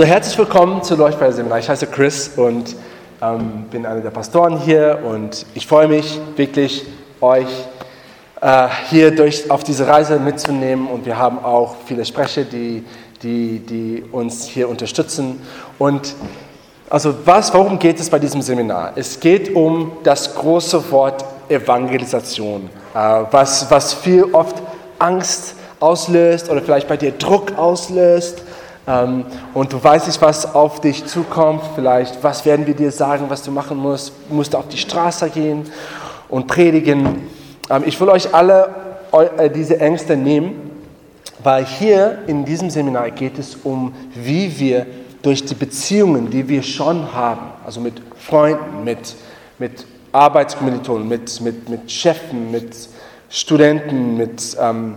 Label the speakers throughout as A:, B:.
A: So, herzlich willkommen zu Leuchtfeuer Seminar. Ich heiße Chris und ähm, bin einer der Pastoren hier und ich freue mich wirklich, euch äh, hier durch, auf diese Reise mitzunehmen und wir haben auch viele Sprecher, die, die, die uns hier unterstützen. Und also was, worum geht es bei diesem Seminar? Es geht um das große Wort Evangelisation, äh, was, was viel oft Angst auslöst oder vielleicht bei dir Druck auslöst. Ähm, und du weißt nicht, was auf dich zukommt. Vielleicht, was werden wir dir sagen, was du machen musst? Musst du auf die Straße gehen und predigen? Ähm, ich will euch alle äh, diese Ängste nehmen, weil hier in diesem Seminar geht es um, wie wir durch die Beziehungen, die wir schon haben, also mit Freunden, mit, mit Arbeitskommilitonen, mit, mit, mit Chefen, mit Studenten, mit ähm,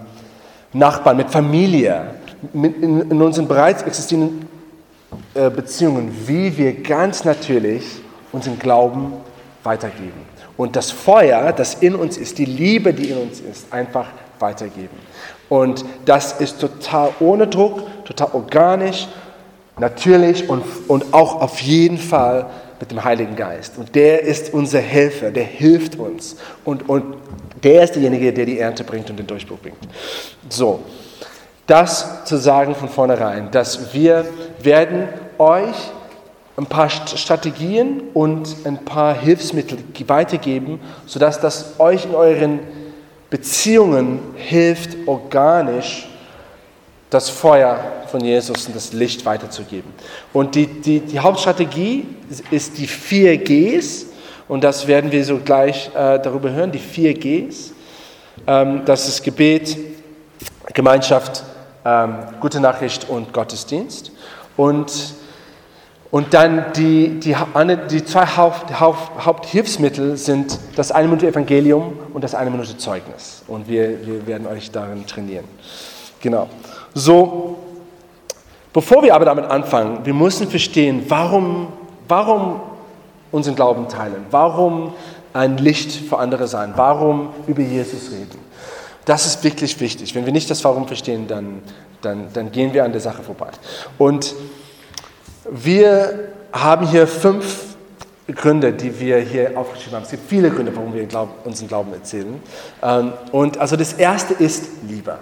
A: Nachbarn, mit Familie, in, unseren bereits existierenden äh, Beziehungen, wie wir ganz natürlich unseren Glauben weitergeben. Und das Feuer, das in uns ist, die Liebe, die in uns ist, einfach weitergeben. Und das ist total ohne Druck, total organisch, natürlich und, und auch auf jeden Fall mit dem Heiligen Geist. Und der ist unser Helfer, der hilft uns. Und, und der ist derjenige, der die Ernte bringt und den Durchbruch bringt. So, das zu sagen von vornherein, dass wir werden euch ein paar Strategien und ein paar Hilfsmittel weitergeben, sodass das euch in euren Beziehungen hilft, organisch das Feuer von Jesus und das Licht weiterzugeben. Und die, die, die Hauptstrategie ist die vier Gs, und das werden wir so gleich äh, darüber hören, die vier Gs. Ähm, das ist Gebet, Gemeinschaft, ähm, gute Nachricht und Gottesdienst. Und, und dann die, die, die zwei Haupt, Haupt, Haupthilfsmittel sind das eine Minute Evangelium und das eine Minute Zeugnis. Und wir, wir werden euch darin trainieren. Genau. So, bevor wir aber damit anfangen, wir müssen verstehen, warum, warum unseren Glauben teilen, warum ein Licht für andere sein, warum über Jesus reden. Das ist wirklich wichtig. Wenn wir nicht das Warum verstehen, dann, dann, dann gehen wir an der Sache vorbei. Und wir haben hier fünf Gründe, die wir hier aufgeschrieben haben. Es gibt viele Gründe, warum wir unseren Glauben erzählen. Ähm, und also das erste ist Liebe.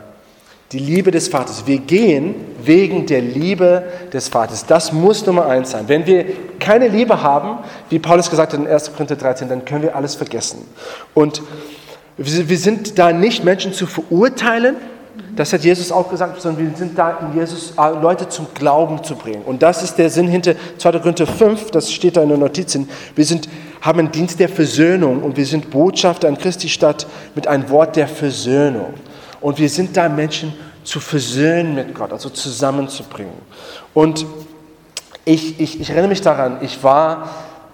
A: Die Liebe des Vaters. Wir gehen wegen der Liebe des Vaters. Das muss Nummer eins sein. Wenn wir keine Liebe haben, wie Paulus gesagt hat in 1. Korinther 13, dann können wir alles vergessen. Und wir sind da nicht Menschen zu verurteilen, das hat Jesus auch gesagt, sondern wir sind da in Jesus, äh, Leute zum Glauben zu bringen. Und das ist der Sinn hinter 2. Korinther 5, das steht da in den Notizen. Wir sind, haben einen Dienst der Versöhnung und wir sind Botschafter an Christi Stadt mit einem Wort der Versöhnung. Und wir sind da Menschen zu versöhnen mit Gott, also zusammenzubringen. Und ich, ich, ich erinnere mich daran, ich war,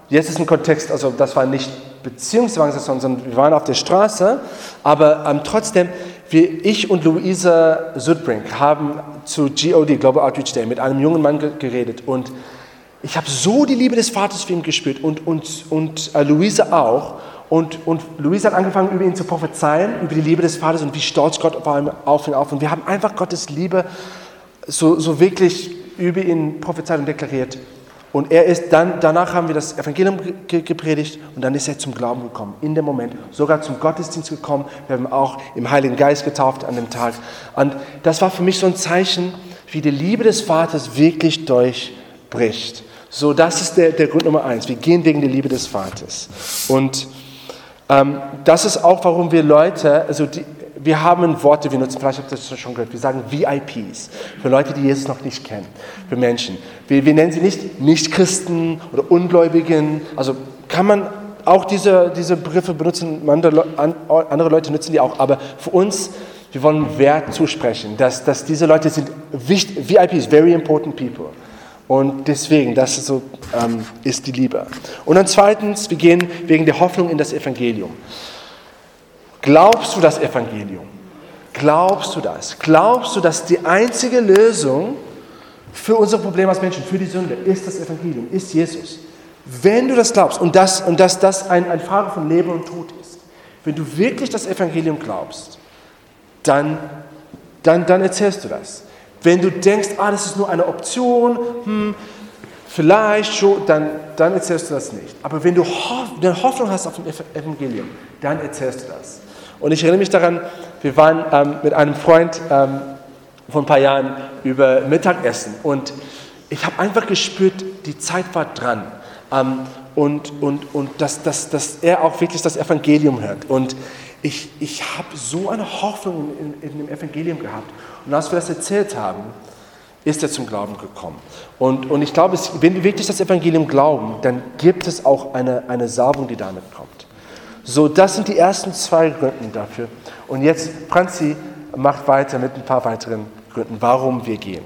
A: jetzt ist ein Kontext, also das war nicht Beziehungsevangelisation, sondern wir waren auf der Straße, aber ähm, trotzdem, wir, ich und Luisa Südbrink haben zu GOD, Global Outreach Day, mit einem jungen Mann geredet und ich habe so die Liebe des Vaters für ihn gespürt und, und, und äh, Luisa auch. Und, und Luisa hat angefangen, über ihn zu prophezeien, über die Liebe des Vaters und wie stolz Gott war auf ihn auf. Und wir haben einfach Gottes Liebe so, so wirklich über ihn prophezeit und deklariert. Und er ist dann, danach haben wir das Evangelium gepredigt und dann ist er zum Glauben gekommen, in dem Moment, sogar zum Gottesdienst gekommen. Wir haben auch im Heiligen Geist getauft an dem Tag. Und das war für mich so ein Zeichen, wie die Liebe des Vaters wirklich durchbricht. So, das ist der, der Grund Nummer eins. Wir gehen wegen der Liebe des Vaters. Und ähm, das ist auch, warum wir Leute, also die, wir haben Worte, wir nutzen, vielleicht habt ihr das schon gehört, wir sagen VIPs, für Leute, die Jesus noch nicht kennen, für Menschen. Wir, wir nennen sie nicht Nichtchristen oder Ungläubigen, also kann man auch diese, diese Begriffe benutzen, andere, Leute nutzen die auch, aber für uns, wir wollen Wert zusprechen, dass, dass diese Leute sind wichtig, VIPs, very important people. Und deswegen, das ist, so, ähm, ist die Liebe. Und dann zweitens, wir gehen wegen der Hoffnung in das Evangelium. Glaubst du das Evangelium? Glaubst du das? Glaubst du, dass die einzige Lösung für unser Problem als Menschen, für die Sünde, ist das Evangelium, ist Jesus? Wenn du das glaubst und, das, und dass das ein, eine Frage von Leben und Tod ist, wenn du wirklich das Evangelium glaubst, dann, dann, dann erzählst du das. Wenn du denkst, ah, das ist nur eine Option, hm, vielleicht schon, dann, dann erzählst du das nicht. Aber wenn du Hoffnung hast auf dem Evangelium, dann erzählst du das. Und ich erinnere mich daran, wir waren ähm, mit einem Freund ähm, vor ein paar Jahren über Mittagessen und ich habe einfach gespürt, die Zeit war dran. Ähm, und und, und dass, dass, dass er auch wirklich das Evangelium hört. Und ich, ich habe so eine Hoffnung in, in dem Evangelium gehabt. Und als wir das erzählt haben, ist er zum Glauben gekommen. Und, und ich glaube, wenn wir wirklich das Evangelium glauben, dann gibt es auch eine, eine Salbung, die damit kommt. So, das sind die ersten zwei Gründe dafür. Und jetzt, Franzi macht weiter mit ein paar weiteren Gründen, warum wir gehen.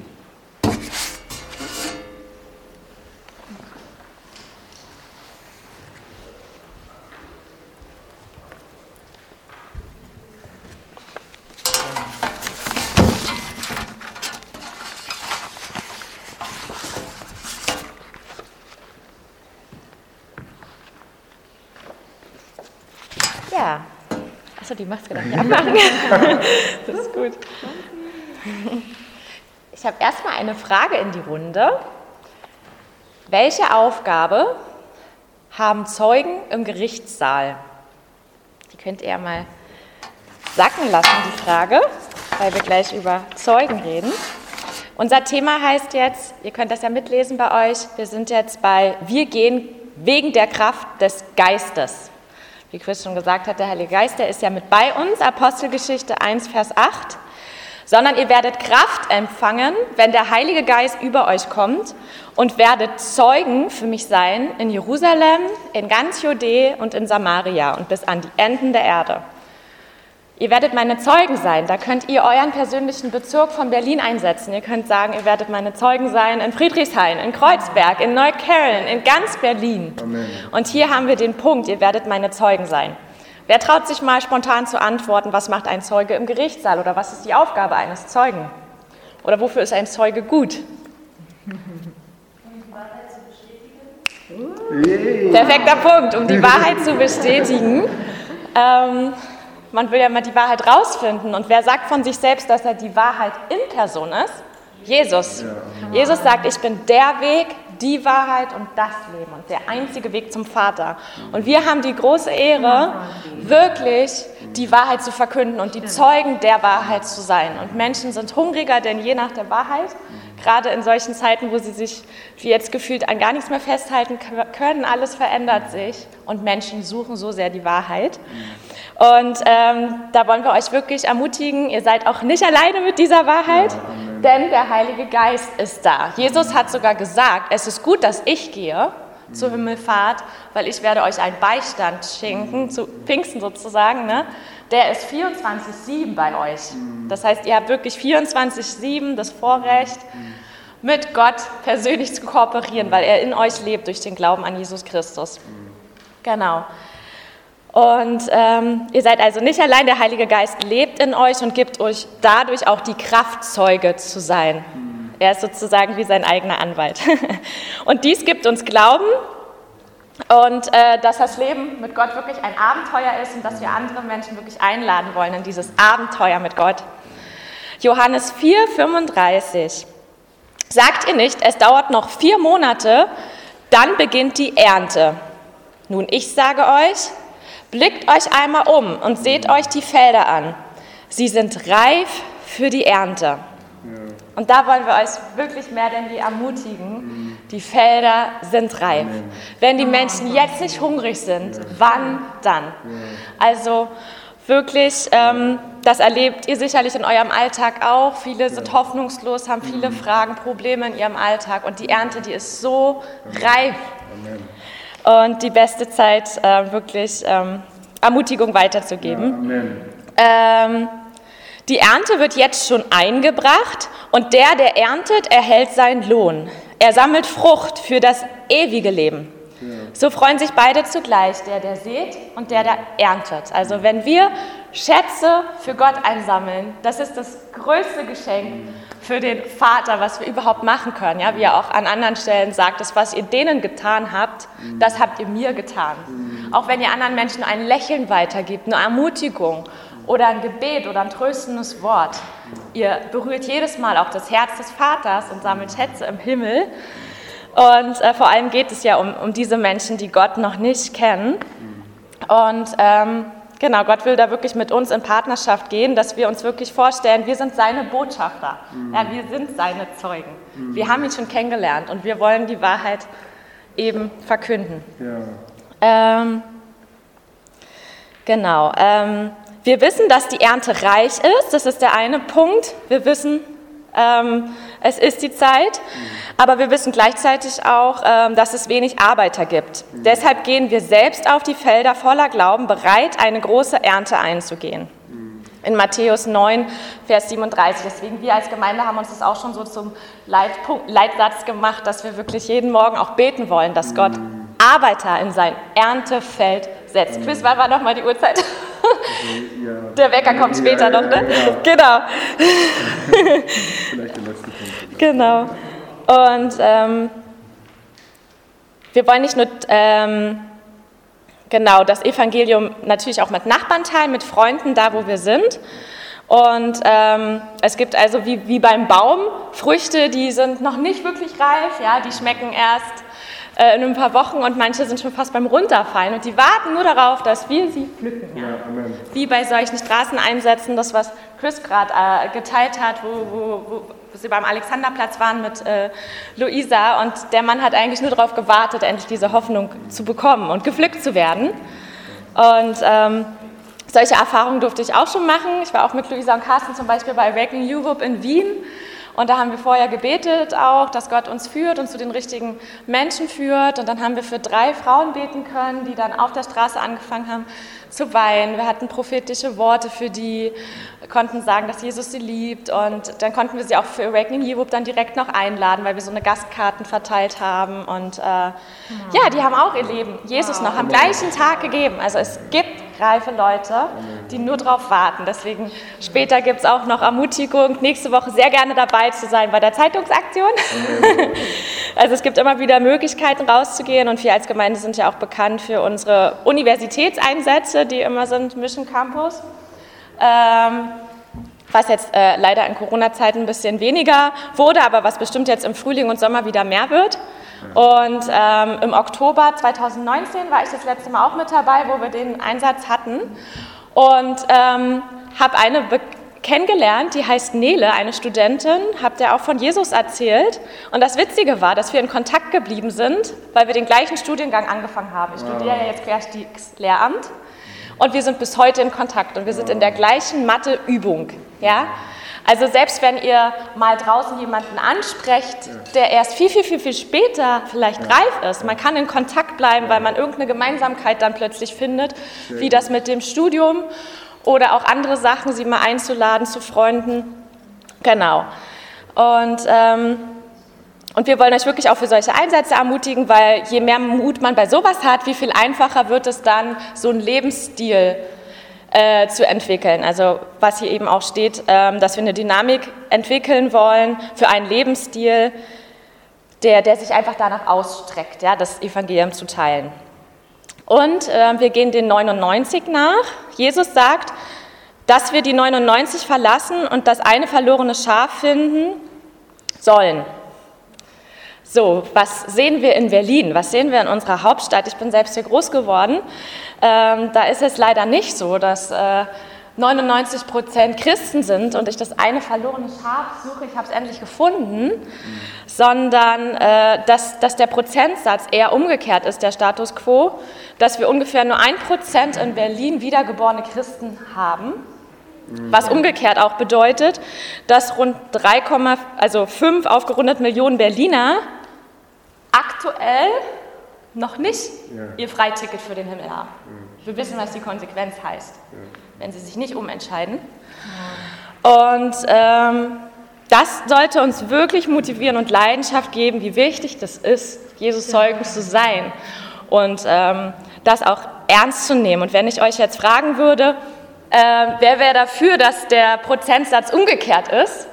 B: Maske darf ich abmachen. das ist gut. Ich habe erstmal eine Frage in die Runde. Welche Aufgabe haben Zeugen im Gerichtssaal? Die könnt ihr mal sacken lassen, die Frage, weil wir gleich über Zeugen reden. Unser Thema heißt jetzt, ihr könnt das ja mitlesen bei euch, wir sind jetzt bei Wir gehen wegen der Kraft des Geistes. Wie Chris schon gesagt hat, der Heilige Geist, der ist ja mit bei uns, Apostelgeschichte 1, Vers 8. Sondern ihr werdet Kraft empfangen, wenn der Heilige Geist über euch kommt und werdet Zeugen für mich sein in Jerusalem, in ganz Judäa und in Samaria und bis an die Enden der Erde. Ihr werdet meine Zeugen sein. Da könnt ihr euren persönlichen Bezirk von Berlin einsetzen. Ihr könnt sagen, ihr werdet meine Zeugen sein in Friedrichshain, in Kreuzberg, in Neukölln, in ganz Berlin. Amen. Und hier haben wir den Punkt, ihr werdet meine Zeugen sein. Wer traut sich mal spontan zu antworten, was macht ein Zeuge im Gerichtssaal oder was ist die Aufgabe eines Zeugen? Oder wofür ist ein Zeuge gut? Perfekter Punkt, um die Wahrheit zu bestätigen. Ähm, man will ja immer die Wahrheit rausfinden. Und wer sagt von sich selbst, dass er die Wahrheit in Person ist? Jesus. Jesus sagt, ich bin der Weg, die Wahrheit und das Leben und der einzige Weg zum Vater. Und wir haben die große Ehre, wirklich die Wahrheit zu verkünden und die Zeugen der Wahrheit zu sein. Und Menschen sind hungriger denn je nach der Wahrheit, gerade in solchen Zeiten, wo sie sich wie jetzt gefühlt an gar nichts mehr festhalten können. Alles verändert sich und Menschen suchen so sehr die Wahrheit. Und ähm, da wollen wir euch wirklich ermutigen, ihr seid auch nicht alleine mit dieser Wahrheit, denn der Heilige Geist ist da. Jesus hat sogar gesagt, es ist gut, dass ich gehe zur Himmelfahrt, weil ich werde euch einen Beistand schenken, zu Pfingsten sozusagen, ne? der ist 24-7 bei euch. Das heißt, ihr habt wirklich 24-7 das Vorrecht, mit Gott persönlich zu kooperieren, weil er in euch lebt durch den Glauben an Jesus Christus. Genau. Und ähm, ihr seid also nicht allein, der Heilige Geist lebt in euch und gibt euch dadurch auch die Kraft, Zeuge zu sein. Er ist sozusagen wie sein eigener Anwalt. Und dies gibt uns Glauben und äh, dass das Leben mit Gott wirklich ein Abenteuer ist und dass wir andere Menschen wirklich einladen wollen in dieses Abenteuer mit Gott. Johannes 4, 35. Sagt ihr nicht, es dauert noch vier Monate, dann beginnt die Ernte. Nun, ich sage euch, Blickt euch einmal um und seht euch die Felder an. Sie sind reif für die Ernte. Und da wollen wir euch wirklich mehr denn je ermutigen. Die Felder sind reif. Wenn die Menschen jetzt nicht hungrig sind, wann dann? Also wirklich, ähm, das erlebt ihr sicherlich in eurem Alltag auch. Viele sind hoffnungslos, haben viele Fragen, Probleme in ihrem Alltag. Und die Ernte, die ist so reif. Und die beste Zeit, äh, wirklich ähm, Ermutigung weiterzugeben. Ja, ähm, die Ernte wird jetzt schon eingebracht und der, der erntet, erhält seinen Lohn. Er sammelt Frucht für das ewige Leben. Ja. So freuen sich beide zugleich, der, der sät und der, der erntet. Also wenn wir Schätze für Gott einsammeln, das ist das größte Geschenk für den Vater, was wir überhaupt machen können. Ja, wie er auch an anderen Stellen sagt, das, was ihr denen getan habt, das habt ihr mir getan. Auch wenn ihr anderen Menschen ein Lächeln weitergibt, eine Ermutigung oder ein Gebet oder ein tröstendes Wort. Ihr berührt jedes Mal auch das Herz des Vaters und sammelt Schätze im Himmel. Und äh, vor allem geht es ja um, um diese Menschen, die Gott noch nicht kennen. Und ähm, genau, Gott will da wirklich mit uns in Partnerschaft gehen, dass wir uns wirklich vorstellen, wir sind seine Botschafter. Ja, wir sind seine Zeugen. Wir haben ihn schon kennengelernt und wir wollen die Wahrheit eben verkünden. Ja. Ähm, genau. Ähm, wir wissen, dass die Ernte reich ist. Das ist der eine Punkt. Wir wissen, es ist die Zeit. Aber wir wissen gleichzeitig auch, ähm, dass es wenig Arbeiter gibt. Deshalb gehen wir selbst auf die Felder voller Glauben, bereit, eine große Ernte einzugehen. In Matthäus 9, Vers 37. Deswegen, wir als Gemeinde haben uns das auch schon so zum Leitpunkt, Leitsatz gemacht, dass wir wirklich jeden Morgen auch beten wollen, dass Gott Arbeiter in sein Erntefeld setzt. Chris, wann war nochmal die Uhrzeit? Der Wecker kommt später noch, ne? Genau. Vielleicht der letzte Punkt. Genau. Und ähm, wir wollen nicht nur ähm, genau das Evangelium natürlich auch mit Nachbarn teilen, mit Freunden, da wo wir sind. Und ähm, es gibt also wie, wie beim Baum Früchte, die sind noch nicht wirklich reif, ja, die schmecken erst äh, in ein paar Wochen und manche sind schon fast beim Runterfallen und die warten nur darauf, dass wir sie pflücken. Ja. Wie bei solchen Straßeneinsätzen, das was Chris gerade äh, geteilt hat, wo, wo, wo, sie beim Alexanderplatz waren mit äh, Luisa und der Mann hat eigentlich nur darauf gewartet, endlich diese Hoffnung zu bekommen und gepflückt zu werden. Und ähm, solche Erfahrungen durfte ich auch schon machen. Ich war auch mit Luisa und Carsten zum Beispiel bei Awakening Europe in Wien und da haben wir vorher gebetet auch, dass Gott uns führt und zu den richtigen Menschen führt. Und dann haben wir für drei Frauen beten können, die dann auf der Straße angefangen haben zu weinen. Wir hatten prophetische Worte für die, konnten sagen, dass Jesus sie liebt. Und dann konnten wir sie auch für Awakening Europe dann direkt noch einladen, weil wir so eine Gastkarten verteilt haben. Und äh, ja, die haben auch ihr Leben Jesus noch am gleichen Tag gegeben. Also es gibt reife Leute, die nur darauf warten. Deswegen später gibt es auch noch Ermutigung, nächste Woche sehr gerne dabei zu sein bei der Zeitungsaktion. also es gibt immer wieder Möglichkeiten rauszugehen und wir als Gemeinde sind ja auch bekannt für unsere Universitätseinsätze, die immer sind, Mission Campus. Ähm, was jetzt äh, leider in Corona-Zeiten ein bisschen weniger wurde, aber was bestimmt jetzt im Frühling und Sommer wieder mehr wird. Und ähm, im Oktober 2019 war ich das letzte Mal auch mit dabei, wo wir den Einsatz hatten. Und ähm, habe eine kennengelernt, die heißt Nele, eine Studentin, habt ihr auch von Jesus erzählt. Und das Witzige war, dass wir in Kontakt geblieben sind, weil wir den gleichen Studiengang angefangen haben. Ich wow. studiere ja jetzt Querstiegslehramt und wir sind bis heute in Kontakt und wir sind in der gleichen Matheübung. Ja? Also selbst wenn ihr mal draußen jemanden ansprecht, der erst viel, viel, viel, viel später vielleicht reif ist, man kann in Kontakt bleiben, weil man irgendeine Gemeinsamkeit dann plötzlich findet, wie das mit dem Studium oder auch andere Sachen, sie mal einzuladen zu Freunden. Genau. Und, ähm, und wir wollen euch wirklich auch für solche Einsätze ermutigen, weil je mehr Mut man bei sowas hat, wie viel einfacher wird es dann, so einen Lebensstil äh, zu entwickeln. Also was hier eben auch steht, ähm, dass wir eine Dynamik entwickeln wollen für einen Lebensstil, der, der sich einfach danach ausstreckt, ja, das Evangelium zu teilen. Und äh, wir gehen den 99 nach. Jesus sagt, dass wir die 99 verlassen und das eine verlorene Schaf finden sollen. So, was sehen wir in Berlin? Was sehen wir in unserer Hauptstadt? Ich bin selbst hier groß geworden. Ähm, da ist es leider nicht so, dass äh, 99 Prozent Christen sind und ich das eine verlorene Schaf suche, ich habe es endlich gefunden, sondern äh, dass, dass der Prozentsatz eher umgekehrt ist, der Status quo, dass wir ungefähr nur ein Prozent in Berlin wiedergeborene Christen haben. Was umgekehrt auch bedeutet, dass rund 3,5 also aufgerundet Millionen Berliner aktuell noch nicht ja. ihr Freiticket für den Himmel haben. Mhm. Wir wissen, was die Konsequenz heißt, ja. wenn sie sich nicht umentscheiden. Und ähm, das sollte uns wirklich motivieren und Leidenschaft geben, wie wichtig das ist, Jesus Zeugen zu sein und ähm, das auch ernst zu nehmen. Und wenn ich euch jetzt fragen würde, äh, wer wäre dafür, dass der Prozentsatz umgekehrt ist,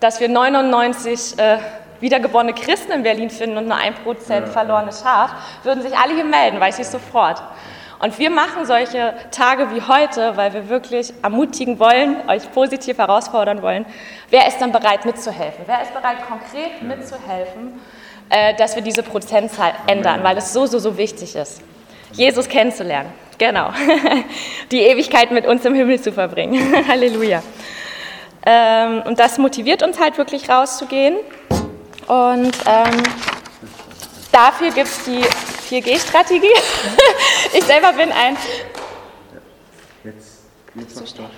B: dass wir 99 äh, wiedergeborene Christen in Berlin finden und nur ein Prozent verlorenes Schaf, würden sich alle hier melden, weiß ich sofort. Und wir machen solche Tage wie heute, weil wir wirklich ermutigen wollen, euch positiv herausfordern wollen. Wer ist dann bereit mitzuhelfen? Wer ist bereit, konkret mitzuhelfen, äh, dass wir diese Prozentzahl ändern, weil es so, so, so wichtig ist, Jesus kennenzulernen. Genau. Die Ewigkeit mit uns im Himmel zu verbringen. Halleluja. Ähm, und das motiviert uns halt wirklich rauszugehen. Und ähm, dafür gibt es die 4G-Strategie. ich selber bin ein.
C: Jetzt, jetzt machst du ja.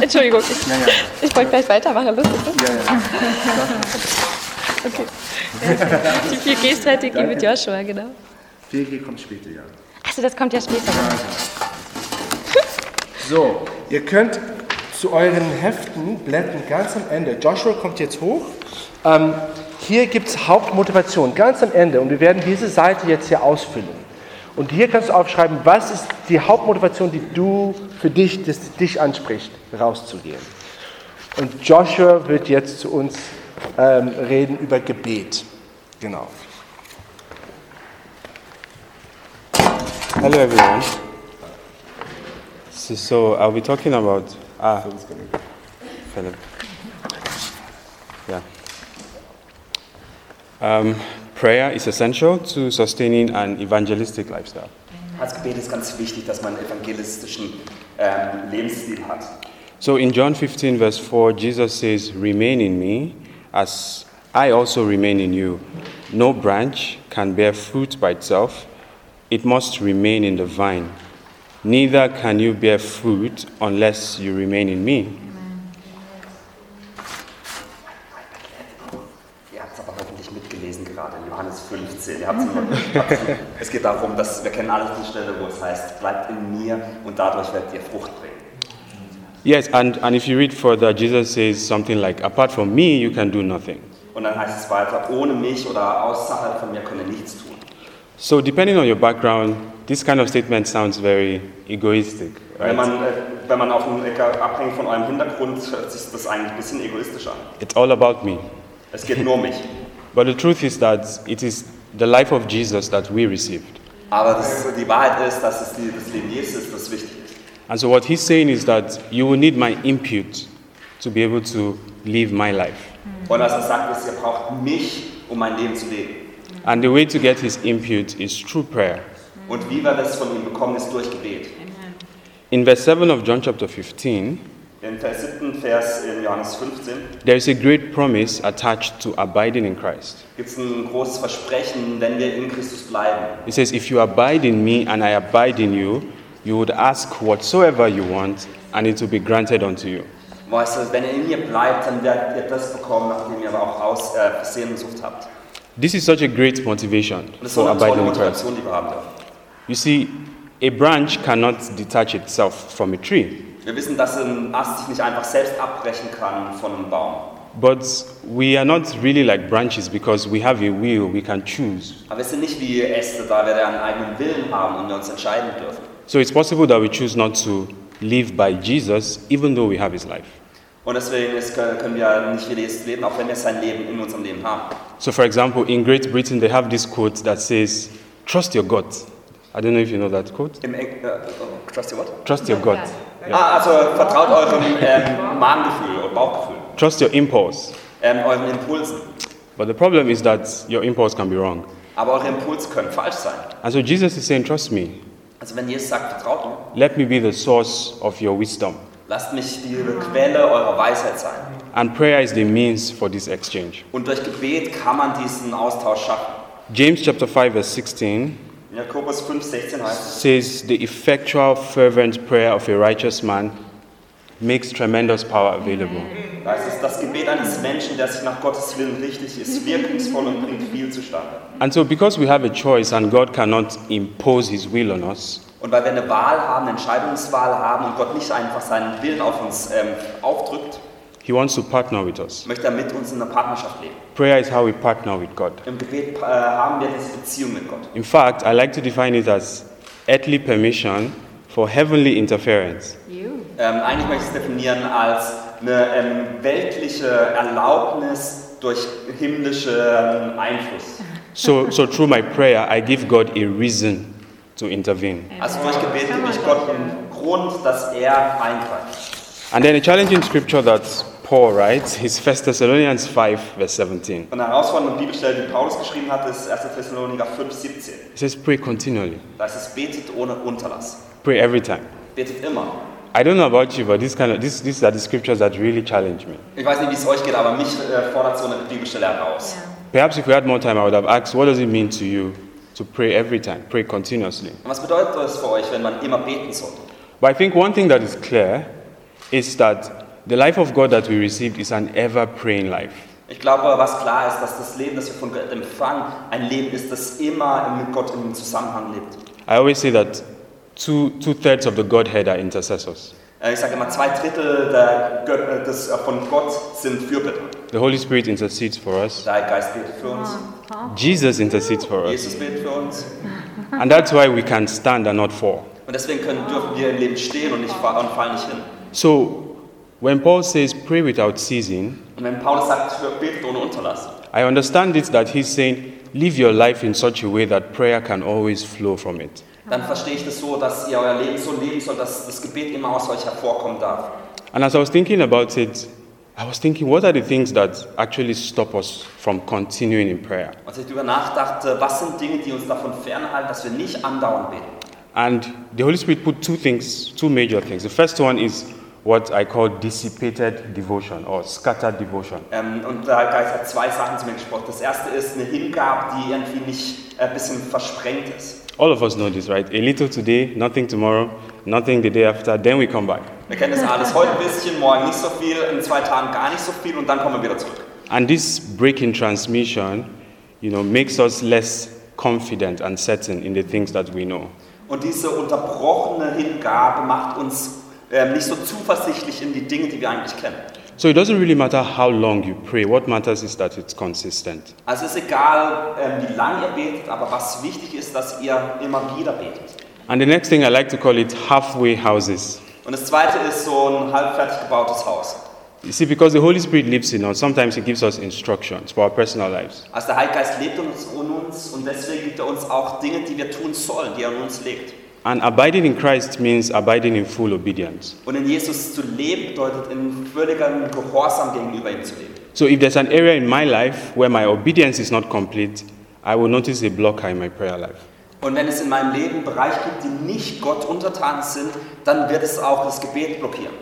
B: Entschuldigung, ich,
C: Ja, ja.
B: ich wollte gleich weitermachen. Lustig?
C: Ja, ja.
B: Okay. Die 4G-Strategie mit Joshua, genau.
C: 4G kommt später, ja.
B: Achso, das kommt ja später.
A: So, ihr könnt zu euren Heften blättern ganz am Ende. Joshua kommt jetzt hoch. Ähm, hier gibt es Hauptmotivation, ganz am Ende. Und wir werden diese Seite jetzt hier ausfüllen. Und hier kannst du aufschreiben, was ist die Hauptmotivation, die du für dich, das dich anspricht, rauszugehen. Und Joshua wird jetzt zu uns ähm, reden über Gebet. Genau.
D: Hello, everyone. So, so I'll be talking about ah, Philip. Yeah. Um, prayer is essential to sustaining an evangelistic lifestyle.
E: Als Gebet ist ganz wichtig, dass man einen evangelistischen ähm, Lebensstil hat.
D: So in John 15, verse 4, Jesus says, Remain in me, as I also remain in you. No branch can bear fruit by itself, it must remain in the vine. Neither can you bear fruit unless you remain in me.
E: Ihr habt es aber hoffentlich mitgelesen gerade in Johannes 15. Ihr habt's es geht darum, dass wir kennen alle die Stelle, wo es heißt, bleibt in mir und dadurch werdet ihr Frucht bringen.
D: Yes, and, and if you read further, Jesus says something like, Apart from me, you can do nothing.
E: Und dann heißt es weiter, ohne mich oder außerhalb von mir könnt ihr nichts tun.
D: So, depending on your background, this kind of statement sounds very egoistic,
E: Wenn
D: right?
E: man, äh, wenn man auf einen, abhängig von eurem Hintergrund, hört sich das eigentlich ein bisschen egoistisch an.
D: It's all about me.
E: Es geht nur um mich.
D: But the truth is that it is the life of Jesus that we received.
E: Aber das, die Wahrheit ist, dass es die, das Leben Jesus ist, das wichtig ist.
D: And so, what he's saying is that you will need my input to be able to live my life.
E: Und was er sagt, ist, ihr braucht mich, um mein Leben zu leben.
D: And the way to get his input is through prayer.
E: Und wie wir das von ihm bekommen, ist durch Gebet.
D: In verse 7 of John chapter 15,
E: In Vers 7. Vers in Johannes 15
D: there is a great promise attached to abiding in Christ.
E: gibt es ein großes Versprechen, wenn wir in Christus bleiben.
D: It says, If you abide in me and I abide in you, you would ask whatsoever you want, and it will be granted unto you.
E: Weißt du, wenn ihr in mir bleibt, dann werdet ihr das bekommen, nachdem ihr aber auch aus, äh, Sehnsucht habt.
D: This is such a great motivation
E: das ist so
D: for abiding in Christ.
E: Motivation, die wir haben dürfen.
D: You see, a branch cannot detach itself from a tree,
E: Wir wissen, dass ein Ast sich nicht einfach selbst abbrechen kann von einem Baum.
D: but we are not really like branches because we have a will, we can choose.
E: Aber wir sind nicht wie Äste, da wir einen eigenen Willen haben und wir uns entscheiden dürfen.
D: So it's possible that we choose not to live by Jesus even though we have his life.
E: Und deswegen können wir nicht wie Jesus leben, auch wenn wir sein Leben in unserem Leben haben.
D: So, for example, in Great Britain, they have this quote that says, Trust your gut. I don't know if you know that quote.
E: Im Eng oh, trust your what?
D: Trust your gut.
E: Ah, also vertraut eurem ähm, Magengefühl oder Bauchgefühl,
D: Trust your impulse.
E: ähm, euren Impulsen.
D: But the problem is that your impulse can be wrong.
E: Aber eure Impulse können falsch sein.
D: And so Jesus is saying, Trust me.
E: Also wenn Jesus sagt, vertraut mir,
D: Let me be the source of your wisdom.
E: Lasst mich die Quelle eurer Weisheit sein.
D: And prayer is the means for this exchange.
E: Und durch Gebet kann man diesen Austausch schaffen.
D: James chapter 5, verse 16
E: In Jakobus 5, 16 heißt
D: says, The effectual, fervent prayer of a righteous man makes tremendous power available.
E: da heißt es, das Gebet eines Menschen, der sich nach Gottes Willen richtig ist, wirkungsvoll und bringt viel zustande.
D: And so, because we have a choice and God cannot impose his will on us,
E: Und weil wir eine Wahl haben, eine Entscheidungswahl haben und Gott nicht einfach seinen Willen auf uns ähm, aufdrückt,
D: he wants to partner with us.
E: möchte er mit uns in einer Partnerschaft leben.
D: Prayer is how we partner with God.
E: Im Gebet äh, haben wir diese Beziehung mit Gott.
D: In fact, I like to define it as earthly permission for heavenly interference.
E: Ähm, eigentlich möchte ich es definieren als eine ähm, weltliche Erlaubnis, durch himmlischen Einfluss.
D: So, so through my prayer, I give God a reason to intervene.
E: Also durch Gebet gebe ich Gott einen Grund, dass er eingreift.
D: And then a challenging scripture that Paul writes is 1 Thessalonians 5, verse 17.
E: Und eine herausfordernde Bibelstelle, die Paulus geschrieben hat, ist 1. Thessaloniker 5, 17.
D: It says, Pray continually,
E: Da ist es betet ohne Unterlass.
D: pray every time.
E: Betet immer.
D: I don't know about you, but this kind of, this, these are the scriptures that really challenge me.
E: Ich weiß nicht, wie es euch geht, aber mich äh, fordert so eine Bibelstelle heraus.
D: Perhaps if we had more time, I would have asked, what does it mean to you to pray every time, pray continuously?
E: Und was bedeutet das für euch, wenn man immer beten soll?
D: But I think one thing that is clear is that the life of God that we received is an ever praying life.
E: Ich glaube, was klar ist, dass das Leben, das wir von Gott empfangen, ein Leben ist, das immer mit Gott im Zusammenhang lebt.
D: I always say that two, two thirds of the Godhead are intercessors.
E: Äh, Ich sage immer, zwei Drittel der äh, des, äh, von Gott sind Fürbitter.
D: The Holy Spirit intercedes for us,
E: Der Heilige Geist betet für uns,
D: Jesus intercedes for us.
E: Jesus betet für uns.
D: And that's why we can stand and not fall.
E: Und deswegen können, dürfen wir im Leben stehen und, nicht, fa- und fallen nicht hin.
D: So when Paul says pray without ceasing,
E: Und wenn Paulus sagt, betet ohne Unterlass,
D: I understand it that he's saying live your life in such a way that prayer can always flow from it.
E: dann verstehe ich das so, dass ihr euer Leben so leben sollt, dass das Gebet immer aus euch hervorkommen darf.
D: And as I was thinking about it, I was thinking, what are the things that actually stop us from continuing in prayer?
E: Als ich darüber nachdachte, was sind Dinge, die uns davon fernhalten, dass wir nicht andauernd beten?
D: And the Holy Spirit put two things, two major things. The first one is what I call dissipated devotion or scattered devotion.
E: Ähm, und der Geist hat zwei Sachen zu mir gesprochen. Das erste ist eine Hingabe, die irgendwie nicht äh, ein bisschen versprengt ist.
D: All of us know this, right? A little today, nothing tomorrow, nothing the day after, then we come back.
E: Wir kennen das alles. Heute ein bisschen, morgen nicht so viel, in zwei Tagen gar nicht so viel und dann kommen wir wieder zurück.
D: And this break in transmission, you know, makes us less confident and certain in the things that we know.
E: Und diese unterbrochene Hingabe macht uns ähm, nicht so zuversichtlich in die Dinge, die wir eigentlich kennen.
D: So it doesn't really matter how long you pray. What matters is that it's consistent.
E: Also es ist egal, ähm, wie lange ihr betet, aber was wichtig ist, dass ihr immer wieder betet.
D: And the next thing I like to call it halfway houses.
E: Und das zweite ist so ein halbfertig gebautes Haus.
D: You see, because the Holy Spirit lives in us, sometimes He gives us instructions for our personal lives.
E: Also der Heilige Geist lebt in uns, in uns und deswegen gibt er uns auch Dinge, die wir tun sollen, die er in uns legt.
D: And abiding in Christ means abiding in full obedience.
E: Und in Jesus zu leben bedeutet in völligem Gehorsam gegenüber ihm zu leben.
D: So if there's an area in my life where my obedience is not complete, I will notice a blocker in my prayer life.
E: Und wenn es in meinem Leben Bereiche gibt, die nicht Gott untertan sind, dann wird es auch das Gebet blockieren.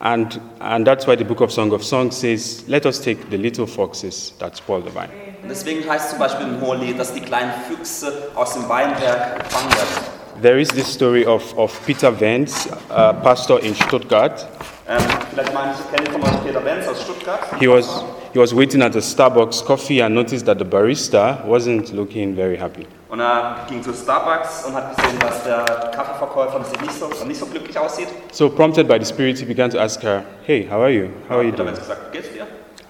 D: And, and that's why the book of Song of Songs says, Let us take the little foxes that spoil the vine.
E: Und deswegen heißt zum Beispiel im Hohelied, dass die kleinen Füchse aus dem Weinberg gefangen werden.
D: There is this story of, of Peter Vance, a pastor in Stuttgart.
E: Ähm, vielleicht manche kennen von euch Peter Benz aus Stuttgart.
D: He was, he was waiting at a Starbucks coffee and noticed that the barista wasn't looking very happy.
E: Und er ging zu Starbucks und hat gesehen, dass der Kaffeeverkäufer sich nicht so, nicht so glücklich aussieht.
D: So, prompted by the Spirit, he began to ask her, Hey, how are you? How are you doing?
E: Gesagt, geht's dir?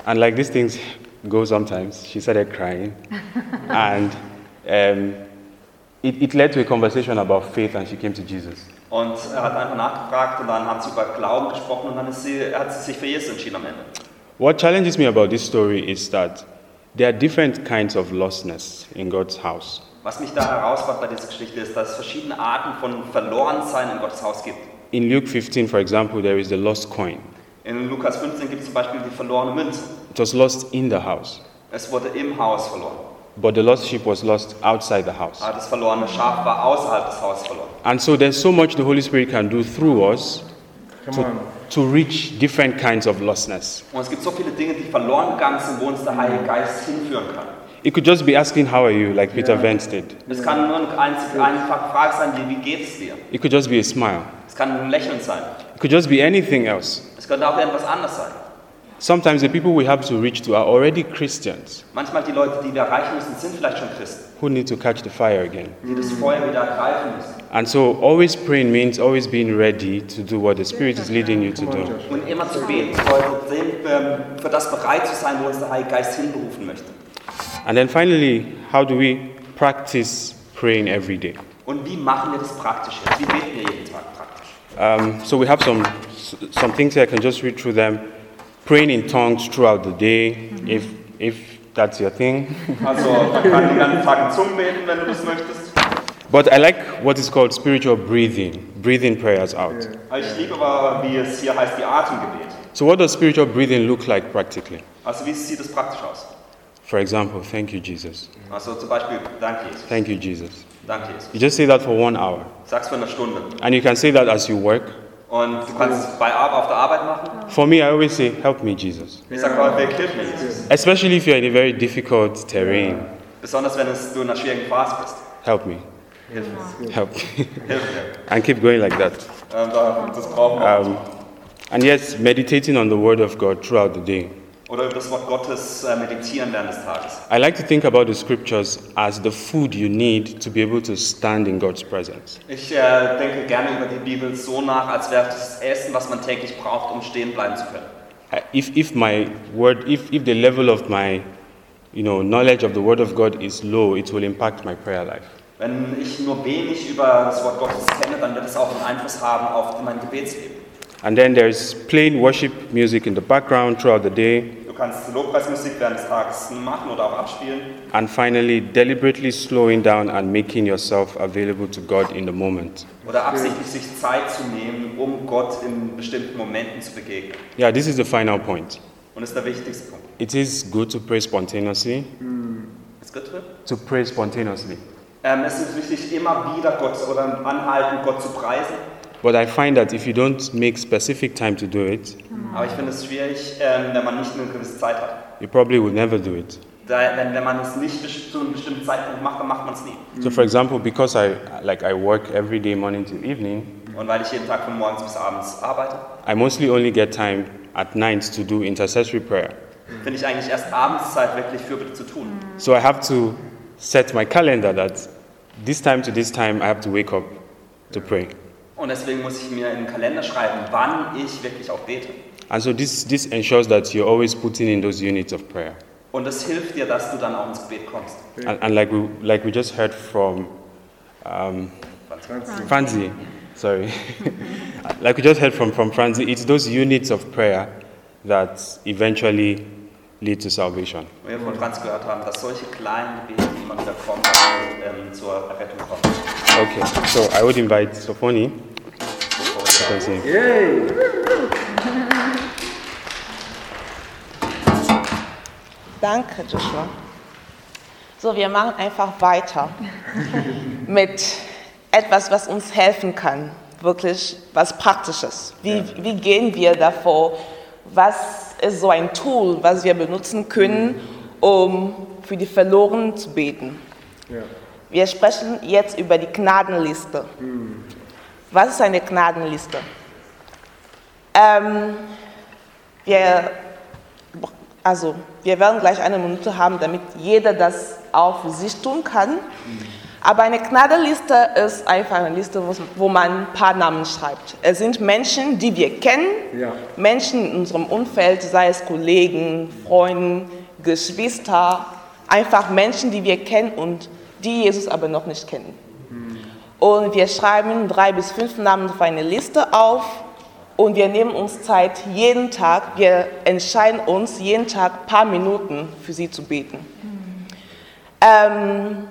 D: And like these things go sometimes, she started crying. and um, it, it led to a conversation about faith, and she came to Jesus.
E: Und er hat einfach nachgefragt und dann haben sie über Glauben gesprochen und dann ist sie, hat sie sich für Jesus entschieden am Ende.
D: What challenges me about this story is that there are different kinds of lostness in God's house.
E: Was mich da herausfordert bei dieser Geschichte ist, dass es verschiedene Arten von Verlorensein in Gottes Haus gibt.
D: In Luke 15, for example, there is the lost coin.
E: In Lukas 15 gibt es zum Beispiel die verlorene Münze.
D: It was lost in the house,
E: Es wurde im Haus verloren.
D: but the lost sheep was lost outside the house.
E: Aber das verlorene Schaf war außerhalb des Hauses verloren.
D: And so there's so much the Holy Spirit can do through us to, to reach different kinds of lostness.
E: Und es gibt so viele Dinge, die verloren gegangen sind, wo uns der Heilige Geist hinführen kann.
D: It could just be asking, How are you, like Peter Vance did.
E: Es kann nur einfache Frage sein, wie, wie geht es dir?
D: It could just be a smile.
E: Es kann ein Lächeln sein.
D: It could just be anything else.
E: Es könnte auch etwas anderes sein.
D: Sometimes the people we have to reach to are already Christians
E: Manchmal die Leute, die wir erreichen müssen, sind vielleicht schon Christen,
D: who need to catch the fire again.
E: die das Feuer wieder ergreifen müssen.
D: And so always praying means always being ready to do what the Spirit is leading you to do.
E: Und immer zu beten bedeutet, ähm, für das bereit zu sein, wo uns der Heilige Geist hinberufen möchte.
D: And then finally, how do we practice praying every day?
E: Und wie machen wir das praktisch? Wie beten wir jeden Tag praktisch?
D: Um, so we have some some things here. I can just read through them. praying in tongues throughout the day, if, if that's your thing.
E: Also man kann den ganzen Tag in Zungen beten, wenn du das möchtest.
D: But I like what is called spiritual breathing, breathing prayers out.
E: Ich liebe aber, wie es hier heißt, die Atemgebet.
D: So, what does spiritual breathing look like practically?
E: Also wie sieht es praktisch aus?
D: For example, thank you, Jesus.
E: Also zum Beispiel, danke Jesus.
D: Thank you, Jesus.
E: Danke Jesus.
D: You just say that for one hour.
E: Sag's für eine Stunde.
D: And you can say that as you work.
E: Und du kannst bei Ar- auf der Arbeit machen.
D: For me, I always say, Help me, Jesus.
E: Ich sage häufig, hilf mir Jesus.
D: Especially if you're in a very difficult terrain.
E: Besonders wenn es, du in einer schwierigen Phase bist.
D: Help me.
E: Hilf mir.
D: Help me.
E: Hilf mir.
D: and keep going like that.
E: Ähm, das brauchen.
D: Um, and yes, meditating on the Word of God throughout the day.
E: Oder über das Wort Gottes äh, meditieren während des Tages.
D: I like to think about the scriptures as the food you need to be able to stand in God's presence.
E: Ich äh, denke gerne über die Bibel so nach, als wäre das Essen, was man täglich braucht, um stehen bleiben zu können.
D: If, if my word, if, if the level of my you know, knowledge of the Word of God is low, it will impact my prayer life.
E: Wenn ich nur wenig über das Wort Gottes kenne, dann wird es auch einen Einfluss haben auf mein Gebetsleben.
D: And then there's plain worship music in the background throughout the day.
E: Du kannst Lobpreismusik während des Tages machen oder auch abspielen.
D: And finally, deliberately slowing down and making yourself available to God in the moment.
E: Oder absichtlich sich Zeit zu nehmen, um Gott in bestimmten Momenten zu begegnen.
D: Yeah, this is the final point.
E: Und das ist der wichtigste Punkt.
D: It is good to pray spontaneously.
E: Ist gut drin?
D: To pray spontaneously.
E: Ähm, es ist wichtig, immer wieder Gott oder anhalten, Gott zu preisen.
D: But I find that if you don't make specific time to do it,
E: Aber ich finde es schwierig, ähm, wenn man nicht eine gewisse Zeit hat.
D: you probably will never do it.
E: Da, wenn, wenn man es nicht zu einem bestimmten Zeitpunkt macht, dann macht man es nie.
D: So, for example, because I like I work every day, morning to evening,
E: Und weil ich jeden Tag von morgens bis abends arbeite,
D: I mostly only get time at night to do intercessory prayer.
E: finde ich eigentlich erst abends Zeit, wirklich Fürbitte zu tun.
D: So I have to set my calendar that this time to this time I have to wake up to pray.
E: Und deswegen muss ich mir in den Kalender schreiben, wann ich wirklich auch bete.
D: And so this this ensures that you're always putting in those units of prayer.
E: Und das hilft dir, dass du dann auch ins Gebet kommst.
D: And, and like we like we just heard from um, Franzi, sorry, like we just heard from from Franzi, it's those units of prayer that eventually lead to salvation.
E: Wir von Franz gehört haben, dass solche kleinen Gebete, die immer wieder kommen, ähm, zur Errettung kommen.
D: Okay, so I would invite Sophoni to continue.
F: Danke, Joshua. So, wir machen einfach weiter mit etwas, was uns helfen kann, wirklich was Praktisches. Wie, wie gehen wir davor? Was ist so ein Tool, was wir benutzen können, um für die Verlorenen zu beten? Wir sprechen jetzt über die Gnadenliste. Was ist eine Gnadenliste? Ähm, wir also, wir werden gleich eine Minute haben, damit jeder das auch für sich tun kann. Aber eine Gnadenliste ist einfach eine Liste, wo- man ein paar Namen schreibt. Es sind Menschen, die wir kennen,
C: Ja.
F: Menschen in unserem Umfeld, sei es Kollegen, Freunde, Geschwister, einfach Menschen, die wir kennen und die Jesus aber noch nicht kennen. Und wir schreiben drei bis fünf Namen auf eine Liste auf und wir nehmen uns Zeit jeden Tag, wir entscheiden uns jeden Tag ein paar Minuten für sie zu beten. Ähm,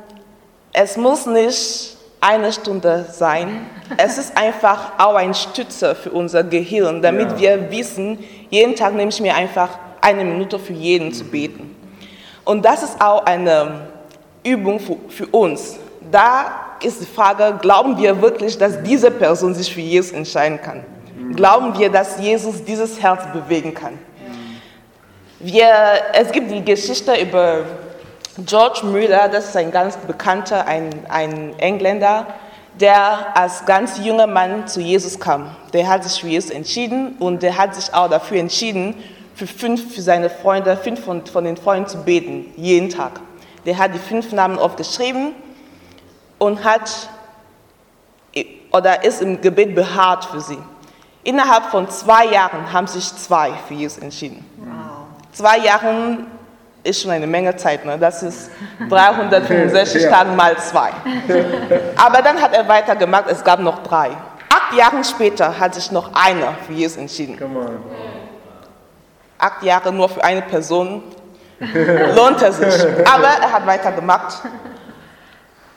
F: es muss nicht eine Stunde sein. Es ist einfach auch ein Stützer für unser Gehirn, damit
C: Ja.
F: wir wissen, jeden Tag nehme ich mir einfach eine Minute für jeden zu beten. Und das ist auch eine Übung für, für uns. Da ist die Frage, glauben wir wirklich, dass diese Person sich für Jesus entscheiden kann? Glauben wir, dass Jesus dieses Herz bewegen kann? Wir, es gibt die Geschichte über George Müller, das ist ein ganz bekannter, ein, ein Engländer, der als ganz junger Mann zu Jesus kam. Der hat sich für Jesus entschieden und der hat sich auch dafür entschieden, für fünf für seine Freunde, fünf von, von den Freunden zu beten, jeden Tag. Der hat die fünf Namen aufgeschrieben und hat oder ist im Gebet beharrt für sie. Innerhalb von zwei Jahren haben sich zwei für Jesus entschieden. Zwei Jahren ist schon eine Menge Zeit, ne? das ist 365
C: Ja.
F: Tage mal zwei. Aber dann hat er weitergemacht, es gab noch drei. Acht Jahre später hat sich noch einer für Jesus entschieden. Acht Jahre nur für eine Person lohnt es sich. Aber er hat weitergemacht.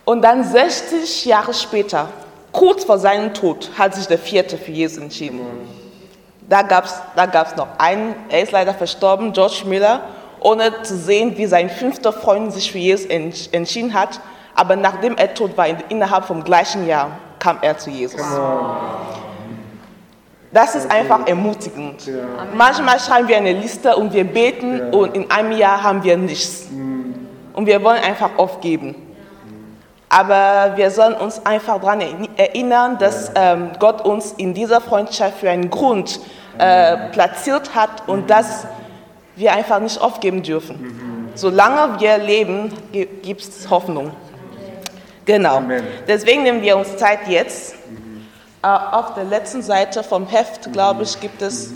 F: Und dann 60 Jahre später, kurz vor seinem Tod, hat sich der vierte für Jesus entschieden. Da gab es da gab's noch einen, er ist leider verstorben, George Miller, ohne zu sehen, wie sein fünfter Freund sich für Jesus entschieden hat. Aber nachdem er tot war, innerhalb vom gleichen Jahr, kam er zu Jesus. Das ist einfach ermutigend. Manchmal schreiben wir eine Liste und wir beten und in einem Jahr haben wir nichts. Und wir wollen einfach aufgeben. Aber wir sollen uns einfach daran erinnern, dass ähm, Gott uns in dieser Freundschaft für einen Grund äh, platziert hat und dass wir einfach nicht aufgeben dürfen. Solange wir leben, gibt es Hoffnung. Genau. Deswegen nehmen wir uns Zeit jetzt. Äh, auf der letzten Seite vom Heft, glaube ich, gibt es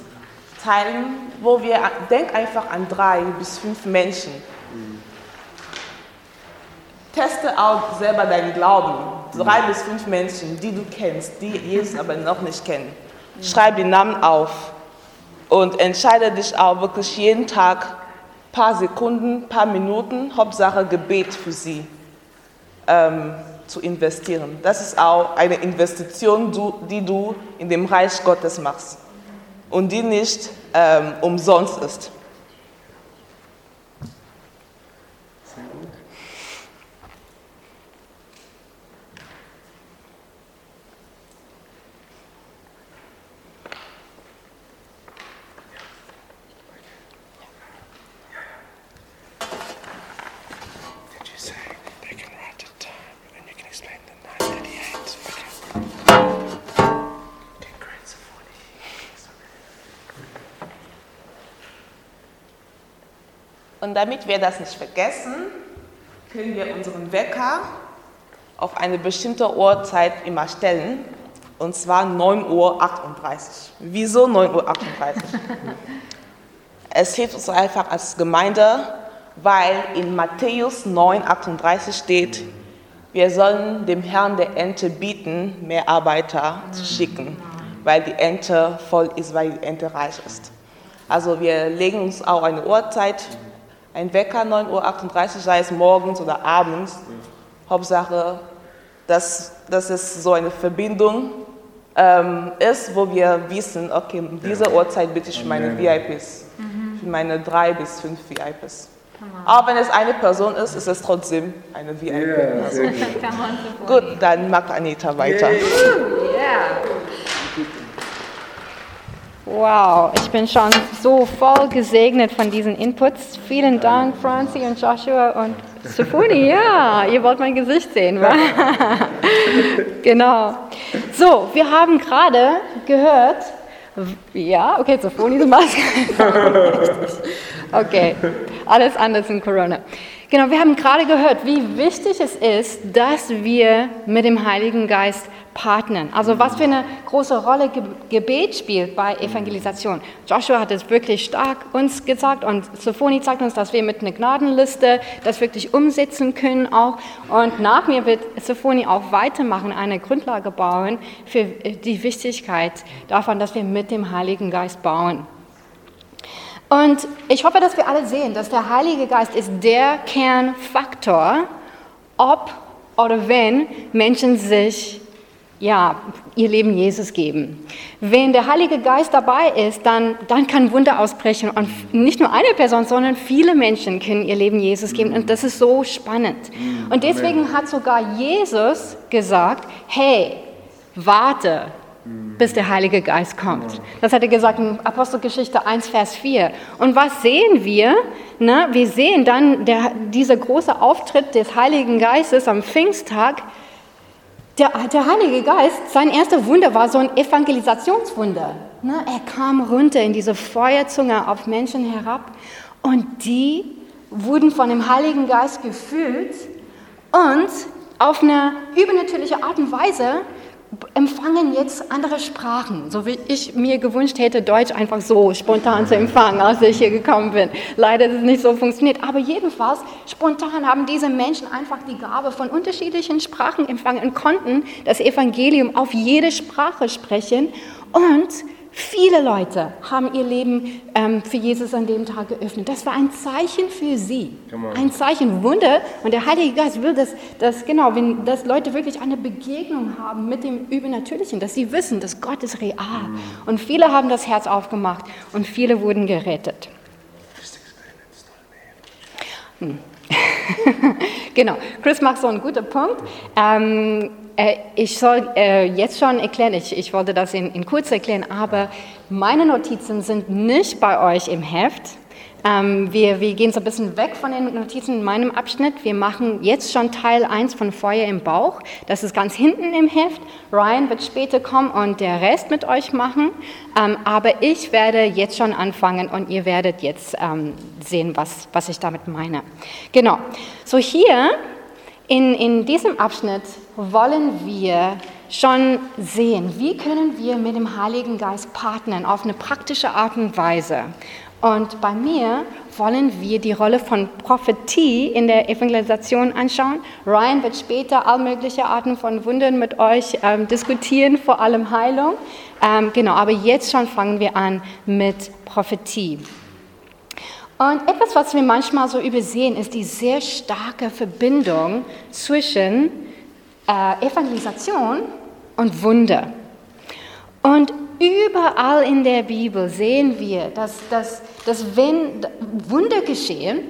F: Zeilen, wo wir, denk einfach an drei bis fünf Menschen. Teste auch selber deinen Glauben. Drei bis fünf Menschen, die du kennst, die Jesus aber noch nicht kennen. Schreib die Namen auf und entscheide dich auch wirklich jeden Tag ein paar Sekunden, ein paar Minuten, Hauptsache Gebet für sie ähm, zu investieren. Das ist auch eine Investition, die du in dem Reich Gottes machst und die nicht ähm, umsonst ist. Und damit wir das nicht vergessen, können wir unseren Wecker auf eine bestimmte Uhrzeit immer stellen, und zwar 9.38 Uhr. Wieso 9.38 Uhr? es hilft uns einfach als Gemeinde, weil in Matthäus 9.38 steht, wir sollen dem Herrn der Ente bieten, mehr Arbeiter zu schicken, weil die Ente voll ist, weil die Ente reich ist. Also wir legen uns auch eine Uhrzeit ein Wecker 9.38 Uhr, sei es morgens oder abends. Hauptsache, dass, dass es so eine Verbindung ähm, ist, wo wir wissen, okay, diese Uhrzeit bitte ich für meine VIPs, mhm. für meine drei bis fünf VIPs. Auch wenn es eine Person ist, ist es trotzdem eine VIP. Yeah, also, gut, dann macht Anita weiter. Yeah.
G: Wow, ich bin schon so voll gesegnet von diesen Inputs. Vielen Dank, Francie und Joshua und Sofuni. Ja, ihr wollt mein Gesicht sehen, wa? genau. So, wir haben gerade gehört, ja, okay, Sofuni, du machst. okay, alles anders in Corona. Genau, wir haben gerade gehört, wie wichtig es ist, dass wir mit dem Heiligen Geist partnern. Also was für eine große Rolle Gebet spielt bei Evangelisation. Joshua hat es wirklich stark uns gesagt und Sophoni zeigt uns, dass wir mit einer Gnadenliste das wirklich umsetzen können auch. Und nach mir wird Sophoni auch weitermachen, eine Grundlage bauen für die Wichtigkeit davon, dass wir mit dem Heiligen Geist bauen. Und ich hoffe, dass wir alle sehen, dass der Heilige Geist ist der Kernfaktor, ob oder wenn Menschen sich ja, ihr Leben Jesus geben. Wenn der Heilige Geist dabei ist, dann, dann kann Wunder ausbrechen. Und nicht nur eine Person, sondern viele Menschen können ihr Leben Jesus geben. Und das ist so spannend. Und deswegen hat sogar Jesus gesagt, hey, warte, bis der Heilige Geist kommt. Das hat er gesagt in Apostelgeschichte 1, Vers 4. Und was sehen wir? Na, wir sehen dann der, dieser große Auftritt des Heiligen Geistes am Pfingsttag. Der, der Heilige Geist, sein erster Wunder war so ein Evangelisationswunder. Na, er kam runter in diese Feuerzunge auf Menschen herab und die wurden von dem Heiligen Geist gefüllt und auf eine übernatürliche Art und Weise empfangen jetzt andere Sprachen, so wie ich mir gewünscht hätte, Deutsch einfach so spontan zu empfangen, als ich hier gekommen bin. Leider ist es nicht so funktioniert, aber jedenfalls spontan haben diese Menschen einfach die Gabe von unterschiedlichen Sprachen empfangen und konnten das Evangelium auf jede Sprache sprechen und Viele Leute haben ihr Leben ähm, für Jesus an dem Tag geöffnet. Das war ein Zeichen für sie. Ein Zeichen, Wunder. Und der Heilige Geist will, dass, dass, genau, wenn, dass Leute wirklich eine Begegnung haben mit dem Übernatürlichen, dass sie wissen, dass Gott ist real. Und viele haben das Herz aufgemacht und viele wurden gerettet. Hm. genau, Chris macht so einen guten Punkt. Ähm, äh, ich soll äh, jetzt schon erklären, ich, ich wollte das in, in kurz erklären, aber meine Notizen sind nicht bei euch im Heft. Ähm, wir, wir, gehen so ein bisschen weg von den Notizen in meinem Abschnitt. Wir machen jetzt schon Teil 1 von Feuer im Bauch. Das ist ganz hinten im Heft. Ryan wird später kommen und der Rest mit euch machen. Ähm, aber ich werde jetzt schon anfangen und ihr werdet jetzt ähm, sehen, was, was ich damit meine. Genau. So hier in, in diesem Abschnitt wollen wir schon sehen, wie können wir mit dem Heiligen Geist partnern auf eine praktische Art und Weise. Und bei mir wollen wir die Rolle von Prophetie in der Evangelisation anschauen. Ryan wird später all mögliche Arten von Wundern mit euch ähm, diskutieren, vor allem Heilung. Ähm, genau, aber jetzt schon fangen wir an mit Prophetie. Und etwas, was wir manchmal so übersehen, ist die sehr starke Verbindung zwischen äh, Evangelisation und Wunder. Und überall in der Bibel sehen wir, dass, dass, dass wenn Wunder geschehen,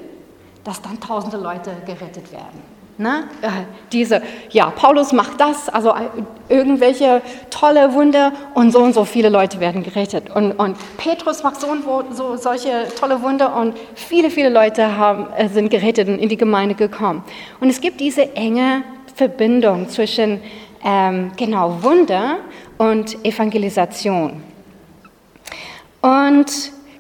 G: dass dann tausende Leute gerettet werden. Ne? Äh, diese, ja, Paulus macht das, also äh, irgendwelche tolle Wunder und so und so viele Leute werden gerettet. Und, und Petrus macht so und so solche tolle Wunder und viele, viele Leute haben, äh, sind gerettet und in die Gemeinde gekommen. Und es gibt diese enge Verbindung zwischen ähm, genau Wunder und Evangelisation. Und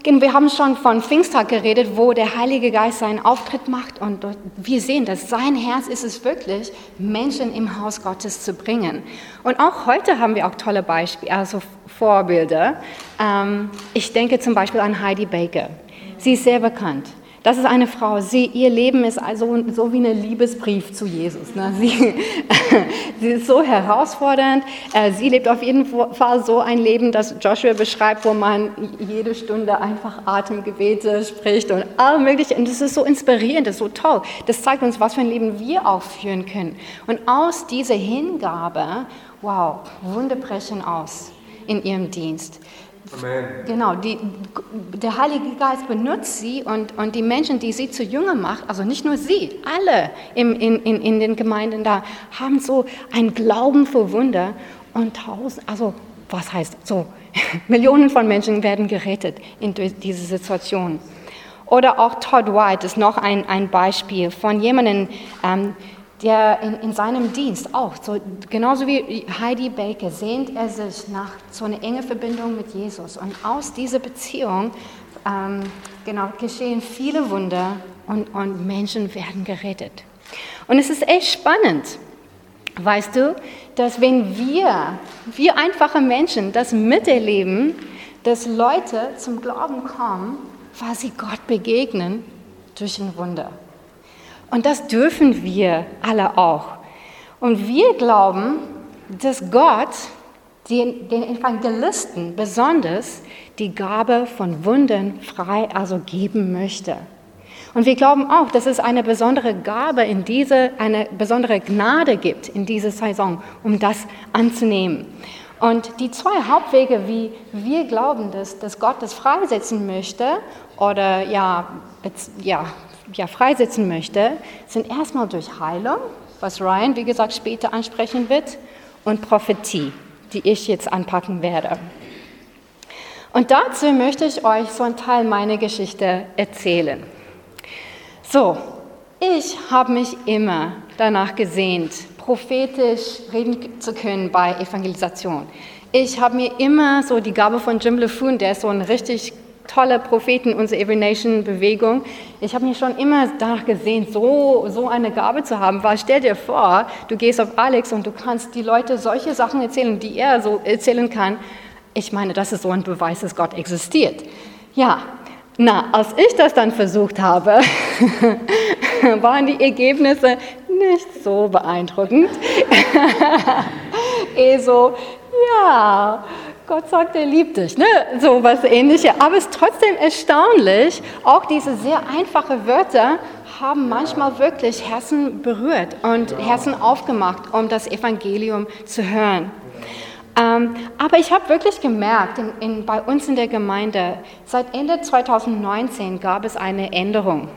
G: wir haben schon von Pfingsttag geredet, wo der Heilige Geist seinen Auftritt macht und wir sehen, dass sein Herz ist es wirklich, Menschen im Haus Gottes zu bringen. Und auch heute haben wir auch tolle Beispiele, also Vorbilder. Ähm, ich denke zum Beispiel an Heidi Baker. Sie ist sehr bekannt. Das ist eine Frau, sie, ihr Leben ist also so wie ein Liebesbrief zu Jesus. Ne? Sie, sie, ist so herausfordernd. Äh, sie lebt auf jeden Fall so ein Leben, das Joshua beschreibt, wo man jede Stunde einfach Atemgebete spricht und all mögliche. Und das ist so inspirierend, das ist so toll. Das zeigt uns, was für ein Leben wir auch führen können. Und aus dieser Hingabe, wow, Wunder brechen aus in ihrem Dienst. Amen. Genau, die, der Heilige Geist benutzt sie und, und die Menschen, die sie zu Jünger macht, also nicht nur sie, alle im, in, in, in den Gemeinden da, haben so ein Glauben für Wunder und tausend, also was heißt so, Millionen von Menschen werden gerettet in diese Situation. Oder auch Todd White ist noch ein, ein Beispiel von jemandem, ähm, der in, in seinem Dienst auch, so, genauso wie Heidi Baker, sehnt er sich nach so einer engen Verbindung mit Jesus. Und aus dieser Beziehung ähm, genau, geschehen viele Wunder und, und Menschen werden gerettet. Und es ist echt spannend, weißt du, dass wenn wir, wir einfache Menschen, das miterleben, dass Leute zum Glauben kommen, weil sie Gott begegnen durch ein Wunder. Und das dürfen wir alle auch. Und wir glauben, dass Gott den, den Evangelisten besonders die Gabe von Wundern frei also geben möchte. Und wir glauben auch, dass es eine besondere Gabe in diese, eine besondere Gnade gibt in dieser Saison, um das anzunehmen. Und die zwei Hauptwege, wie wir glauben, dass, dass Gott das freisetzen möchte oder ja, ja ja, freisetzen möchte, sind erstmal durch Heilung, was Ryan, wie gesagt, später ansprechen wird, und Prophetie, die ich jetzt anpacken werde. Und dazu möchte ich euch so einen Teil meiner Geschichte erzählen. So, ich habe mich immer danach gesehnt, prophetisch reden zu können bei Evangelisation. Ich habe mir immer so die Gabe von Jim LeFoon, der ist so ein richtig tolle Propheten unserer Every Nation Bewegung. Ich habe mich schon immer danach gesehen, so, so eine Gabe zu haben, weil stell dir vor, du gehst auf Alex und du kannst die Leute solche Sachen erzählen, die er so erzählen kann. Ich meine, das ist so ein Beweis, dass Gott existiert. Ja, na, als ich das dann versucht habe, waren die Ergebnisse nicht so beeindruckend. eh so, ja, Gott sagt, er liebt dich, ne? so was ähnliches. Aber es ist trotzdem erstaunlich, auch diese sehr einfachen Wörter haben manchmal wirklich Herzen berührt und Herzen aufgemacht, um das Evangelium zu hören. Ähm, aber ich habe wirklich gemerkt, in, in, bei uns in der Gemeinde, seit Ende 2019 gab es eine Änderung.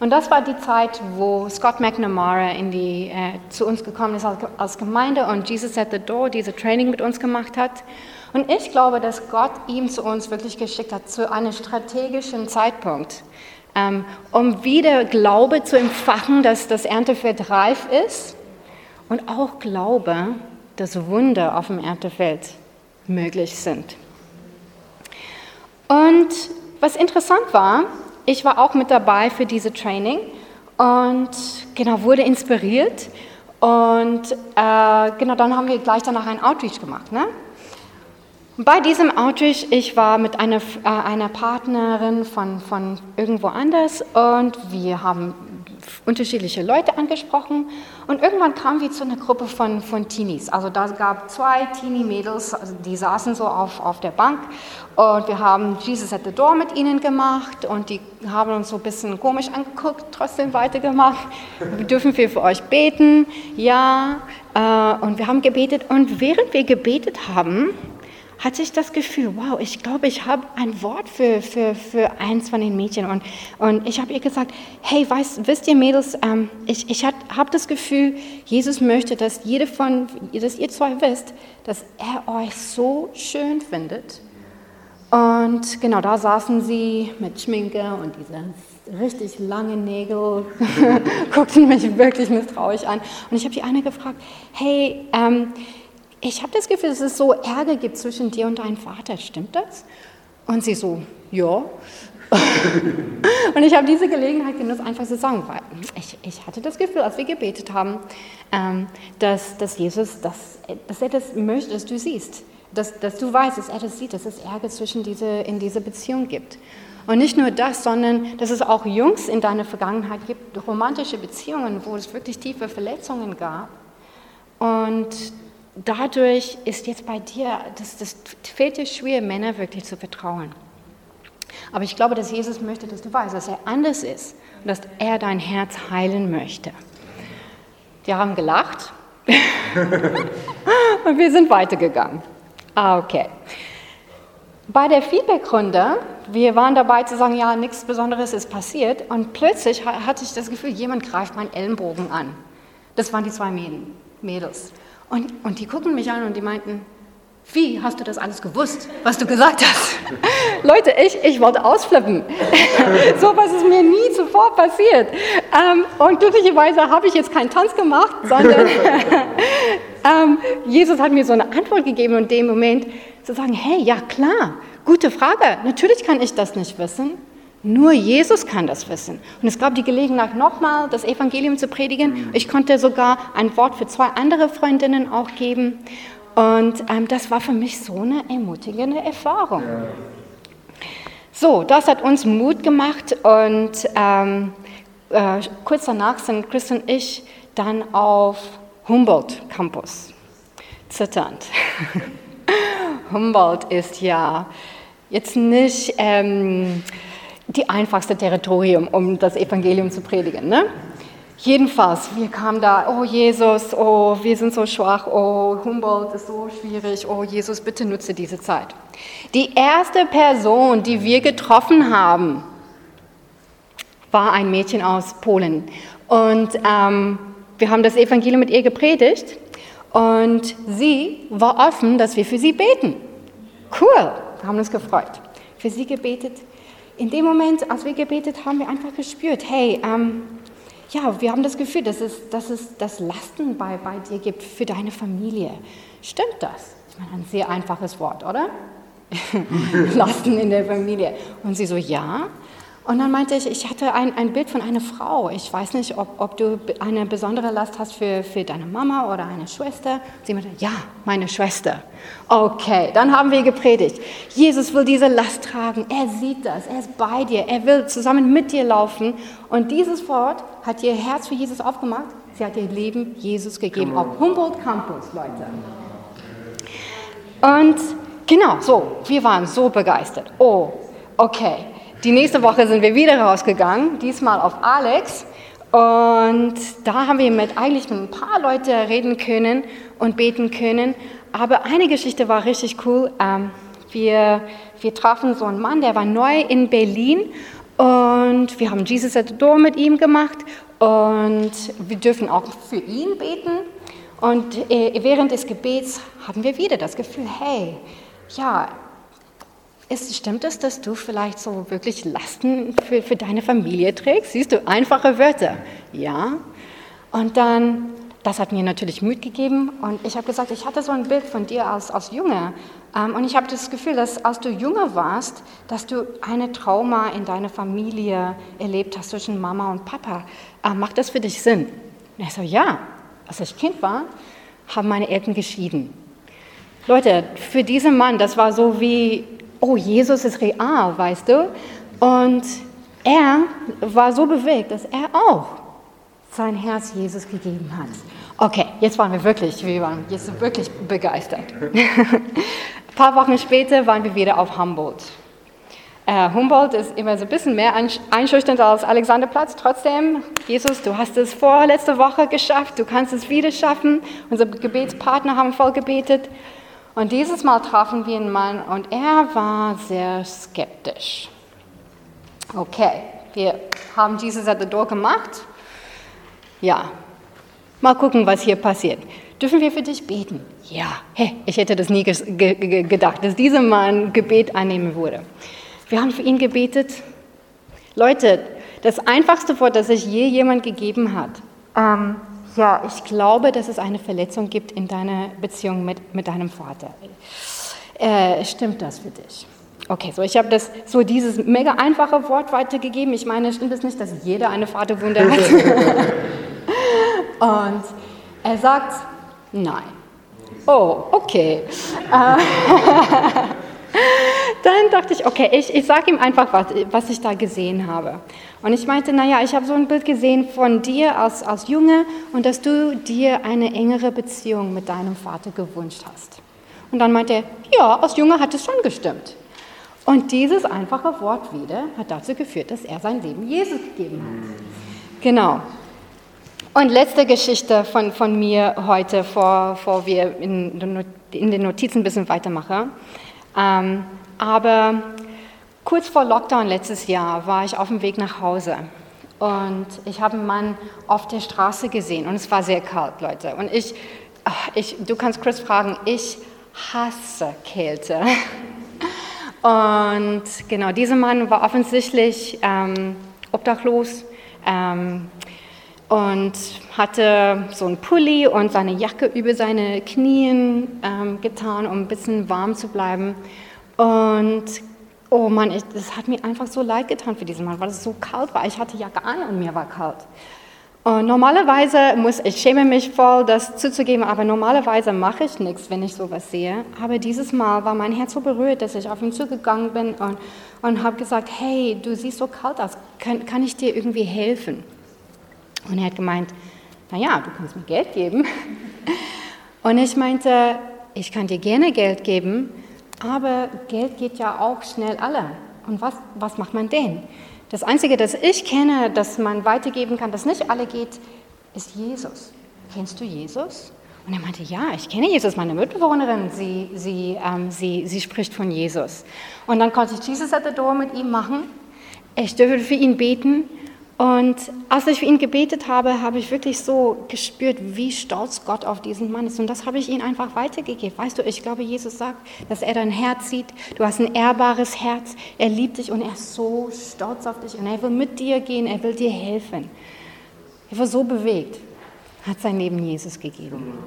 G: Und das war die Zeit, wo Scott McNamara die, äh, zu uns gekommen ist als, als Gemeinde und Jesus at the Door diese Training mit uns gemacht hat. Und ich glaube, dass Gott ihm zu uns wirklich geschickt hat, zu einem strategischen Zeitpunkt, ähm, um wieder Glaube zu empfachen, dass das Erntefeld reif ist und auch Glaube, dass Wunder auf dem Erntefeld möglich sind. Und was interessant war, ich war auch mit dabei für diese Training und genau wurde inspiriert und äh, genau dann haben wir gleich danach ein Outreach gemacht. Ne? Bei diesem Outreach, ich war mit einer, äh, einer Partnerin von, von irgendwo anders und wir haben unterschiedliche Leute angesprochen und irgendwann kamen wir zu einer Gruppe von, von Teenies. Also da gab zwei Teenie-Mädels, also die saßen so auf, auf der Bank und wir haben Jesus at the Door mit ihnen gemacht und die haben uns so ein bisschen komisch angeguckt, trotzdem weitergemacht. Dürfen wir für euch beten? Ja. Äh, und wir haben gebetet und während wir gebetet haben, hatte ich das Gefühl, wow, ich glaube, ich habe ein Wort für, für, für eins von den Mädchen. Und, und ich habe ihr gesagt, hey, weißt, wisst ihr Mädels, ähm, ich, ich habe das Gefühl, Jesus möchte, dass jede von, dass ihr zwei wisst, dass er euch so schön findet. Und genau, da saßen sie mit Schminke und diese richtig langen Nägel, guckten mich wirklich misstrauisch an. Und ich habe die eine gefragt, hey, ähm, ich habe das Gefühl, dass es so Ärger gibt zwischen dir und deinem Vater. Stimmt das? Und sie so, ja. und ich habe diese Gelegenheit genutzt, einfach zu sagen, weil ich, ich hatte das Gefühl, als wir gebetet haben, ähm, dass, dass Jesus, dass, dass er das möchte, dass du siehst, dass, dass du weißt, dass er das sieht, dass es Ärger zwischen diese, in dieser Beziehung gibt. Und nicht nur das, sondern dass es auch Jungs in deiner Vergangenheit gibt, romantische Beziehungen, wo es wirklich tiefe Verletzungen gab. Und dadurch ist jetzt bei dir, das, das fällt dir schwer, Männer wirklich zu vertrauen. Aber ich glaube, dass Jesus möchte, dass du weißt, dass er anders ist und dass er dein Herz heilen möchte. Die haben gelacht und wir sind weitergegangen. Ah, okay. Bei der Feedbackrunde, wir waren dabei zu sagen, ja, nichts Besonderes ist passiert und plötzlich hatte ich das Gefühl, jemand greift meinen Ellenbogen an. Das waren die zwei Mädels. Und, und die gucken mich an und die meinten, wie hast du das alles gewusst, was du gesagt hast? Leute, ich, ich wollte ausflippen. so was ist mir nie zuvor passiert. Ähm, und glücklicherweise habe ich jetzt keinen Tanz gemacht, sondern ähm, Jesus hat mir so eine Antwort gegeben in dem Moment zu sagen, hey, ja klar, gute Frage. Natürlich kann ich das nicht wissen. Nur Jesus kann das wissen. Und es gab die Gelegenheit, nochmal das Evangelium zu predigen. Ich konnte sogar ein Wort für zwei andere Freundinnen auch geben. Und ähm, das war für mich so eine ermutigende Erfahrung. So, das hat uns Mut gemacht und ähm, äh, kurz danach sind Chris und ich dann auf Humboldt Campus zitternd. Humboldt ist ja jetzt nicht ähm, die einfachste Territorium, um das Evangelium zu predigen. Ne? Jedenfalls, wir kamen da, oh Jesus, oh, wir sind so schwach, oh, Humboldt ist so schwierig, oh Jesus, bitte nutze diese Zeit. Die erste Person, die wir getroffen haben, war ein Mädchen aus Polen. Und ähm, wir haben das Evangelium mit ihr gepredigt und sie war offen, dass wir für sie beten. Cool, wir haben uns gefreut. Für sie gebetet, in dem Moment, als wir gebetet haben, wir einfach gespürt, hey, ähm, ja, wir haben das Gefühl, dass es, dass es das Lasten bei, bei dir gibt für deine Familie. Stimmt das? Ich meine, ein sehr einfaches Wort, oder? Lasten in der Familie. Und sie so, ja. Und dann meinte ich, ich hatte ein, ein Bild von einer Frau. Ich weiß nicht, ob, ob du eine besondere Last hast für, für deine Mama oder eine Schwester. Sie meinte, ja, meine Schwester. Okay, dann haben wir gepredigt. Jesus will diese Last tragen. Er sieht das. Er ist bei dir. Er will zusammen mit dir laufen. Und dieses Wort hat ihr Herz für Jesus aufgemacht. Sie hat ihr Leben Jesus gegeben. Auf Humboldt Campus, Leute. Und genau, so, wir waren so begeistert. Oh, okay. Die nächste Woche sind wir wieder rausgegangen, diesmal auf Alex. Und da haben wir mit, eigentlich mit ein paar Leuten reden können und beten können. Aber eine Geschichte war richtig cool. Ähm, wir, wir trafen so einen Mann, der war neu in Berlin und wir haben Jesus at the Door mit ihm gemacht und wir dürfen auch für ihn beten. Und äh, während des Gebets hatten wir wieder das Gefühl, hey, ja, ist, stimmt es, dass du vielleicht so wirklich Lasten für, für deine Familie trägst? Siehst du, einfache Wörter. Ja. Und dann, das hat mir natürlich Mut gegeben und ich habe gesagt, ich hatte so ein Bild von dir als, als Junge ähm, und ich habe das Gefühl, dass als du jünger warst, dass du eine Trauma in deiner Familie erlebt hast zwischen Mama und Papa. Äh, macht das für dich Sinn? Und ich so, ja. Als ich Kind war, haben meine Eltern geschieden. Leute, für diesen Mann, das war so wie, oh, Jesus ist real, weißt du? Und er war so bewegt, dass er auch sein Herz Jesus gegeben hat. Okay, jetzt waren wir wirklich, wir waren jetzt wirklich begeistert. Ein paar Wochen später waren wir wieder auf Humboldt. Äh, Humboldt ist immer so ein bisschen mehr einschüchternd als Alexanderplatz. Trotzdem, Jesus, du hast es vorletzte Woche geschafft, du kannst es wieder schaffen. Unsere Gebetspartner haben voll gebetet. Und dieses Mal trafen wir einen Mann und er war sehr skeptisch. Okay, wir haben Jesus at the door gemacht. Ja, mal gucken, was hier passiert. Dürfen wir für dich beten? Ja, hey, ich hätte das nie gedacht, dass dieser Mann Gebet annehmen würde. Wir haben für ihn gebetet. Leute, das einfachste Wort, das sich je jemand gegeben hat. Ähm, ja, ich glaube, dass es eine Verletzung gibt in deiner Beziehung mit, mit deinem Vater. Äh, stimmt das für dich? Okay, so ich habe das so dieses mega einfache Wort weitergegeben. Ich meine, stimmt es nicht, dass jeder eine Vaterwunde hat? Und er sagt, Nein. Oh, okay. Äh, dann dachte ich, okay, ich, ich sage ihm einfach, was, was ich da gesehen habe. Und ich meinte, naja, ich habe so ein Bild gesehen von dir als, als Junge und dass du dir eine engere Beziehung mit deinem Vater gewünscht hast. Und dann meinte er, ja, als Junge hat es schon gestimmt. Und dieses einfache Wort wieder hat dazu geführt, dass er sein Leben Jesus gegeben hat. Genau. Und letzte Geschichte von, von mir heute, bevor, bevor wir in, in, den Notizen ein bisschen weitermachen. Ähm, aber kurz vor Lockdown letztes Jahr war ich auf dem Weg nach Hause und ich habe einen Mann auf der Straße gesehen und es war sehr kalt, Leute. Und ich, ich du kannst Chris fragen, ich hasse Kälte. Und genau, dieser Mann war offensichtlich ähm, obdachlos. Ähm, und hatte so einen Pulli und seine Jacke über seine Knien ähm, getan, um ein bisschen warm zu bleiben. Und oh Mann, ich, das hat mir einfach so leid getan für diesen Mann, weil es so kalt war. Ich hatte Jacke an und mir war kalt. Und normalerweise muss ich schäme mich voll, das zuzugeben, aber normalerweise mache ich nichts, wenn ich sowas sehe. Aber dieses Mal war mein Herz so berührt, dass ich auf ihn zugegangen bin und, und habe gesagt, hey, du siehst so kalt aus, kann, kann ich dir irgendwie helfen? Und er hat gemeint, naja, du kannst mir Geld geben. Und ich meinte, ich kann dir gerne Geld geben, aber Geld geht ja auch schnell alle. Und was, was macht man denn? Das Einzige, das ich kenne, das man weitergeben kann, das nicht alle geht, ist Jesus. Kennst du Jesus? Und er meinte, ja, ich kenne Jesus, meine Mitbewohnerin, sie, sie, ähm, sie, sie spricht von Jesus. Und dann konnte ich Jesus at the Door mit ihm machen. Ich durfte für ihn beten. Und als ich für ihn gebetet habe, habe ich wirklich so gespürt, wie stolz Gott auf diesen Mann ist. Und das habe ich ihm einfach weitergegeben. Weißt du, ich glaube, Jesus sagt, dass er dein Herz sieht. Du hast ein ehrbares Herz. Er liebt dich und er ist so stolz auf dich. Und er will mit dir gehen, er will dir helfen. Er war so bewegt, hat sein Leben Jesus gegeben.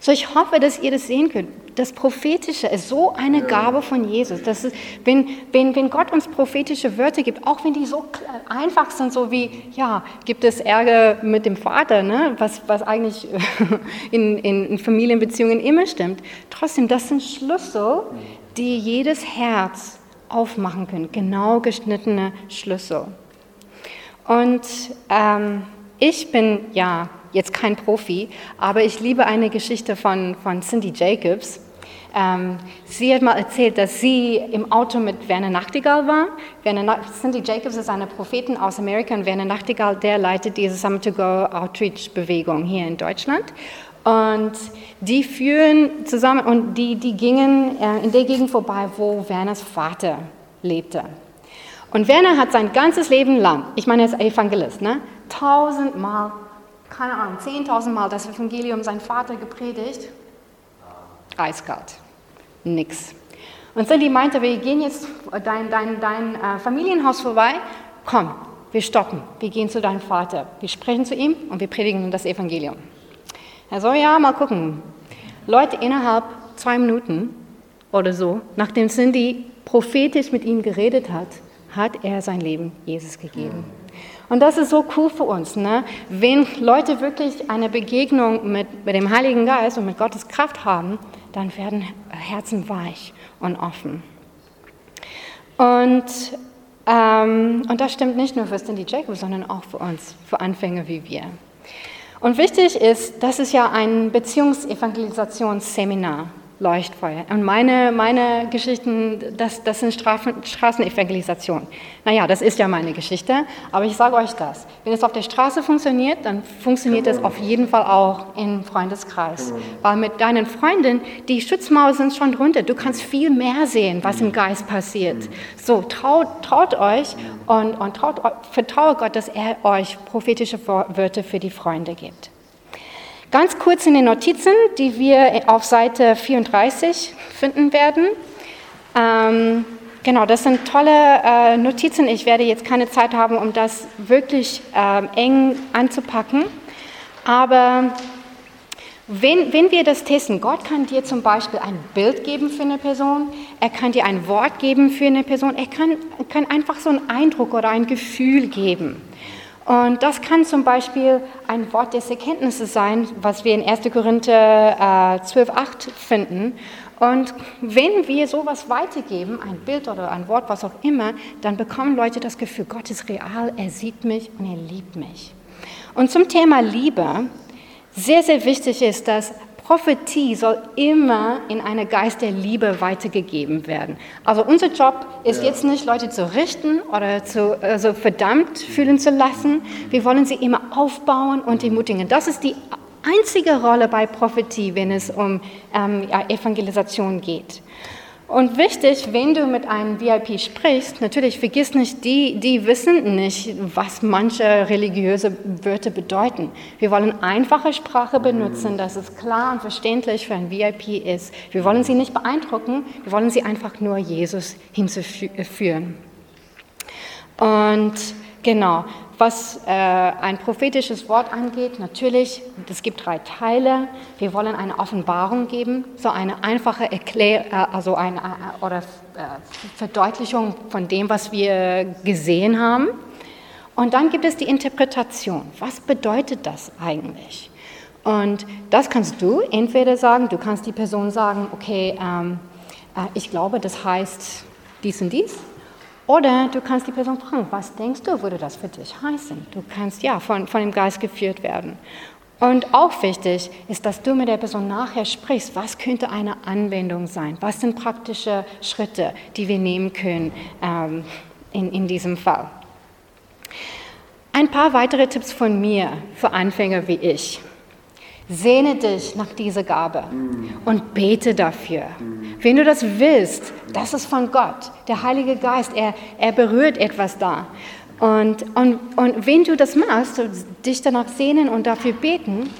G: So, ich hoffe, dass ihr das sehen könnt. Das Prophetische ist so eine Gabe von Jesus. Das ist, wenn, wenn, wenn Gott uns prophetische Wörter gibt, auch wenn die so einfach sind, so wie, ja, gibt es Ärger mit dem Vater, ne? was, was eigentlich in, in Familienbeziehungen immer stimmt. Trotzdem, das sind Schlüssel, die jedes Herz aufmachen können. Genau geschnittene Schlüssel. Und ähm, ich bin, ja, jetzt kein Profi, aber ich liebe eine Geschichte von, von Cindy Jacobs. Ähm, sie hat mal erzählt, dass sie im Auto mit Werner Nachtigall war. Werner Na Cindy Jacobs ist eine Prophetin aus Amerika und Werner Nachtigall, der leitet diese Summer to Go Outreach Bewegung hier in Deutschland. Und die führen zusammen und die, die gingen äh, in der Gegend vorbei, wo Werners Vater lebte. Und Werner hat sein ganzes Leben lang, ich meine, er ist Evangelist, ne? tausendmal, keine Ahnung, zehntausendmal das Evangelium sein Vater gepredigt. Eiskalt. Nix. Und Cindy meinte, wir gehen jetzt dein, dein, dein äh, Familienhaus vorbei. Komm, wir stoppen. Wir gehen zu deinem Vater. Wir sprechen zu ihm und wir predigen das Evangelium. Er so, ja, mal gucken. Leute, innerhalb zwei Minuten oder so, nachdem Cindy prophetisch mit ihm geredet hat, hat er sein Leben Jesus gegeben. Und das ist so cool für uns, ne? wenn Leute wirklich eine Begegnung mit, mit dem Heiligen Geist und mit Gottes Kraft haben, dann werden Herzen weich und offen. Und, ähm, und das stimmt nicht nur für Cindy Jacobs, sondern auch für uns, für Anfänger wie wir. Und wichtig ist, das ist ja ein Beziehungsevangelisationssseminar. Leuchtfeuer. Und meine, meine Geschichten, das, das sind Strafen, Straßenevangelisation. Naja, das ist ja meine Geschichte, aber ich sage euch das. Wenn es auf der Straße funktioniert, dann funktioniert es auf jeden Fall auch im Freundeskreis. Weil mit deinen Freunden, die Schutzmauer sind schon drunter. Du kannst viel mehr sehen, was im Geist passiert. So, traut, traut euch und, und traut, vertraue Gott, dass er euch prophetische Wörter für die Freunde gibt. Ganz kurz in den Notizen, die wir auf Seite 34 finden werden. Ähm, genau, das sind tolle äh, Notizen. Ich werde jetzt keine Zeit haben, um das wirklich äh, eng anzupacken. Aber wenn, wenn wir das testen, Gott kann dir zum Beispiel ein Bild geben für eine Person, er kann dir ein Wort geben für eine Person, er kann, kann einfach so einen Eindruck oder ein Gefühl geben. Und das kann zum Beispiel ein Wort des Erkenntnisses sein, was wir in 1. Korinther äh, 12,8 finden. Und wenn wir sowas weitergeben, ein Bild oder ein Wort, was auch immer, dann bekommen Leute das Gefühl, Gott ist real, er sieht mich und er liebt mich. Und zum Thema Liebe, sehr, sehr wichtig ist, dass Prophetie soll immer in einer Geist der Liebe weitergegeben werden. Also unser Job ist ja. jetzt nicht, Leute zu richten oder zu also verdammt fühlen zu lassen. Wir wollen sie immer aufbauen und ermutigen. Das ist die einzige Rolle bei Prophetie, wenn es um ähm, ja, Evangelisation geht. Und wichtig, wenn du mit einem VIP sprichst, natürlich vergiss nicht, die, die wissen nicht, was manche religiöse Wörter bedeuten. Wir wollen einfache Sprache benutzen, dass es klar und verständlich für ein VIP ist. Wir wollen sie nicht beeindrucken, wir wollen sie einfach nur Jesus hinzuführen. Und genau, was äh, ein prophetisches Wort angeht, natürlich, es gibt drei Teile. Wir wollen eine Offenbarung geben, so eine einfache Erklärung, äh, also eine äh, oder, äh, Verdeutlichung von dem, was wir gesehen haben. Und dann gibt es die Interpretation. Was bedeutet das eigentlich? Und das kannst du entweder sagen, du kannst die Person sagen, okay, ähm, äh, ich glaube, das heißt dies und dies. Oder du kannst die Person fragen, was denkst du, würde das für dich heißen? Du kannst ja von, von dem Geist geführt werden. Und auch wichtig ist, dass du mit der Person nachher sprichst, was könnte eine Anwendung sein? Was sind praktische Schritte, die wir nehmen können ähm, in, in diesem Fall? Ein paar weitere Tipps von mir für Anfänger wie ich. Sehne dich nach dieser Gabe und bete dafür. Wenn du das willst, das ist von Gott. Der Heilige Geist, er, er berührt etwas da. Und, und, und wenn du das machst, dich danach sehnen und dafür beten,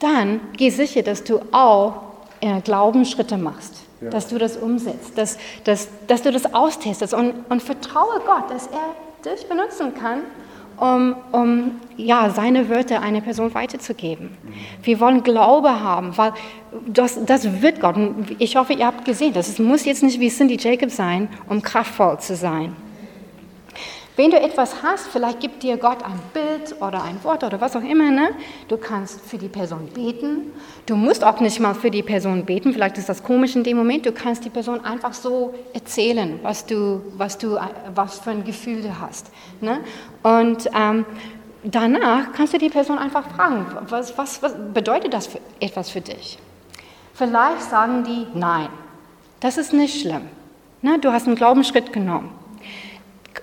G: dann geh sicher, dass du auch äh, Glaubensschritte machst, ja. dass du das umsetzt, dass, dass, dass du das austestest und, und vertraue Gott, dass er dich benutzen kann, um, um ja, seine Wörter einer Person weiterzugeben. Wir wollen Glaube haben, weil das, das wird Gott. Ich hoffe, ihr habt gesehen, das muss jetzt nicht wie Cindy Jacobs sein, um kraftvoll zu sein. Wenn du etwas hast, vielleicht gibt dir Gott ein Bild oder ein Wort oder was auch immer, ne? du kannst für die Person beten. Du musst auch nicht mal für die Person beten, vielleicht ist das komisch in dem Moment. Du kannst die Person einfach so erzählen, was du, was du, was für ein Gefühl du hast. Ne? Und ähm, danach kannst du die Person einfach fragen, was, was, was bedeutet das für, etwas für dich? Vielleicht sagen die, nein, Das ist nicht schlimm. Ne? Du hast einen Glaubensschritt genommen.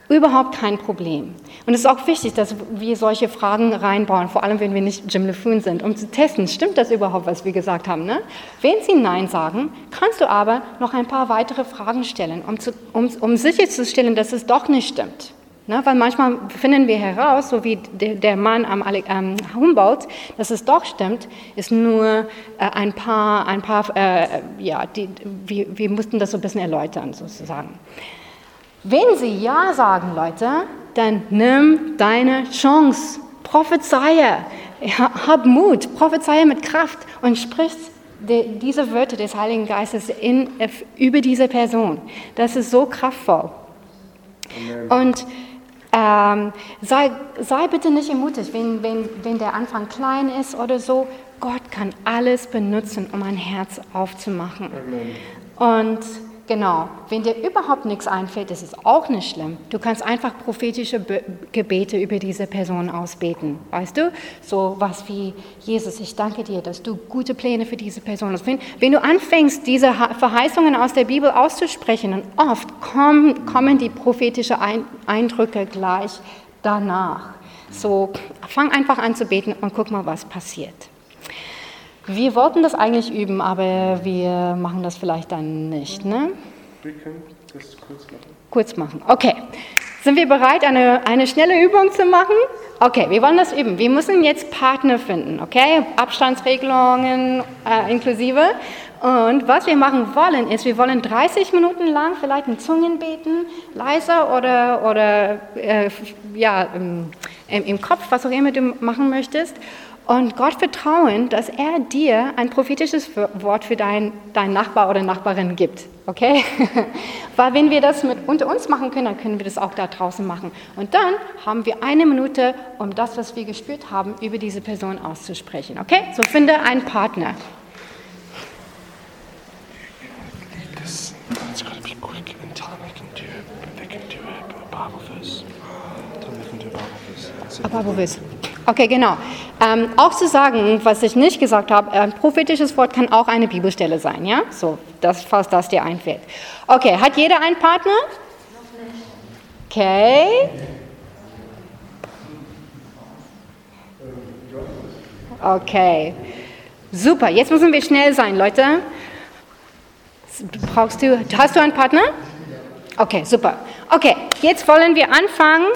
G: Überhaupt kein Problem. Und es ist auch wichtig, dass wir solche Fragen reinbauen, vor allem wenn wir nicht Jim LeFoon sind, um zu testen, stimmt das überhaupt, was wir gesagt haben. Ne? Wenn sie Nein sagen, kannst du aber noch ein paar weitere Fragen stellen, um, zu, um, um sicherzustellen, dass es doch nicht stimmt. Ne? Weil manchmal finden wir heraus, so wie der, der Mann am ähm, Humboldt, dass es doch stimmt, ist nur äh, ein paar, ein paar äh, ja, die, wir, wir mussten das so ein bisschen erläutern sozusagen. Wenn sie Ja sagen, Leute, dann nimm deine Chance. Prophezeie. Hab Mut. Prophezeie mit Kraft und sprich die, diese Wörter des Heiligen Geistes in, über diese Person. Das ist so kraftvoll. Amen. Und ähm, sei, sei bitte nicht ermutigt, wenn, wenn, wenn der Anfang klein ist oder so. Gott kann alles benutzen, um ein Herz aufzumachen. Amen. Und Genau, wenn dir überhaupt nichts einfällt, ist es auch nicht schlimm. Du kannst einfach prophetische Be Gebete über diese Person ausbeten. Weißt du? So was wie, Jesus, ich danke dir, dass du gute Pläne für diese Person hast. Wenn, wenn du anfängst, diese Verheißungen aus der Bibel auszusprechen, und oft kommen, kommen die prophetischen Eindrücke gleich danach. So, fang einfach an zu beten und guck mal, was passiert. Wir wollten das eigentlich üben, aber wir machen das vielleicht dann nicht. Ne? Wir können das kurz machen. Kurz machen, okay. Sind wir bereit, eine, eine schnelle Übung zu machen? Okay, wir wollen das üben. Wir müssen jetzt Partner finden, okay? Abstandsregelungen äh, inklusive. Und was wir machen wollen, ist, wir wollen 30 Minuten lang vielleicht in Zungen beten, leiser oder, oder äh, ja, im, im Kopf, was auch immer du machen möchtest und Gott vertrauen, dass er dir ein prophetisches Wort für deinen dein Nachbar oder Nachbarin gibt. Okay? Weil wenn wir das mit unter uns machen können, dann können wir das auch da draußen machen. Und dann haben wir eine Minute, um das, was wir gespürt haben, über diese Person auszusprechen. Okay? So finde einen Partner. This, it's got to be quick and time. We can do, they can do a Bible verse. Then we can do a Bible verse. A Bible verse. Okay, genau. Ähm, auch zu sagen, was ich nicht gesagt habe, ein prophetisches Wort kann auch eine Bibelstelle sein, ja? So, das, falls das dir einfällt. Okay, hat jeder einen Partner? Okay. Okay. Super, jetzt müssen wir schnell sein, Leute. Brauchst du, hast du einen Partner? Okay, super. Okay, jetzt wollen wir anfangen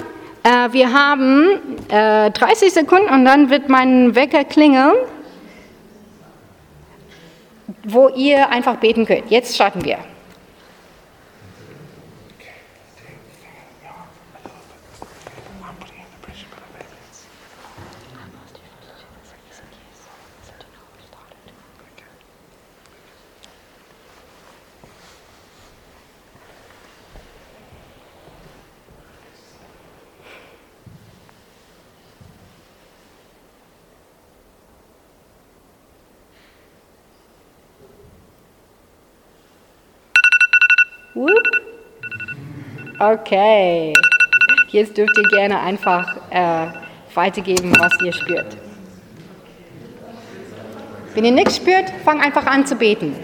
G: äh, wir haben äh, 30 Sekunden und dann wird mein Wecker klingeln, wo ihr einfach beten könnt. Jetzt starten wir. Okay. Jetzt dürft ihr gerne einfach äh, weitergeben, was ihr spürt. Wenn ihr nichts spürt, fang einfach an zu beten.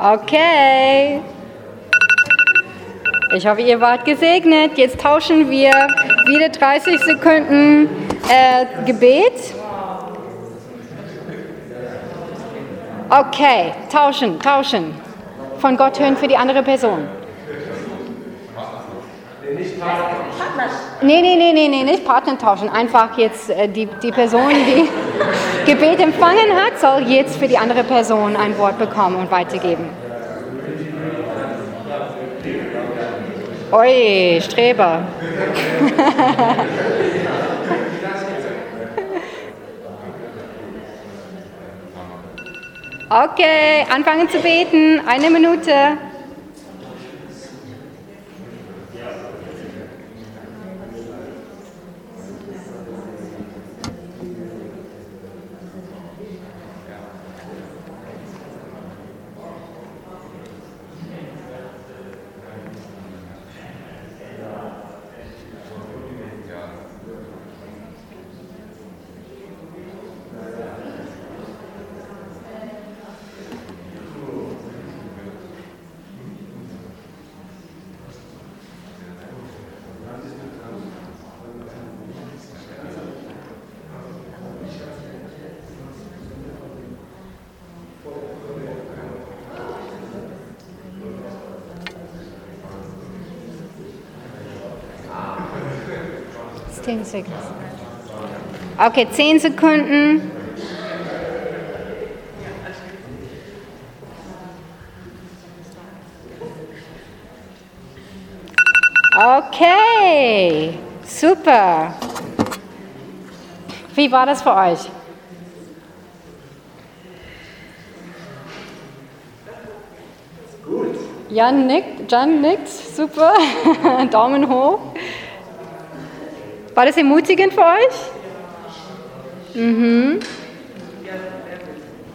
G: Okay. Ich hoffe, ihr wart gesegnet. Jetzt tauschen wir wieder 30 Sekunden äh, Gebet? Okay, tauschen, tauschen. Von Gott hören für die andere Person. Nee, nee, nee, nee, nee, nicht Partner tauschen. Einfach jetzt äh, die, die Person, die Gebet empfangen hat, soll jetzt für die andere Person ein Wort bekommen und weitergeben. Ui, Streber. Okay, anfangen zu beten. Eine Minute. Zehn Sekunden. Okay, zehn Sekunden. Okay, super. Wie war das für euch? Jan nickt, Jan nickt, super. Daumen hoch. War das ermutigend für euch? Mhm.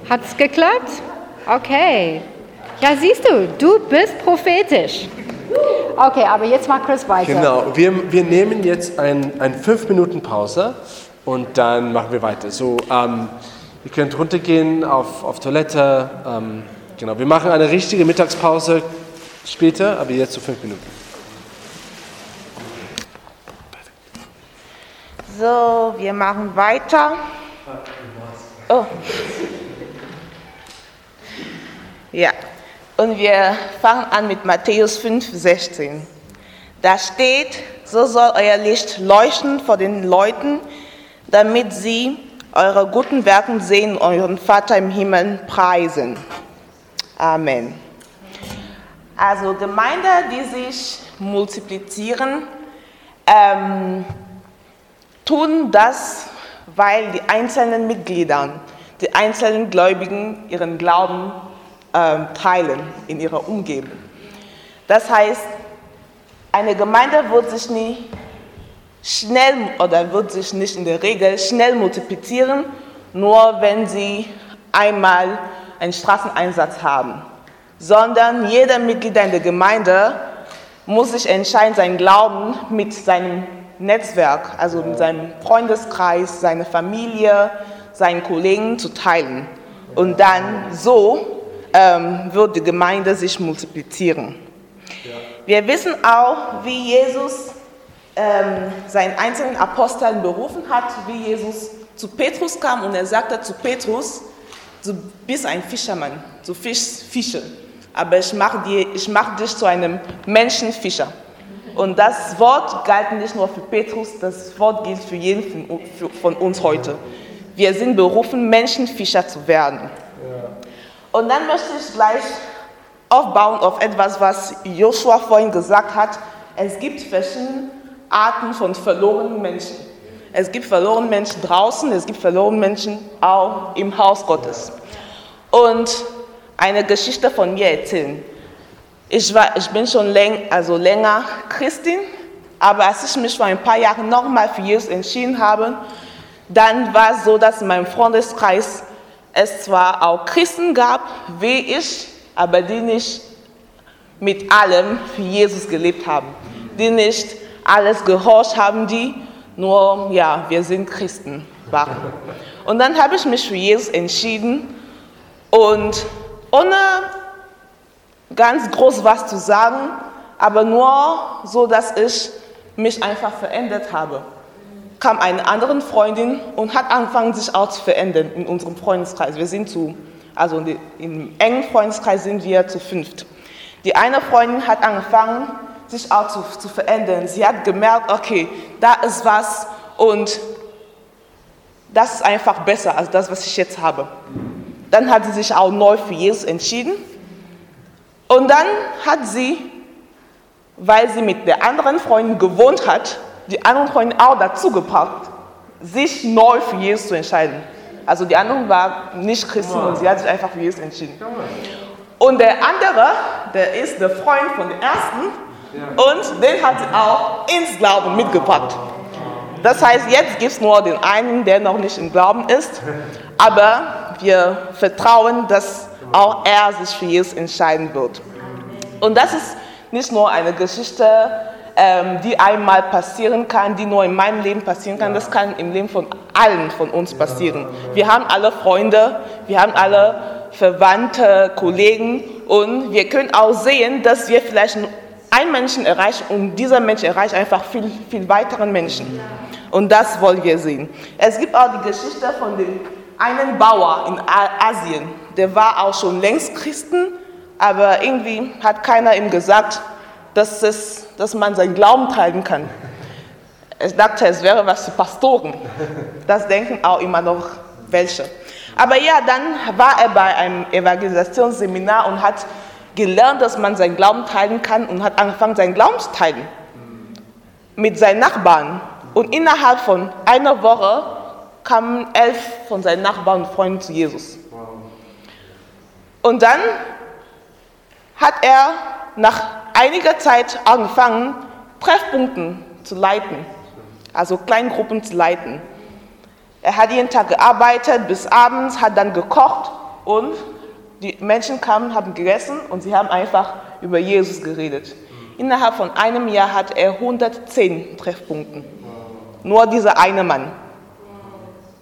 G: Hat es geklappt? Okay. Ja, siehst du, du bist prophetisch. Okay, aber jetzt macht Chris weiter.
A: Genau, wir, wir nehmen jetzt ein, ein 5 Minuten Pause und dann machen wir weiter. So, ähm, ihr könnt runtergehen auf, auf Toilette. Ähm, genau, wir machen eine richtige Mittagspause später, aber jetzt so 5 Minuten.
F: So, wir machen weiter. Oh. Ja, und wir fangen an mit Matthäus 5, 16. Da steht, so soll euer Licht leuchten vor den Leuten, damit sie eure guten Werke sehen und euren Vater im Himmel preisen. Amen. Also Gemeinde, die sich multiplizieren, ähm, tun das, weil die einzelnen Mitglieder, die einzelnen Gläubigen ihren Glauben ähm, teilen in ihrer Umgebung. Das heißt, eine Gemeinde wird sich nicht schnell oder wird sich nicht in der Regel schnell multiplizieren, nur wenn sie einmal einen Straßeneinsatz haben, sondern jeder Mitglied in der Gemeinde muss sich entscheiden, seinen Glauben mit seinem Netzwerk, also mit seinem Freundeskreis, seiner Familie, seinen Kollegen zu teilen. Und dann so ähm, wird die Gemeinde sich multiplizieren. Wir wissen auch, wie Jesus ähm, seinen einzelnen Aposteln berufen hat, wie Jesus zu Petrus kam und er sagte zu Petrus, du bist ein Fischermann, du fischst Fische, aber ich mache mach dich zu einem Menschenfischer. Und das Wort galt nicht nur für Petrus, das Wort gilt für jeden von, uns heute. Wir sind berufen, Menschenfischer zu werden. Und dann möchte ich gleich aufbauen auf etwas, was Joshua vorhin gesagt hat. Es gibt verschiedene Arten von verlorenen Menschen. Es gibt verlorene Menschen draußen, es gibt verlorene Menschen auch im Haus Gottes. Und eine Geschichte von mir erzählen. Ich, war, ich bin schon läng, also länger Christin, aber als ich mich vor ein paar Jahren nochmal für Jesus entschieden habe, dann war es so, dass in meinem Freundeskreis es zwar auch Christen gab, wie ich, aber die nicht mit allem für Jesus gelebt haben, die nicht alles gehorcht haben, die nur, ja, wir sind Christen waren. Und dann habe ich mich für Jesus entschieden und ohne ganz groß was zu sagen, aber nur so, dass ich mich einfach verändert habe. kam eine andere Freundin und hat angefangen, sich auch zu verändern in unserem Freundeskreis. Wir sind zu, also im engen Freundeskreis sind wir zu fünft. Die eine Freundin hat angefangen, sich auch zu, zu verändern. Sie hat gemerkt, okay, da ist was und das ist einfach besser als das, was ich jetzt habe. Dann hat sie sich auch neu für Jesus entschieden. Und dann hat sie, weil sie mit der anderen Freundin gewohnt hat, die andere Freundin auch dazu gepackt, sich neu für Jesus zu entscheiden. Also die andere war nicht Christin und sie hat sich einfach für Jesus entschieden. Und der andere, der ist der Freund von der ersten und den hat sie auch ins Glauben mitgepackt. Das heißt, jetzt gibt es nur den einen, der noch nicht im Glauben ist, aber wir vertrauen, dass auch er sich für Jesus entscheiden wird. Und das ist nicht nur eine Geschichte, ähm, die einmal passieren kann, die nur in meinem Leben passieren kann, das kann im Leben von allen von uns passieren. Wir haben alle Freunde, wir haben alle Verwandte, Kollegen und wir können auch sehen, dass wir vielleicht einen Menschen erreichen und dieser Mensch erreicht einfach viel, viel weiteren Menschen. Und das wollen wir sehen. Es gibt auch die Geschichte von dem einen Bauer in Asien, der war auch schon längst Christen, aber irgendwie hat keiner ihm gesagt, dass, es, dass man seinen Glauben teilen kann. Ich dachte, es wäre was für Pastoren. Das denken auch immer noch welche. Aber ja, dann war er bei einem Evangelisationsseminar und hat gelernt, dass man seinen Glauben teilen kann und hat angefangen, seinen Glauben zu teilen. Mit seinen Nachbarn. Und innerhalb von einer Woche kamen elf von seinen Nachbarn und Freunden zu Jesus. Und dann hat er nach einiger Zeit angefangen, Treffpunkte zu leiten, also Kleingruppen zu leiten. Er hat jeden Tag gearbeitet bis abends, hat dann gekocht und die Menschen kamen, haben gegessen und sie haben einfach über Jesus geredet. Innerhalb von einem Jahr hat er 110 Treffpunkte. Nur dieser eine Mann.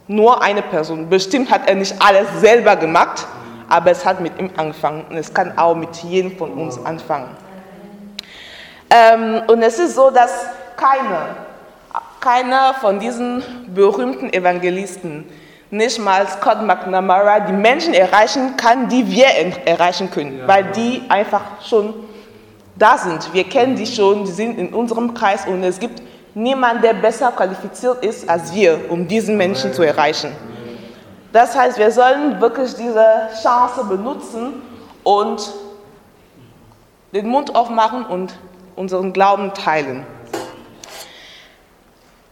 F: Nur eine Person. Bestimmt hat er nicht alles selber gemacht, aber es hat mit ihm angefangen und es kann auch mit jedem von uns anfangen. Ähm, und es ist so, dass keiner, keiner von diesen berühmten Evangelisten, nicht mal Scott McNamara, die Menschen erreichen kann, die wir er- erreichen können, weil die einfach schon da sind. Wir kennen die schon, die sind in unserem Kreis und es gibt niemanden, der besser qualifiziert ist als wir, um diesen Menschen zu erreichen. Das heißt, wir sollen wirklich diese Chance benutzen und den Mund aufmachen und unseren Glauben teilen.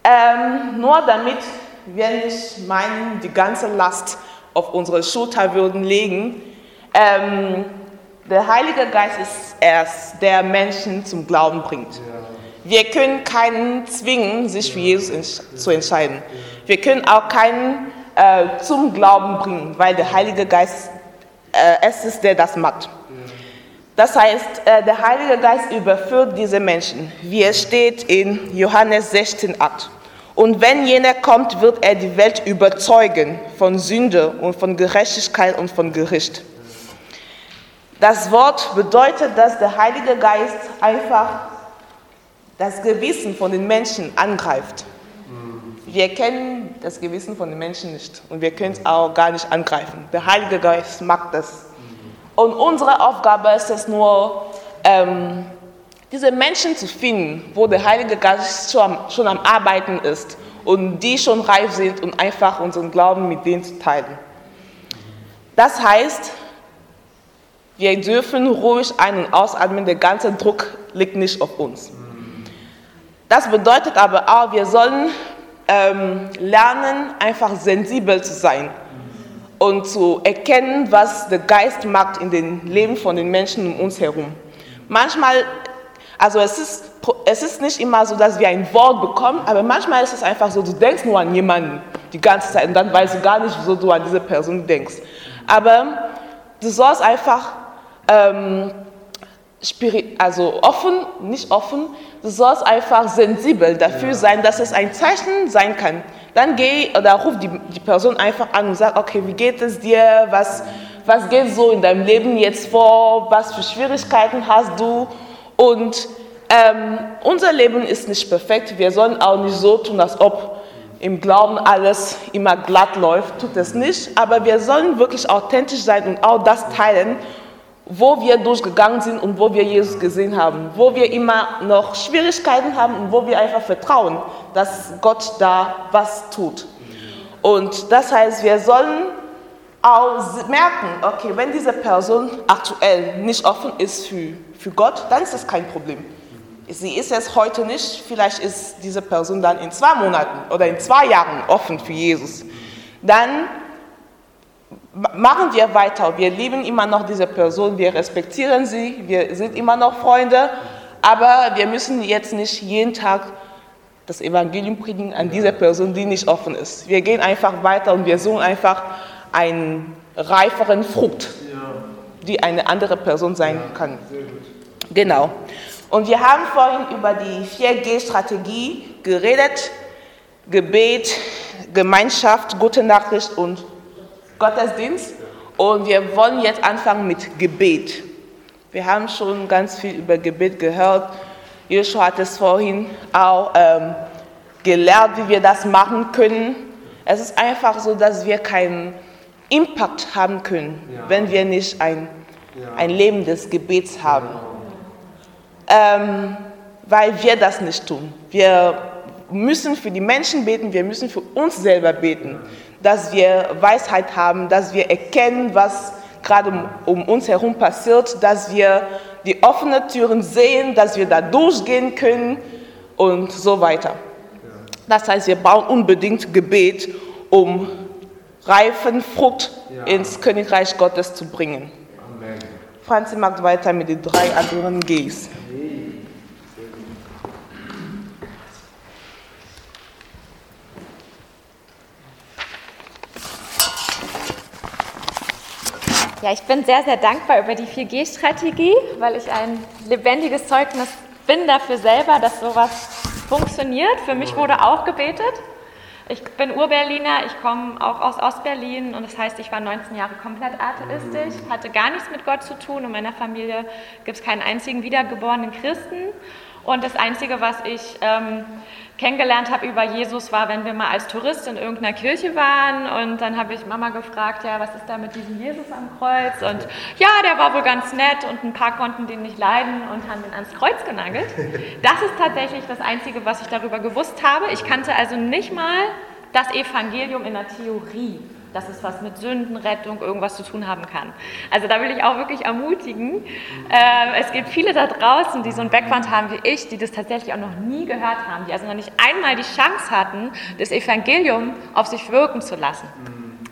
F: Ähm, nur damit wir nicht meinen, die ganze Last auf unsere Schulter würden legen. Ähm, der Heilige Geist ist erst, der Menschen zum Glauben bringt. Wir können keinen zwingen, sich für Jesus zu entscheiden. Wir können auch keinen äh, zum Glauben bringen, weil der Heilige Geist äh, es ist, der das macht. Das heißt, äh, der Heilige Geist überführt diese Menschen, wie es steht in Johannes 16,8. Und wenn jener kommt, wird er die Welt überzeugen von Sünde und von Gerechtigkeit und von Gericht. Das Wort bedeutet, dass der Heilige Geist einfach das Gewissen von den Menschen angreift. Wir kennen das Gewissen von den Menschen nicht und wir können es auch gar nicht angreifen. Der Heilige Geist mag das. Und unsere Aufgabe ist es nur, ähm, diese Menschen zu finden, wo der Heilige Geist schon schon am Arbeiten ist und die schon reif sind und einfach unseren Glauben mit denen zu teilen. Das heißt, wir dürfen ruhig ein- und ausatmen, der ganze Druck liegt nicht auf uns. Das bedeutet aber auch, wir sollen ähm, lernen, einfach sensibel zu sein und zu erkennen, was der Geist macht in den Leben von den Menschen um uns herum. Manchmal, also es ist, es ist nicht immer so, dass wir ein Wort bekommen, aber manchmal ist es einfach so, du denkst nur an jemanden die ganze Zeit und dann weißt du gar nicht, wieso du an diese Person denkst. Aber du sollst einfach ähm, spiri- also offen, nicht offen, du sollst einfach sensibel dafür sein, dass es ein Zeichen sein kann. Dann geh oder ruf die, die Person einfach an und sag, okay, wie geht es dir, was, was geht so in deinem Leben jetzt vor, was für Schwierigkeiten hast du? Und ähm, unser Leben ist nicht perfekt, wir sollen auch nicht so tun, als ob im Glauben alles immer glatt läuft, tut es nicht. Aber wir sollen wirklich authentisch sein und auch das teilen, wo wir durchgegangen sind und wo wir Jesus gesehen haben, wo wir immer noch Schwierigkeiten haben und wo wir einfach vertrauen, dass Gott da was tut. Und das heißt, wir sollen auch merken, okay, wenn diese Person aktuell nicht offen ist für, für Gott, dann ist das kein Problem. Sie ist es heute nicht, vielleicht ist diese Person dann in zwei Monaten oder in zwei Jahren offen für Jesus. Dann machen wir weiter. Wir lieben immer noch diese Person, wir respektieren sie, wir sind immer noch Freunde, aber wir müssen jetzt nicht jeden Tag das Evangelium predigen an diese Person, die nicht offen ist. Wir gehen einfach weiter und wir suchen einfach einen reiferen Frucht, die eine andere Person sein kann. Genau. Und wir haben vorhin über die 4G-Strategie geredet. Gebet, Gemeinschaft, gute Nachricht und Gottesdienst. Und wir wollen jetzt anfangen mit Gebet. Wir haben schon ganz viel über Gebet gehört. Joshua hat es vorhin auch ähm, gelernt, wie wir das machen können. Es ist einfach so, dass wir keinen Impact haben können, ja. wenn wir nicht ein, ja. ein Leben des Gebets haben. Ähm, weil wir das nicht tun. Wir müssen für die Menschen beten, wir müssen für uns selber beten, dass wir Weisheit haben, dass wir erkennen, was gerade um, uns herum passiert, dass wir die offenen Türen sehen, dass wir da durchgehen können und so weiter. Das heißt, wir brauchen unbedingt Gebet, um reifen Frucht ja. ins Königreich Gottes zu bringen. Amen. Franzi macht weiter mit den drei anderen Gs.
B: Ja, ich bin sehr, sehr dankbar über die 4G-Strategie, weil ich ein lebendiges Zeugnis bin dafür selber, dass sowas funktioniert. Für mich wurde auch gebetet. Ich bin Urberliner, ich komme auch aus Ostberlin und das heißt, ich war 19 Jahre komplett atheistisch, hatte gar nichts mit Gott zu tun. In meiner Familie gibt es keinen einzigen wiedergeborenen Christen. Und das Einzige, was ich ähm, kennengelernt habe über Jesus, war, wenn wir mal als Tourist in irgendeiner Kirche waren und dann habe ich Mama gefragt, ja, was ist da mit diesem Jesus am Kreuz? Und ja, der war wohl ganz nett und ein paar konnten den nicht leiden und haben ihn ans Kreuz genagelt. Das ist tatsächlich das Einzige, was ich darüber gewusst habe. Ich kannte also nicht mal das Evangelium in der Theorie dass es was mit Sündenrettung irgendwas zu tun haben kann. Also da will ich auch wirklich ermutigen. Äh, es gibt viele da draußen, die so einen Background haben wie ich, die das tatsächlich auch noch nie gehört haben, die also noch nicht einmal die Chance hatten, das Evangelium auf sich wirken zu lassen.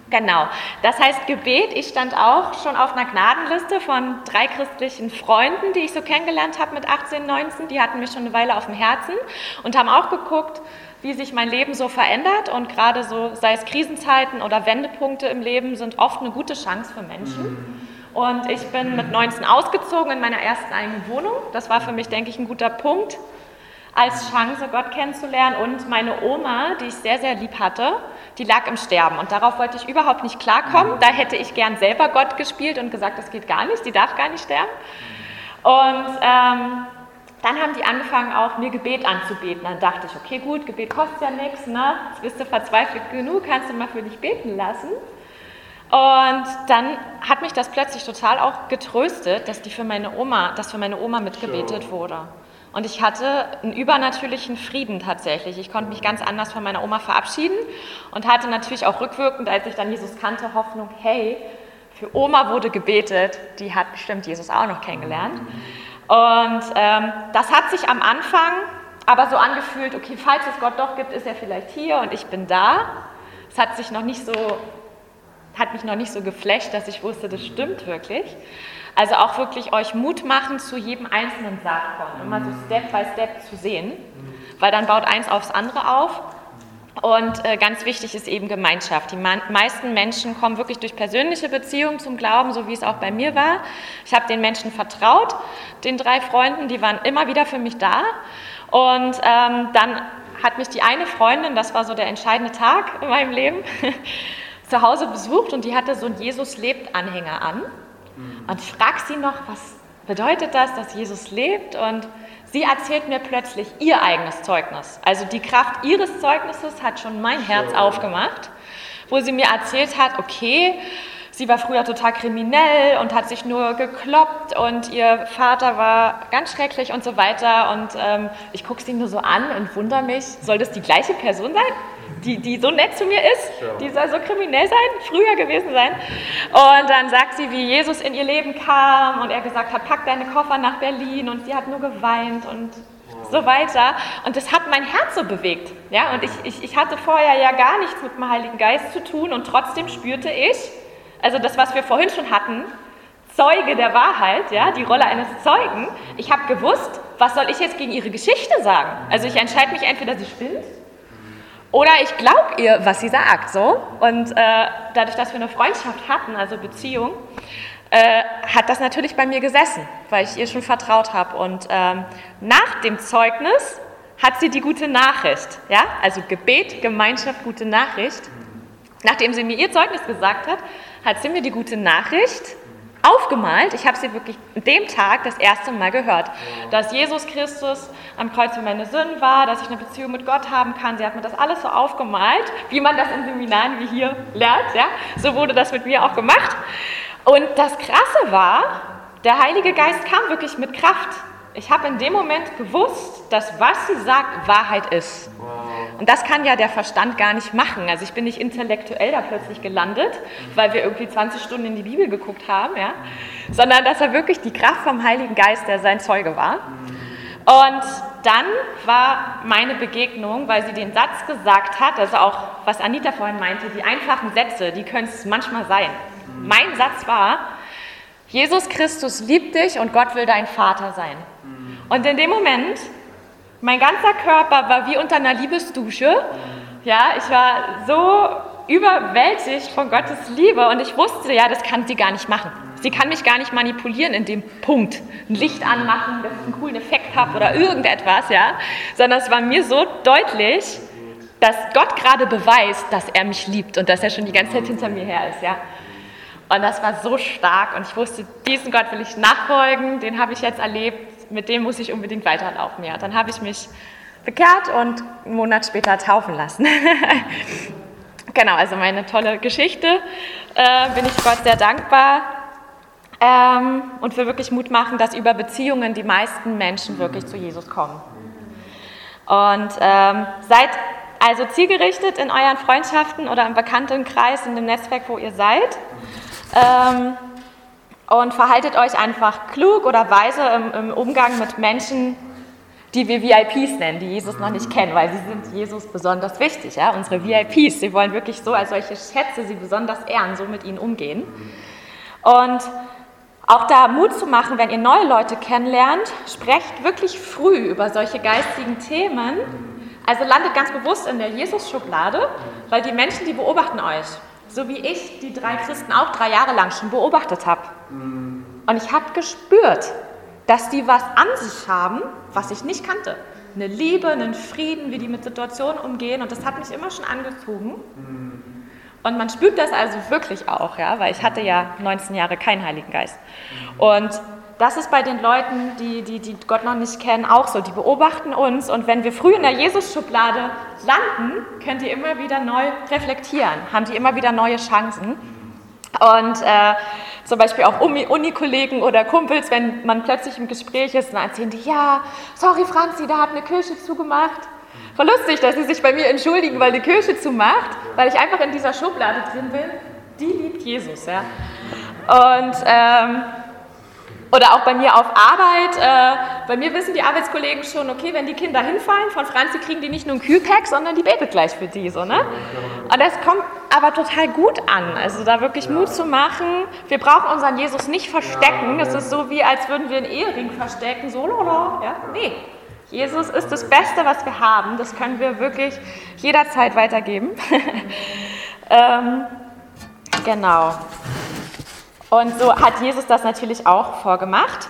B: Genau. Das heißt Gebet. Ich stand auch schon auf einer Gnadenliste von drei christlichen Freunden, die ich so kennengelernt habe mit 18, 19. Die hatten mich schon eine Weile auf dem Herzen und haben auch geguckt, wie sich mein Leben so verändert. Und gerade so, sei es Krisenzeiten oder Wendepunkte im Leben, sind oft eine gute Chance für Menschen. Und ich bin mit 19 ausgezogen in meiner ersten eigenen Wohnung. Das war für mich, denke ich, ein guter Punkt, als Chance, Gott kennenzulernen. Und meine Oma, die ich sehr, sehr lieb hatte, die lag im Sterben. Und darauf wollte ich überhaupt nicht klarkommen. Da hätte ich gern selber Gott gespielt und gesagt, das geht gar nicht, die darf gar nicht sterben. Und ähm, dann haben die angefangen, auch mir Gebet anzubeten. Dann dachte ich, okay, gut, Gebet kostet ja nichts, ne? Jetzt bist du verzweifelt genug, kannst du mal für dich beten lassen. Und dann hat mich das plötzlich total auch getröstet, dass die für meine Oma, dass für meine Oma mitgebetet wurde. Und ich hatte einen übernatürlichen Frieden tatsächlich. Ich konnte mich ganz anders von meiner Oma verabschieden und hatte natürlich auch rückwirkend, als ich dann Jesus kannte, Hoffnung, hey, für Oma wurde gebetet, die hat bestimmt Jesus auch noch kennengelernt. Und ähm, das hat sich am Anfang aber so angefühlt, okay, falls es Gott doch gibt, ist er vielleicht hier und ich bin da. Es hat sich noch nicht so, hat mich noch nicht so geflasht, dass ich wusste, das stimmt wirklich. Also auch wirklich euch Mut machen, zu jedem einzelnen Saatkorn, immer so Step by Step zu sehen, weil dann baut eins aufs andere auf und äh, ganz wichtig ist eben Gemeinschaft. Die meisten Menschen kommen wirklich durch persönliche Beziehungen zum Glauben, so wie es auch bei mir war. Ich habe den Menschen vertraut, den drei Freunden, die waren immer wieder für mich da. Und ähm, dann hat mich die eine Freundin, das war so der entscheidende Tag in meinem Leben, zu Hause besucht und die hatte so einen Jesus lebt Anhänger an. Und ich frage sie noch, was bedeutet das, dass Jesus lebt und sie erzählt mir plötzlich ihr eigenes Zeugnis. Also die Kraft ihres Zeugnisses hat schon mein Herz aufgemacht, wo sie mir erzählt hat, okay, sie war früher total kriminell und hat sich nur gekloppt und ihr Vater war ganz schrecklich und so weiter. Und ähm, ich gucke sie nur so an und wundere mich, soll das die gleiche Person sein? Die, die so nett zu mir ist, die soll so kriminell sein, früher gewesen sein. Und dann sagt sie, wie Jesus in ihr Leben kam und er gesagt hat, pack deine Koffer nach Berlin und sie hat nur geweint und so weiter. Und das hat mein Herz so bewegt. Ja? Und ich, ich, ich hatte vorher ja gar nichts mit dem Heiligen Geist zu tun und trotzdem spürte ich, also das, was wir vorhin schon hatten, Zeuge der Wahrheit, ja, die Rolle eines Zeugen. Ich habe gewusst, was soll ich jetzt gegen ihre Geschichte sagen? Also ich entscheide mich entweder, sie spinnt oder ich glaube ihr, was sie sagt. So. Und äh, dadurch, dass wir eine Freundschaft hatten, also Beziehung, äh, hat das natürlich bei mir gesessen, weil ich ihr schon vertraut habe. Und ähm, nach dem Zeugnis hat sie die gute Nachricht, ja, also Gebet, Gemeinschaft, gute Nachricht. Nachdem sie mir ihr Zeugnis gesagt hat, hat sie mir die gute Nachricht aufgemalt. Ich habe sie wirklich an dem Tag das erste Mal gehört, dass Jesus Christus am Kreuz für meine Sünden war, dass ich eine Beziehung mit Gott haben kann. Sie hat mir das alles so aufgemalt, wie man das in Seminaren wie hier lernt. Ja? So wurde das mit mir auch gemacht. Und das Krasse war, der Heilige Geist kam wirklich mit Kraft. Ich habe in dem Moment gewusst, dass was sie sagt Wahrheit ist. Und das kann ja der Verstand gar nicht machen. Also ich bin nicht intellektuell da plötzlich gelandet, weil wir irgendwie 20 Stunden in die Bibel geguckt haben, ja? sondern dass er wirklich die Kraft vom Heiligen Geist, der sein Zeuge war. Und dann war meine Begegnung, weil sie den Satz gesagt hat, also auch was Anita vorhin meinte, die einfachen Sätze, die können es manchmal sein. Mein Satz war, Jesus Christus liebt dich und Gott will dein Vater sein. Und in dem Moment mein ganzer Körper war wie unter einer Liebesdusche. Ja, ich war so überwältigt von Gottes Liebe und ich wusste, ja, das kann sie gar nicht machen. Sie kann mich gar nicht manipulieren in dem Punkt, ein Licht anmachen, dass ich einen coolen Effekt habe oder irgendetwas, ja, sondern es war mir so deutlich, dass Gott gerade beweist, dass er mich liebt und dass er schon die ganze Zeit hinter mir her ist, ja. Und das war so stark und ich wusste, diesen Gott will ich nachfolgen, den habe ich jetzt erlebt, mit dem muss ich unbedingt weiterlaufen. Ja, dann habe ich mich bekehrt und einen Monat später taufen lassen. genau, also meine tolle Geschichte. Äh, bin ich Gott sehr dankbar ähm, und will wirklich Mut machen, dass über Beziehungen die meisten Menschen wirklich zu Jesus kommen. Und ähm, seid also zielgerichtet in euren Freundschaften oder im Bekanntenkreis, in dem Netzwerk, wo ihr seid. Ähm, und verhaltet euch einfach klug oder weise im, im, Umgang mit Menschen, die wir VIPs nennen, die Jesus noch nicht kennen, weil sie sind Jesus besonders wichtig, ja, unsere VIPs. Sie wollen wirklich so als solche Schätze sie besonders ehren, so mit ihnen umgehen. Und auch da Mut zu machen, wenn ihr neue Leute kennenlernt, sprecht wirklich früh über solche geistigen Themen. Also landet ganz bewusst in der Jesus-Schublade, weil die Menschen, die beobachten euch so wie ich die drei Christen auch drei Jahre lang schon beobachtet habe. Und ich habe gespürt, dass die was an sich haben, was ich nicht kannte. Eine Liebe, einen Frieden, wie die mit Situationen umgehen. Und das hat mich immer schon angezogen. Und man spürt das also wirklich auch, ja, weil ich hatte ja 19 Jahre keinen Heiligen Geist. Und das ist bei den Leuten, die, die, die Gott noch nicht kennen, auch so. Die beobachten uns und wenn wir früh in der Jesus-Schublade landen, könnt ihr immer wieder neu reflektieren, haben die immer wieder neue Chancen. Und äh, zum Beispiel auch Uni-Kollegen oder Kumpels, wenn man plötzlich im Gespräch ist, dann erzählen die, ja, sorry Franzi, da hat eine Kirche zugemacht. Voll lustig, dass sie sich bei mir entschuldigen, weil die Kirche zumacht, weil ich einfach in dieser Schublade drin bin. Die liebt Jesus, ja. Und ähm, oder auch bei mir auf Arbeit. Äh, bei mir wissen die Arbeitskollegen schon, okay, wenn die Kinder hinfallen, von Franzi kriegen die nicht nur ein Kühlpack, sondern die betet gleich für die. So, ne? Und das kommt aber total gut an. Also da wirklich Mut zu machen. Wir brauchen unseren Jesus nicht verstecken. Es ist so, wie als würden wir einen Ehering verstecken. So, lala. Ja? Nee. Jesus ist das Beste, was wir haben. Das können wir wirklich jederzeit weitergeben. ähm, genau. Und so hat Jesus das natürlich auch vorgemacht.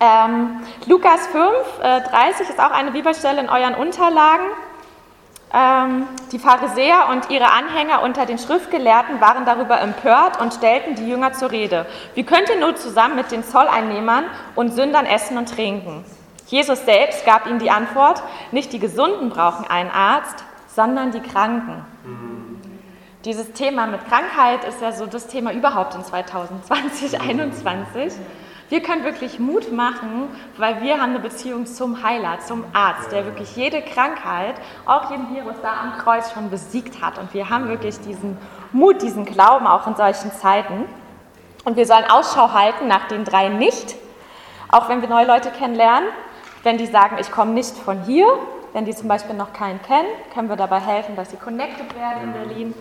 B: Ähm, Lukas 5, äh, 30 ist auch eine Bibelstelle in euren Unterlagen. Ähm, die Pharisäer und ihre Anhänger unter den Schriftgelehrten waren darüber empört und stellten die Jünger zur Rede. Wie könnt ihr nur zusammen mit den Zolleinnehmern und Sündern essen und trinken? Jesus selbst gab ihnen die Antwort, nicht die Gesunden brauchen einen Arzt, sondern die Kranken. Dieses Thema mit Krankheit ist ja so das Thema überhaupt in 2020, 2021. Wir können wirklich Mut machen, weil wir haben eine Beziehung zum Heiler, zum Arzt, der wirklich jede Krankheit, auch jeden Virus da am Kreuz schon besiegt hat. Und wir haben wirklich diesen Mut, diesen Glauben auch in solchen Zeiten. Und wir sollen Ausschau halten nach den drei nicht, auch wenn wir neue Leute kennenlernen. Wenn die sagen, ich komme nicht von hier, wenn die zum Beispiel noch keinen kennen, können wir dabei helfen, dass sie connected werden in Berlin.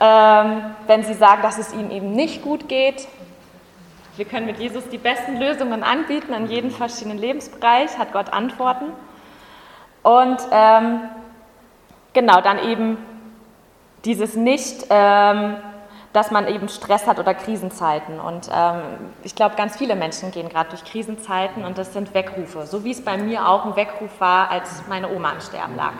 B: Ähm, wenn sie sagen, dass es ihnen eben nicht gut geht, wir können mit Jesus die besten Lösungen anbieten an jeden verschiedenen Lebensbereich, hat Gott Antworten. Und ähm, genau, dann eben dieses Nicht, ähm, dass man eben Stress hat oder Krisenzeiten. Und ähm, ich glaube, ganz viele Menschen gehen gerade durch Krisenzeiten und das sind Weckrufe, so wie es bei mir auch ein Weckruf war, als meine Oma am Sterben lag.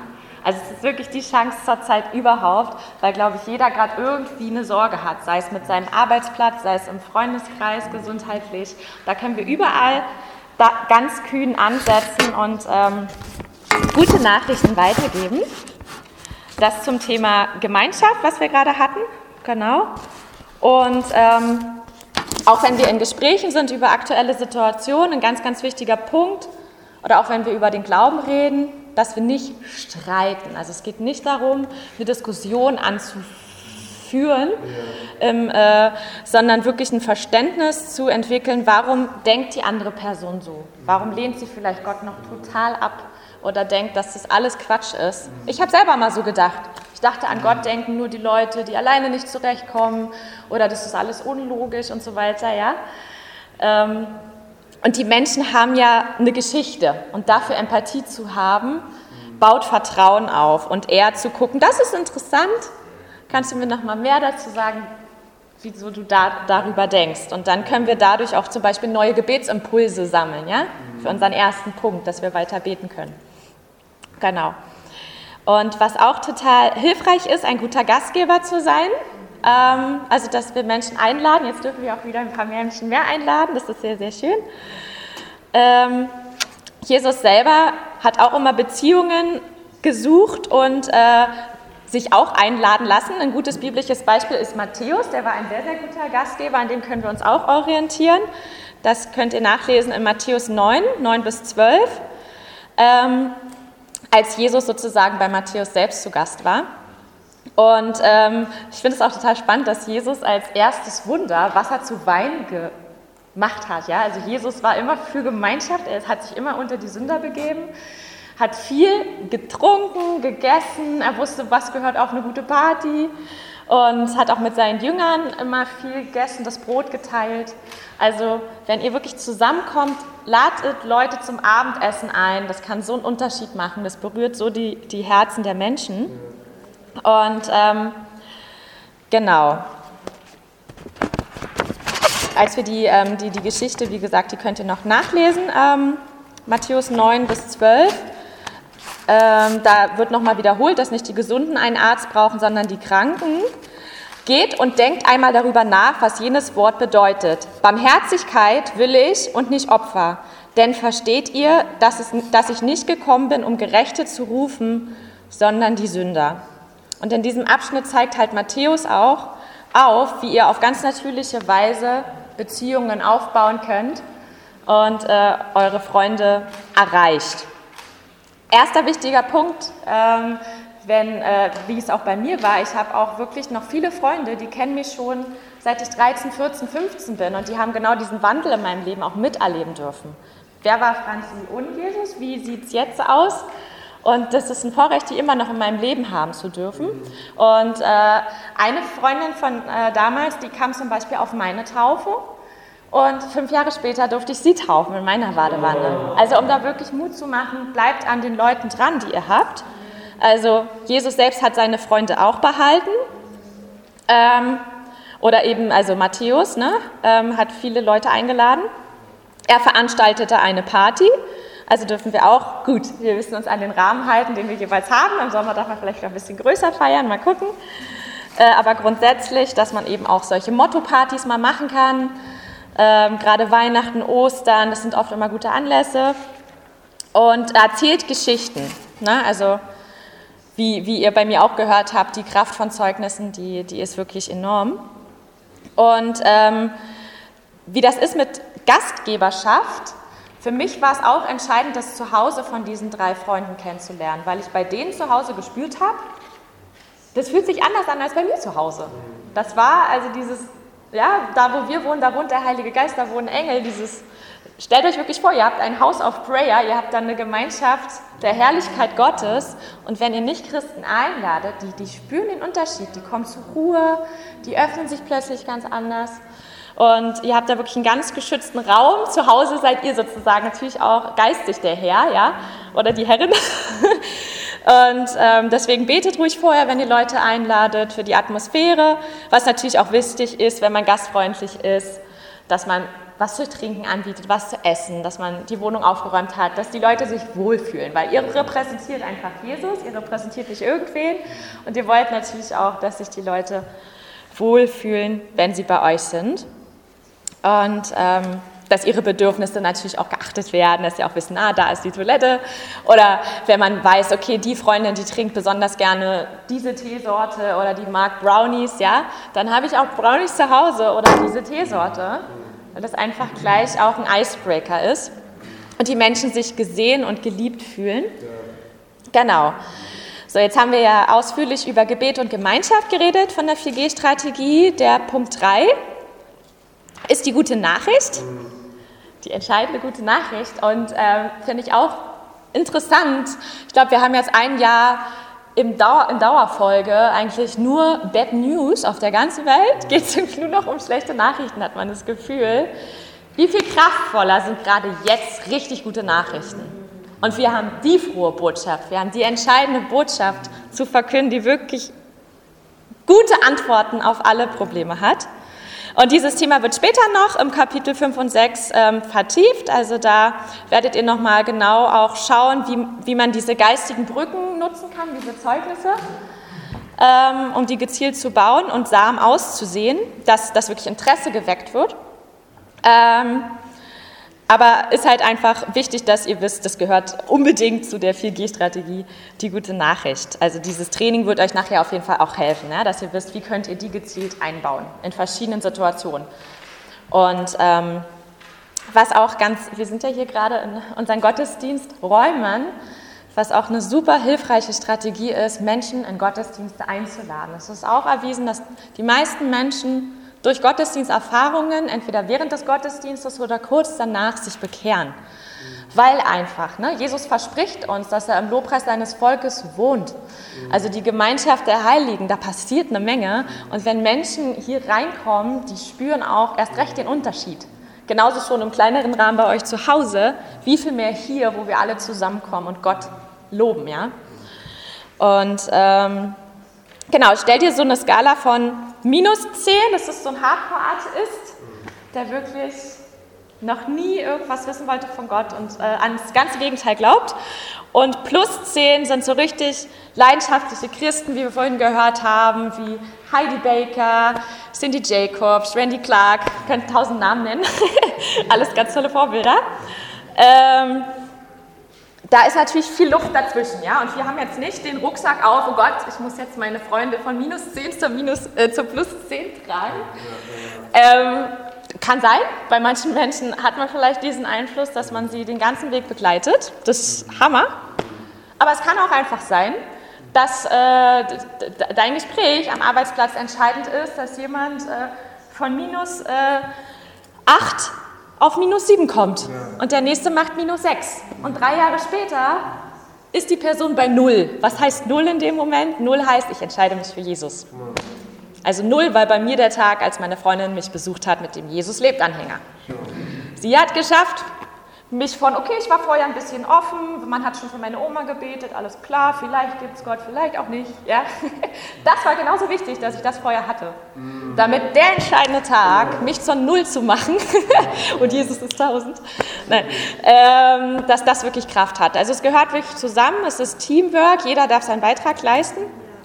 B: Also es ist wirklich die Chance zur Zeit überhaupt, weil, glaube ich, jeder gerade irgendwie eine Sorge hat, sei es mit seinem Arbeitsplatz, sei es im Freundeskreis, gesundheitlich. Da können wir überall ganz kühn ansetzen und ähm, gute Nachrichten weitergeben. Das zum Thema Gemeinschaft, was wir gerade hatten. Genau. Und ähm, auch wenn wir in Gesprächen sind über aktuelle Situationen, ein ganz, ganz wichtiger Punkt, oder auch wenn wir über den Glauben reden, dass wir nicht streiten. Also es geht nicht darum, eine Diskussion anzuführen, ähm, äh, sondern wirklich ein Verständnis zu entwickeln, warum denkt die andere Person so? Warum lehnt sie vielleicht Gott noch total ab oder denkt, dass das alles Quatsch ist? Ich habe selber mal so gedacht. Ich dachte, an Gott denken nur die Leute, die alleine nicht zurechtkommen oder das ist alles unlogisch und so weiter, ja. Ähm, und die Menschen haben ja eine Geschichte und dafür Empathie zu haben, baut Vertrauen auf und eher zu gucken, das ist interessant, kannst du mir noch mal mehr dazu sagen, wieso du da, darüber denkst. Und dann können wir dadurch auch zum Beispiel neue Gebetsimpulse sammeln, ja, für unseren ersten Punkt, dass wir weiter beten können. Genau. Und was auch total hilfreich ist, ein guter Gastgeber zu sein, ähm, also, dass wir Menschen einladen. Jetzt dürfen wir auch wieder ein paar Menschen mehr einladen. Das ist sehr, sehr schön. Ähm, Jesus selber hat auch immer Beziehungen gesucht und äh, sich auch einladen lassen. Ein gutes biblisches Beispiel ist Matthäus, der war ein sehr, sehr guter Gastgeber, an dem können wir uns auch orientieren. Das könnt ihr nachlesen in Matthäus 9, 9 bis 12, ähm, als Jesus sozusagen bei Matthäus selbst zu Gast war. Und ähm, ich finde es auch total spannend, dass Jesus als erstes Wunder Wasser zu Wein gemacht hat. Ja? Also Jesus war immer für Gemeinschaft, er hat sich immer unter die Sünder begeben, hat viel getrunken, gegessen, er wusste, was gehört auf eine gute Party und hat auch mit seinen Jüngern immer viel gegessen, das Brot geteilt. Also wenn ihr wirklich zusammenkommt, ladet Leute zum Abendessen ein. Das kann so einen Unterschied machen. Das berührt so die, die Herzen der Menschen. Und ähm, genau. Als wir die, ähm, die, die Geschichte, wie gesagt, die könnt ihr noch nachlesen, ähm, Matthäus 9 bis 12. Ähm, da wird nochmal wiederholt, dass nicht die Gesunden einen Arzt brauchen, sondern die Kranken. Geht und denkt einmal darüber nach, was jenes Wort bedeutet. Barmherzigkeit will ich und nicht Opfer. Denn versteht ihr, dass, es, dass ich nicht gekommen bin, um Gerechte zu rufen, sondern die Sünder. Und in diesem Abschnitt zeigt halt Matthäus auch auf, wie ihr auf ganz natürliche Weise Beziehungen aufbauen könnt und äh, eure Freunde erreicht. Erster wichtiger Punkt, ähm, wenn, äh, wie es auch bei mir war, ich habe auch wirklich noch viele Freunde, die kennen mich schon seit ich 13, 14, 15 bin und die haben genau diesen Wandel in meinem Leben auch miterleben dürfen. Wer war Franzi und Jesus? Wie sieht es jetzt aus? Und das ist ein Vorrecht, die immer noch in meinem Leben haben zu dürfen. Und äh, eine Freundin von äh, damals, die kam zum Beispiel auf meine Taufe. Und fünf Jahre später durfte ich sie taufen in meiner Badewanne. Also um da wirklich Mut zu machen, bleibt an den Leuten dran, die ihr habt. Also Jesus selbst hat seine Freunde auch behalten. Ähm, oder eben, also Matthäus ne, ähm, hat viele Leute eingeladen. Er veranstaltete eine Party Also dürfen wir auch, gut, wir müssen uns an den Rahmen halten, den wir jeweils haben. Im Sommer darf man vielleicht noch ein bisschen größer feiern, mal gucken. Äh, aber grundsätzlich, dass man eben auch solche Motto-Partys mal machen kann. Ähm, gerade Weihnachten, Ostern, das sind oft immer gute Anlässe. Und erzählt Geschichten. Ne? Also wie, wie ihr bei mir auch gehört habt, die Kraft von Zeugnissen, die, die ist wirklich enorm. Und ähm, wie das ist mit Gastgeberschaft, für mich war es auch entscheidend, das Zuhause von diesen drei Freunden kennenzulernen, weil ich bei denen zu Hause gespürt habe, das fühlt sich anders an als bei mir zu Hause. Das war also dieses, ja, da wo wir wohnen, da wohnt der Heilige Geist, da wohnen Engel, dieses, stellt euch wirklich vor, ihr habt ein House of Prayer, ihr habt dann eine Gemeinschaft der Herrlichkeit Gottes und wenn ihr nicht Christen einladet, die, die spüren den Unterschied, die kommen zur Ruhe, die öffnen sich plötzlich ganz anders. Und ihr habt da wirklich einen ganz geschützten Raum. Zu Hause seid ihr sozusagen natürlich auch geistig der Herr, ja, oder die Herrin. Und ähm, deswegen betet ruhig vorher, wenn ihr Leute einladet, für die Atmosphäre. Was natürlich auch wichtig ist, wenn man gastfreundlich ist, dass man was zu trinken anbietet, was zu essen, dass man die Wohnung aufgeräumt hat, dass die Leute sich wohlfühlen, weil ihr repräsentiert einfach Jesus, ihr repräsentiert nicht irgendwen und ihr wollt natürlich auch, dass sich die Leute wohlfühlen, wenn sie bei euch sind und ähm, dass ihre Bedürfnisse natürlich auch geachtet werden, dass sie auch wissen, ah, da ist die Toilette. Oder wenn man weiß, okay, die Freundin, die trinkt besonders gerne diese Teesorte oder die mag Brownies, ja, dann habe ich auch Brownies zu Hause oder diese Teesorte, weil das einfach gleich auch ein Icebreaker ist und die Menschen sich gesehen und geliebt fühlen. Genau. So, jetzt haben wir ja ausführlich über Gebet und Gemeinschaft geredet von der 4G-Strategie. Der Punkt 3 ist die gute Nachricht, die entscheidende gute Nachricht. Und äh, finde ich auch interessant. Ich glaube, wir haben jetzt ein Jahr im Dauer, in Dauerfolge eigentlich nur Bad News auf der ganzen Welt. Geht es nur noch um schlechte Nachrichten, hat man das Gefühl. Wie viel kraftvoller sind gerade jetzt richtig gute Nachrichten? Und wir haben die frohe Botschaft, wir haben die entscheidende Botschaft zu verkünden, die wirklich gute Antworten auf alle Probleme hat. Und dieses Thema wird später noch im Kapitel 5 und 6 ähm, vertieft. Also da werdet ihr nochmal genau auch schauen, wie, wie man diese geistigen Brücken nutzen kann, diese Zeugnisse, ähm, um die gezielt zu bauen und Samen auszusehen, dass, dass wirklich Interesse geweckt wird. Ähm, aber ist halt einfach wichtig, dass ihr wisst, das gehört unbedingt zu der 4G-Strategie, die gute Nachricht. Also dieses Training wird euch nachher auf jeden Fall auch helfen, ne? dass ihr wisst, wie könnt ihr die gezielt einbauen in verschiedenen Situationen. Und ähm, was auch ganz, wir sind ja hier gerade in unseren Gottesdiensträumen, was auch eine super hilfreiche Strategie ist, Menschen in Gottesdienste einzuladen. Es ist auch erwiesen, dass die meisten Menschen durch Gottesdiensterfahrungen, entweder während des Gottesdienstes oder kurz danach, sich bekehren. Weil einfach, ne, Jesus verspricht uns, dass er im Lobpreis seines Volkes wohnt. Also die Gemeinschaft der Heiligen, da passiert eine Menge. Und wenn Menschen hier reinkommen, die spüren auch erst recht den Unterschied. Genauso schon im kleineren Rahmen bei euch zu Hause, wie viel mehr hier, wo wir alle zusammenkommen und Gott loben, ja. Und ähm, genau, stell dir so eine Skala von minus 10, das ist so ein Hardcore-Atheist, der wirklich noch nie irgendwas wissen wollte von Gott und äh, ans ganze Gegenteil glaubt. Und plus 10 sind so richtig leidenschaftliche Christen, wie wir vorhin gehört haben, wie Heidi Baker, Cindy Jacobs, Randy Clark, könnt tausend Namen nennen, alles ganz tolle Vorbilder. Ähm, da ist natürlich viel Luft dazwischen, ja. Und wir haben jetzt nicht den Rucksack auf, oh Gott, ich muss jetzt meine Freunde von minus 10 zur, minus, äh, zur plus 10 tragen. Ähm, kann sein, bei manchen Menschen hat man vielleicht diesen Einfluss, dass man sie den ganzen Weg begleitet. Das ist Hammer. Aber es kann auch einfach sein, dass äh, dein Gespräch am Arbeitsplatz entscheidend ist, dass jemand äh, von minus äh, 8 auf minus 7 kommt und der nächste macht minus 6. Und drei Jahre später ist die Person bei Null. Was heißt Null in dem Moment? Null heißt, ich entscheide mich für Jesus. Also Null war bei mir der Tag, als meine Freundin mich besucht hat mit dem Jesus lebt Anhänger. Sie hat geschafft, mich von, okay, ich war vorher ein bisschen offen, man hat schon für meine Oma gebetet, alles klar, vielleicht gibt es Gott, vielleicht auch nicht. Ja? Das war genauso wichtig, dass ich das vorher hatte. Damit der entscheidende Tag, mich zur Null zu machen, und Jesus ist tausend, nein, ähm, dass das wirklich Kraft hat. Also es gehört wirklich zusammen, es ist Teamwork, jeder darf seinen Beitrag leisten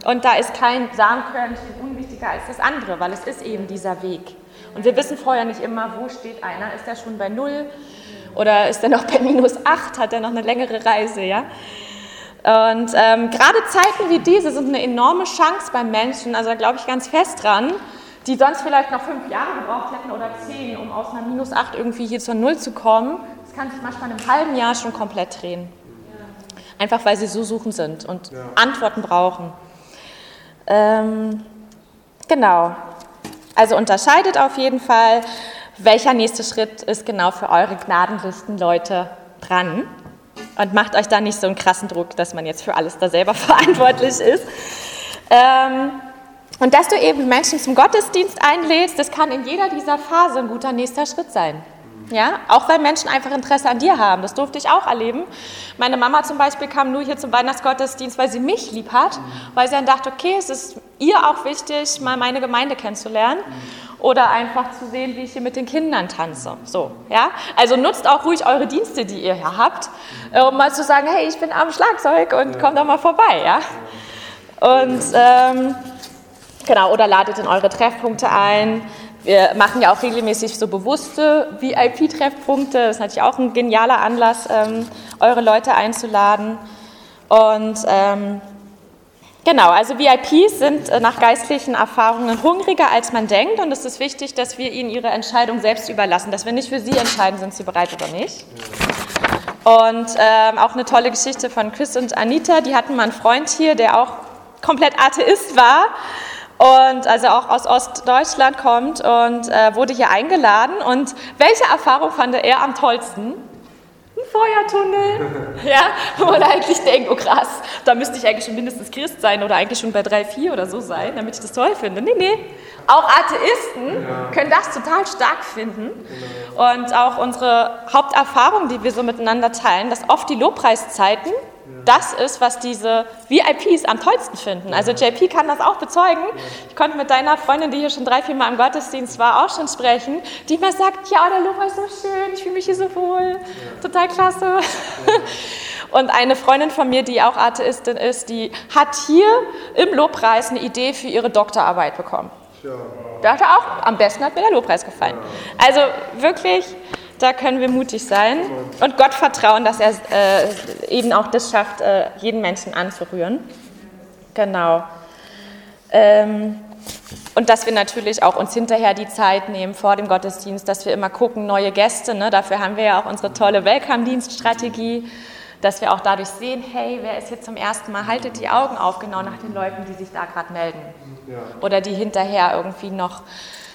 B: und da ist kein Samenkörnchen unwichtiger als das andere, weil es ist eben dieser Weg. Und wir wissen vorher nicht immer, wo steht einer, ist er schon bei Null? Oder ist er noch bei minus 8, hat er noch eine längere Reise, ja? Und ähm, gerade Zeiten wie diese sind eine enorme Chance beim Menschen, also da glaube ich ganz fest dran, die sonst vielleicht noch fünf Jahre gebraucht hätten oder zehn, um aus einer minus 8 irgendwie hier zur Null zu kommen. Das kann sich manchmal in einem halben Jahr schon komplett drehen. Einfach weil sie so suchend sind und ja. Antworten brauchen. Ähm, genau. Also unterscheidet auf jeden Fall welcher nächste Schritt ist genau für eure gnadenlichsten Leute dran. Und macht euch da nicht so einen krassen Druck, dass man jetzt für alles da selber verantwortlich ist. Ähm, und dass du eben Menschen zum Gottesdienst einlädst, das kann in jeder dieser Phase ein guter nächster Schritt sein. Ja, auch weil Menschen einfach Interesse an dir haben. Das durfte ich auch erleben. Meine Mama zum Beispiel kam nur hier zum Weihnachtsgottesdienst, weil sie mich lieb hat, weil sie dann dachte, okay, es ist ihr auch wichtig, mal meine Gemeinde kennenzulernen oder einfach zu sehen, wie ich hier mit den Kindern tanze. So, ja? Also nutzt auch ruhig eure Dienste, die ihr hier habt, äh, um mal zu sagen, hey, ich bin am Schlagzeug und ja. kommt doch mal vorbei. Ja? Und ähm, genau, oder ladet in eure Treffpunkte ein. Wir machen ja auch regelmäßig so bewusste VIP-Treffpunkte. Das ist natürlich auch ein genialer Anlass, ähm, eure Leute einzuladen. Und ähm, Genau, also VIPs sind äh, nach geistlichen Erfahrungen hungriger, als man denkt. Und es ist wichtig, dass wir ihnen ihre Entscheidung selbst überlassen, dass wir nicht für sie entscheiden, sind sie bereit oder nicht. Und ähm, auch eine tolle Geschichte von Chris und Anita, die hatten mal einen Freund hier, der auch komplett Atheist war und also auch aus Ostdeutschland kommt und äh, wurde hier eingeladen. Und welche Erfahrung fand er am tollsten? ein Feuertunnel. Ja, wo man eigentlich denkt, oh krass, da müsste ich eigentlich schon mindestens Christ sein oder eigentlich schon bei 3, 4 oder so sein, damit ich das toll finde. Nee, nee. Auch Atheisten ja. können das total stark finden. Genau. Und auch unsere Haupterfahrung, die wir so miteinander teilen, dass oft die Lobpreiszeiten das ist, was diese VIPs am tollsten finden. Also JP kann das auch bezeugen. Ich konnte mit deiner Freundin, die hier schon drei, vier Mal im Gottesdienst war, auch schon sprechen, die mir sagt, ja, der Lobpreis ist so schön, ich fühle mich hier so wohl, total klasse. Und eine Freundin von mir, die auch Atheistin ist, die hat hier im Lobpreis eine Idee für ihre Doktorarbeit bekommen. Da hat er auch, am besten hat mir der Lobpreis gefallen. Also wirklich da können wir mutig sein und Gott vertrauen, dass er äh, eben auch das schafft, äh, jeden Menschen anzurühren. Genau. Ähm, und dass wir natürlich auch uns hinterher die Zeit nehmen vor dem Gottesdienst, dass wir immer gucken, neue Gäste. Ne? Dafür haben wir ja auch unsere tolle Welcome-Dienststrategie, dass wir auch dadurch sehen, hey, wer ist hier zum ersten Mal? Haltet die Augen auf genau nach den Leuten, die sich da gerade melden. Ja. Oder die hinterher irgendwie noch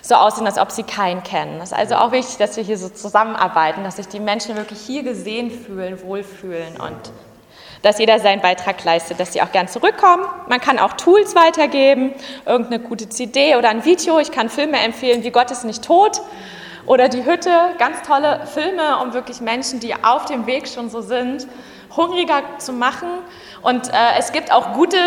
B: so aussehen, als ob sie keinen kennen. Es ist also auch wichtig, dass wir hier so zusammenarbeiten, dass sich die Menschen wirklich hier gesehen fühlen, wohlfühlen und dass jeder seinen Beitrag leistet, dass sie auch gern zurückkommen. Man kann auch Tools weitergeben, irgendeine gute CD oder ein Video. Ich kann Filme empfehlen, wie Gott ist nicht tot oder die Hütte. Ganz tolle Filme, um wirklich Menschen, die auf dem Weg schon so sind, hungriger zu machen. Und äh, es gibt auch gute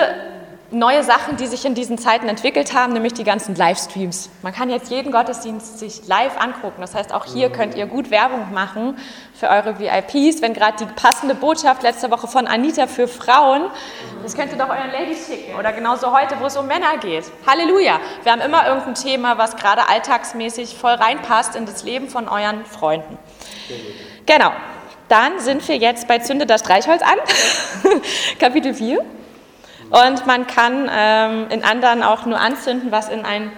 B: neue Sachen, die sich in diesen Zeiten entwickelt haben, nämlich die ganzen Livestreams. Man kann jetzt jeden Gottesdienst sich live angucken. Das heißt, auch hier könnt ihr gut Werbung machen für eure VIPs. Wenn gerade die passende Botschaft letzte Woche von Anita für Frauen, das könnt ihr doch euren Ladies schicken. Oder genauso heute, wo es um Männer geht. Halleluja. Wir haben immer irgendein Thema, was gerade alltagsmäßig voll reinpasst in das Leben von euren Freunden. Genau. Dann sind wir jetzt bei Zünde das Streichholz an, Kapitel 4. Und man kann ähm, in anderen auch nur anzünden, was in einem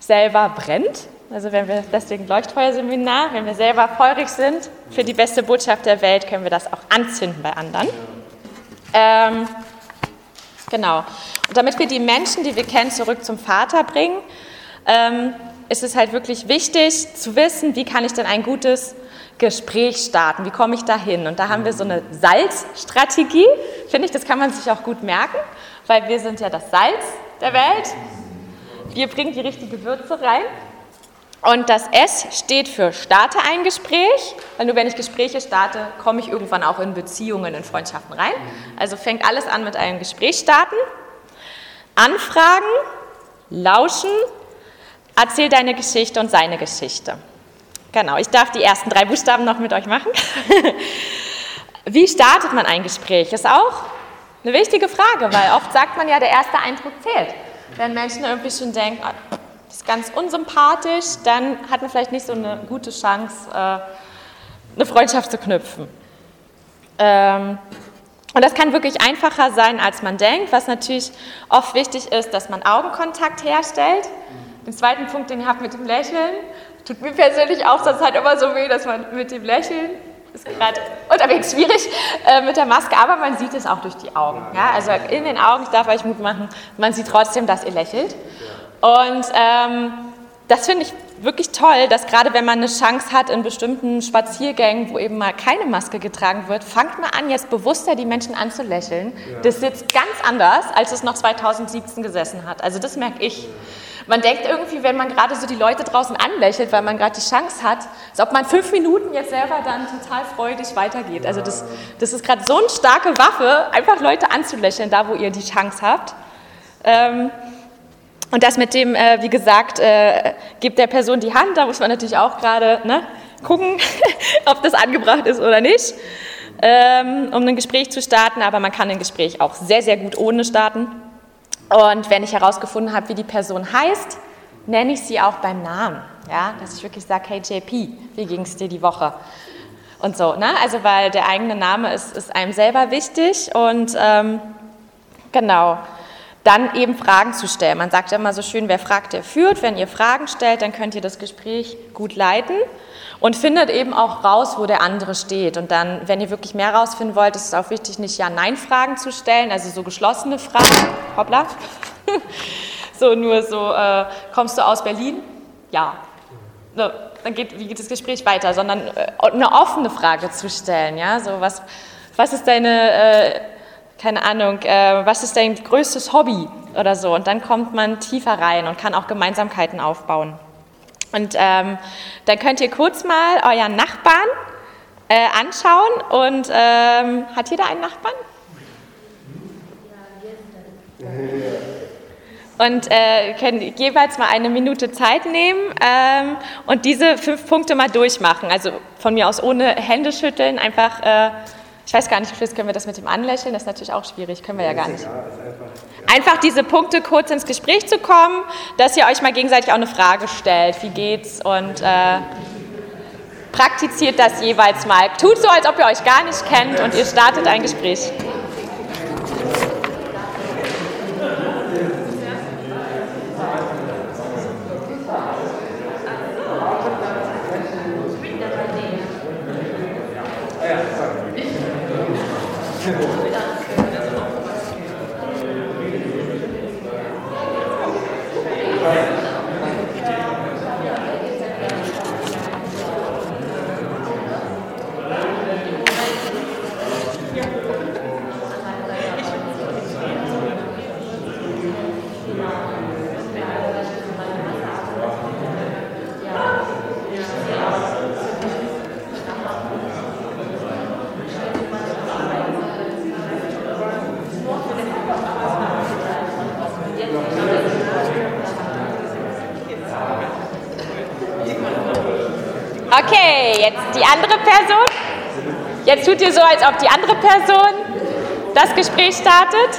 B: selber brennt. Also wenn wir deswegen Leuchtfeuerseminar, wenn wir selber feurig sind für die beste Botschaft der Welt, können wir das auch anzünden bei anderen. Ähm, genau. Und damit wir die Menschen, die wir kennen, zurück zum Vater bringen, ähm, ist es halt wirklich wichtig zu wissen, wie kann ich denn ein gutes Gespräch starten, wie komme ich da hin? Und da haben wir so eine Salzstrategie, finde ich, das kann man sich auch gut merken, weil wir sind ja das Salz der Welt. Wir bringen die richtige Würze rein. Und das S steht für starte ein Gespräch, weil nur wenn ich Gespräche starte, komme ich irgendwann auch in Beziehungen, in Freundschaften rein. Also fängt alles an mit einem Gespräch starten. Anfragen, lauschen, erzähl deine Geschichte und seine Geschichte. Genau, ich darf die ersten drei Buchstaben noch mit euch machen. Wie startet man ein Gespräch? Ist auch eine wichtige Frage, weil oft sagt man ja, der erste Eindruck zählt. Wenn Menschen irgendwie schon denken, ah, das ist ganz unsympathisch, dann hat man vielleicht nicht so eine gute Chance, äh, eine Freundschaft zu knüpfen. Ähm, und das kann wirklich einfacher sein, als man denkt, was natürlich oft wichtig ist, dass man Augenkontakt herstellt. Den zweiten Punkt, den ihr habt mit dem Lächeln, tut mir persönlich auch sonst halt immer so weh, dass man mit dem Lächeln ist gerade unterwegs schwierig äh, mit der Maske, aber man sieht es auch durch die Augen. Ja? Also in den Augen, ich darf euch Mut machen, man sieht trotzdem, dass ihr lächelt. Und ähm, das finde ich wirklich toll, dass gerade wenn man eine Chance hat in bestimmten Spaziergängen, wo eben mal keine Maske getragen wird, fangt mal an, jetzt bewusster die Menschen anzulächeln. Ja. Das sitzt ganz anders, als es noch 2017 gesessen hat. Also das merke ich. Man denkt irgendwie, wenn man gerade so die Leute draußen anlächelt, weil man gerade die Chance hat, als ob man fünf Minuten jetzt selber dann total freudig weitergeht. Also das, das ist gerade so eine starke Waffe, einfach Leute anzulächeln, da wo ihr die Chance habt. Ähm, und das mit dem, äh, wie gesagt, äh, gibt der Person die Hand, da muss man natürlich auch gerade ne, gucken, ob das angebracht ist oder nicht, ähm, um ein Gespräch zu starten. Aber man kann ein Gespräch auch sehr, sehr gut ohne starten. Und wenn ich herausgefunden habe, wie die Person heißt, nenne ich sie auch beim Namen. Ja, dass ich wirklich sage, hey JP, wie ging es dir die Woche? Und so, ne? Also weil der eigene Name ist, ist einem selber wichtig und ähm, genau dann eben Fragen zu stellen. Man sagt ja immer so schön, wer fragt, der führt. Wenn ihr Fragen stellt, dann könnt ihr das Gespräch gut leiten und findet eben auch raus, wo der andere steht. Und dann, wenn ihr wirklich mehr rausfinden wollt, ist es auch wichtig, nicht Ja-Nein-Fragen zu stellen, also so geschlossene Fragen. Hoppla. so nur so, äh, kommst du aus Berlin? Ja. No, dann geht, wie geht das Gespräch weiter, sondern äh, eine offene Frage zu stellen. Ja? So, was, was ist deine... Äh, keine Ahnung, äh, was ist dein größtes Hobby oder so. Und dann kommt man tiefer rein und kann auch Gemeinsamkeiten aufbauen. Und ähm, dann könnt ihr kurz mal euren Nachbarn äh, anschauen. Und ähm, hat jeder einen Nachbarn? Und äh, können jeweils mal eine Minute Zeit nehmen ähm, und diese fünf Punkte mal durchmachen. Also von mir aus ohne Hände schütteln, einfach äh, ich weiß gar nicht, Chris, können wir das mit dem Anlächeln? Das ist natürlich auch schwierig, können wir ja gar nicht. Einfach diese Punkte kurz ins Gespräch zu kommen, dass ihr euch mal gegenseitig auch eine Frage stellt. Wie geht's? Und äh, praktiziert das jeweils mal. Tut so, als ob ihr euch gar nicht kennt und ihr startet ein Gespräch. Okay, jetzt die andere Person. Jetzt tut ihr so, als ob die andere Person das Gespräch startet.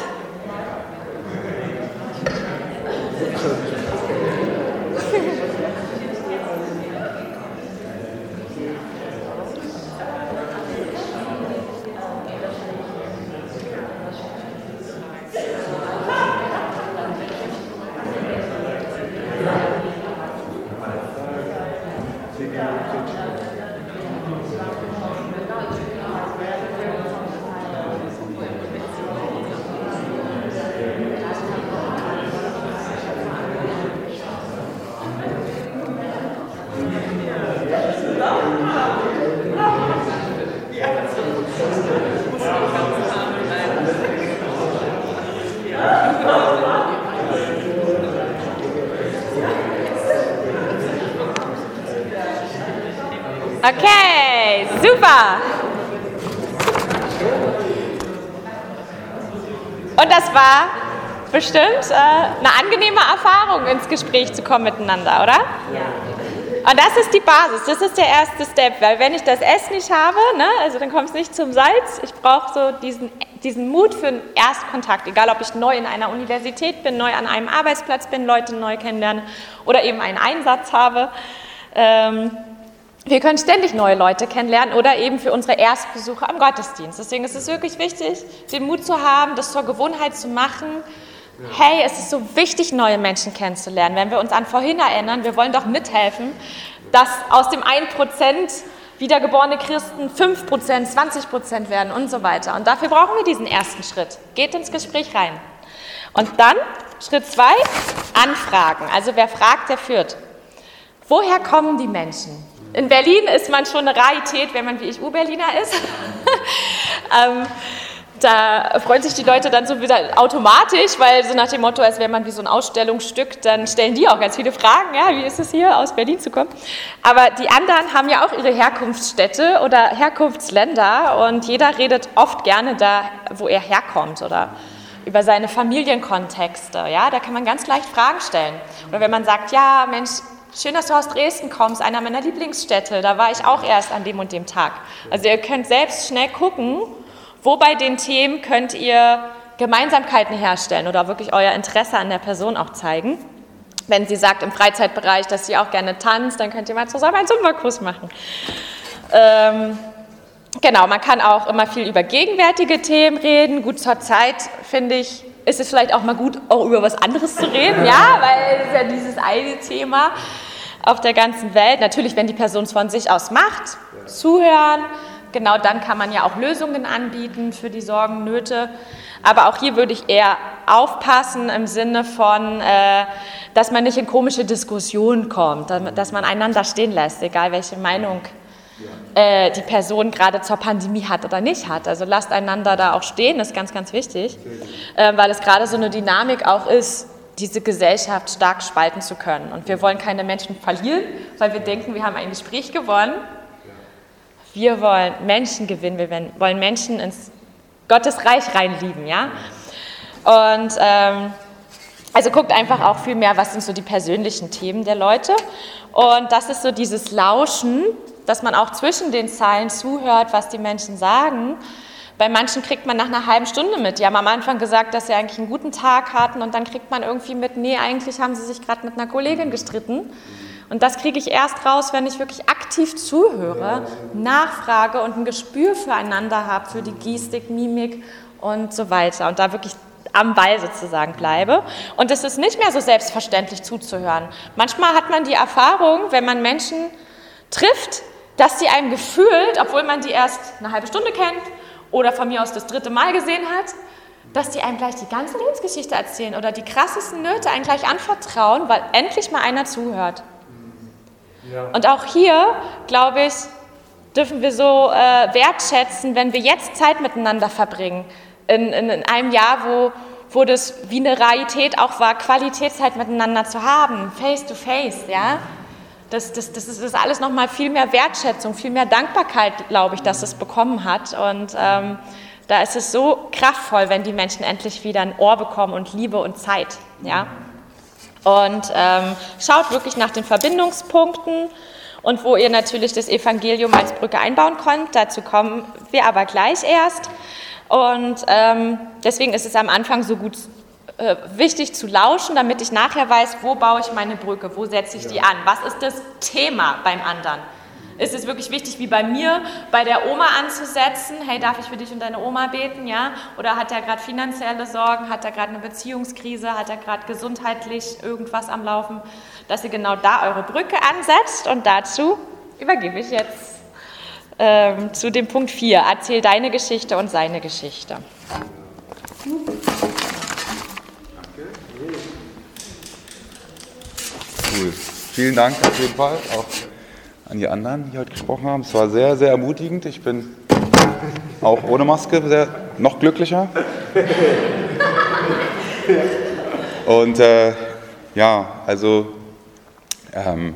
B: Bestimmt äh, eine angenehme Erfahrung, ins Gespräch zu kommen miteinander, oder? Ja. Und das ist die Basis, das ist der erste Step, weil wenn ich das S nicht habe, ne, also dann kommt es nicht zum Salz. Ich brauche so diesen, diesen Mut für einen Erstkontakt, egal ob ich neu in einer Universität bin, neu an einem Arbeitsplatz bin, Leute neu kennenlerne oder eben einen Einsatz habe. Ähm, wir können ständig neue Leute kennenlernen oder eben für unsere Erstbesuche am Gottesdienst. Deswegen ist es wirklich wichtig, den Mut zu haben, das zur Gewohnheit zu machen. Hey, es ist so wichtig, neue Menschen kennenzulernen. Wenn wir uns an vorhin erinnern, wir wollen doch mithelfen, dass aus dem 1% wiedergeborene Christen 5%, 20% werden und so weiter. Und dafür brauchen wir diesen ersten Schritt. Geht ins Gespräch rein. Und dann, Schritt 2, Anfragen. Also wer fragt, der führt. Woher kommen die Menschen? In Berlin ist man schon eine Rarität, wenn man wie ich U-Berliner ist. ähm, da freuen sich die Leute dann so wieder automatisch, weil so nach dem Motto, als wäre man wie so ein Ausstellungsstück, dann stellen die auch ganz viele Fragen, ja, wie ist es hier aus Berlin zu kommen? Aber die anderen haben ja auch ihre Herkunftsstädte oder Herkunftsländer und jeder redet oft gerne da, wo er herkommt oder über seine Familienkontexte, ja, da kann man ganz leicht Fragen stellen. Oder wenn man sagt, ja, Mensch, Schön, dass du aus Dresden kommst, einer meiner Lieblingsstädte. Da war ich auch erst an dem und dem Tag. Also ihr könnt selbst schnell gucken, wo bei den Themen könnt ihr Gemeinsamkeiten herstellen oder wirklich euer Interesse an der Person auch zeigen. Wenn sie sagt im Freizeitbereich, dass sie auch gerne tanzt, dann könnt ihr mal zusammen einen Zumba-Kurs machen. Ähm, genau, man kann auch immer viel über gegenwärtige Themen reden. Gut, zur Zeit finde ich, ist es vielleicht auch mal gut, auch über was anderes zu reden, ja, weil es ist ja dieses eine Thema auf der ganzen Welt. Natürlich, wenn die Person es von sich aus macht, zuhören. Genau dann kann man ja auch Lösungen anbieten für die Sorgen, Nöte. Aber auch hier würde ich eher aufpassen im Sinne von, äh, dass man nicht in komische Diskussionen kommt, dass man einander stehen lässt, egal welche Meinung äh, die Person gerade zur Pandemie hat oder nicht hat. Also lasst einander da auch stehen, das ist ganz, ganz wichtig, äh, weil es gerade so eine Dynamik auch ist, diese Gesellschaft stark spalten zu können. Und wir wollen keine Menschen verlieren, weil wir denken, wir haben ein Gespräch gewonnen. Wir wollen Menschen gewinnen, wir wollen Menschen ins Gottes Reich reinlieben, ja. Und ähm, also guckt einfach auch viel mehr, was sind so die persönlichen Themen der Leute. Und das ist so dieses Lauschen, dass man auch zwischen den Zeilen zuhört, was die Menschen sagen. Bei manchen kriegt man nach einer halben Stunde mit. Die haben am Anfang gesagt, dass sie eigentlich einen guten Tag hatten und dann kriegt man irgendwie mit, nee, eigentlich haben sie sich gerade mit einer Kollegin gestritten. Und das kriege ich erst raus, wenn ich wirklich aktiv zuhöre, nachfrage und ein Gespür füreinander habe, für die Gestik, Mimik und so weiter. Und da wirklich am Ball sozusagen bleibe. Und es ist nicht mehr so selbstverständlich zuzuhören. Manchmal hat man die Erfahrung, wenn man Menschen trifft, dass sie einem gefühlt, obwohl man die erst eine halbe Stunde kennt oder von mir aus das dritte Mal gesehen hat, dass die einem gleich die ganze Lebensgeschichte erzählen oder die krassesten Nöte einem gleich anvertrauen, weil endlich mal einer zuhört. Und auch hier, glaube ich, dürfen wir so äh, wertschätzen, wenn wir jetzt Zeit miteinander verbringen. In, in, in einem Jahr, wo, wo das wie eine Rarität auch war, Qualitätszeit miteinander zu haben, face to face, ja. Das, das, das, ist, das alles nochmal viel mehr Wertschätzung, viel mehr Dankbarkeit, glaube ich, dass es bekommen hat. Und ähm, da ist es so kraftvoll, wenn die Menschen endlich wieder ein Ohr bekommen und Liebe und Zeit. Ja? Und ähm, schaut wirklich nach den Verbindungspunkten und wo ihr natürlich das Evangelium als Brücke einbauen könnt. Dazu kommen wir aber gleich erst. Und ähm, deswegen ist es am Anfang so gut äh, wichtig zu lauschen, damit ich nachher weiß, wo baue ich meine Brücke, wo setze ich die an, was ist das Thema beim anderen. Ist es wirklich wichtig, wie bei mir, bei der Oma anzusetzen? Hey, darf ich für dich und deine Oma beten? Ja? Oder hat er gerade finanzielle Sorgen? Hat er gerade eine Beziehungskrise? Hat er gerade gesundheitlich irgendwas am Laufen? Dass ihr genau da eure Brücke ansetzt. Und dazu übergebe ich jetzt ähm, zu dem Punkt 4. Erzähl deine Geschichte und seine Geschichte.
H: Cool. Vielen Dank auf jeden Fall auch an die anderen, die heute gesprochen haben. Es war sehr, sehr ermutigend. Ich bin auch ohne Maske sehr, noch glücklicher. Und äh, ja, also ähm,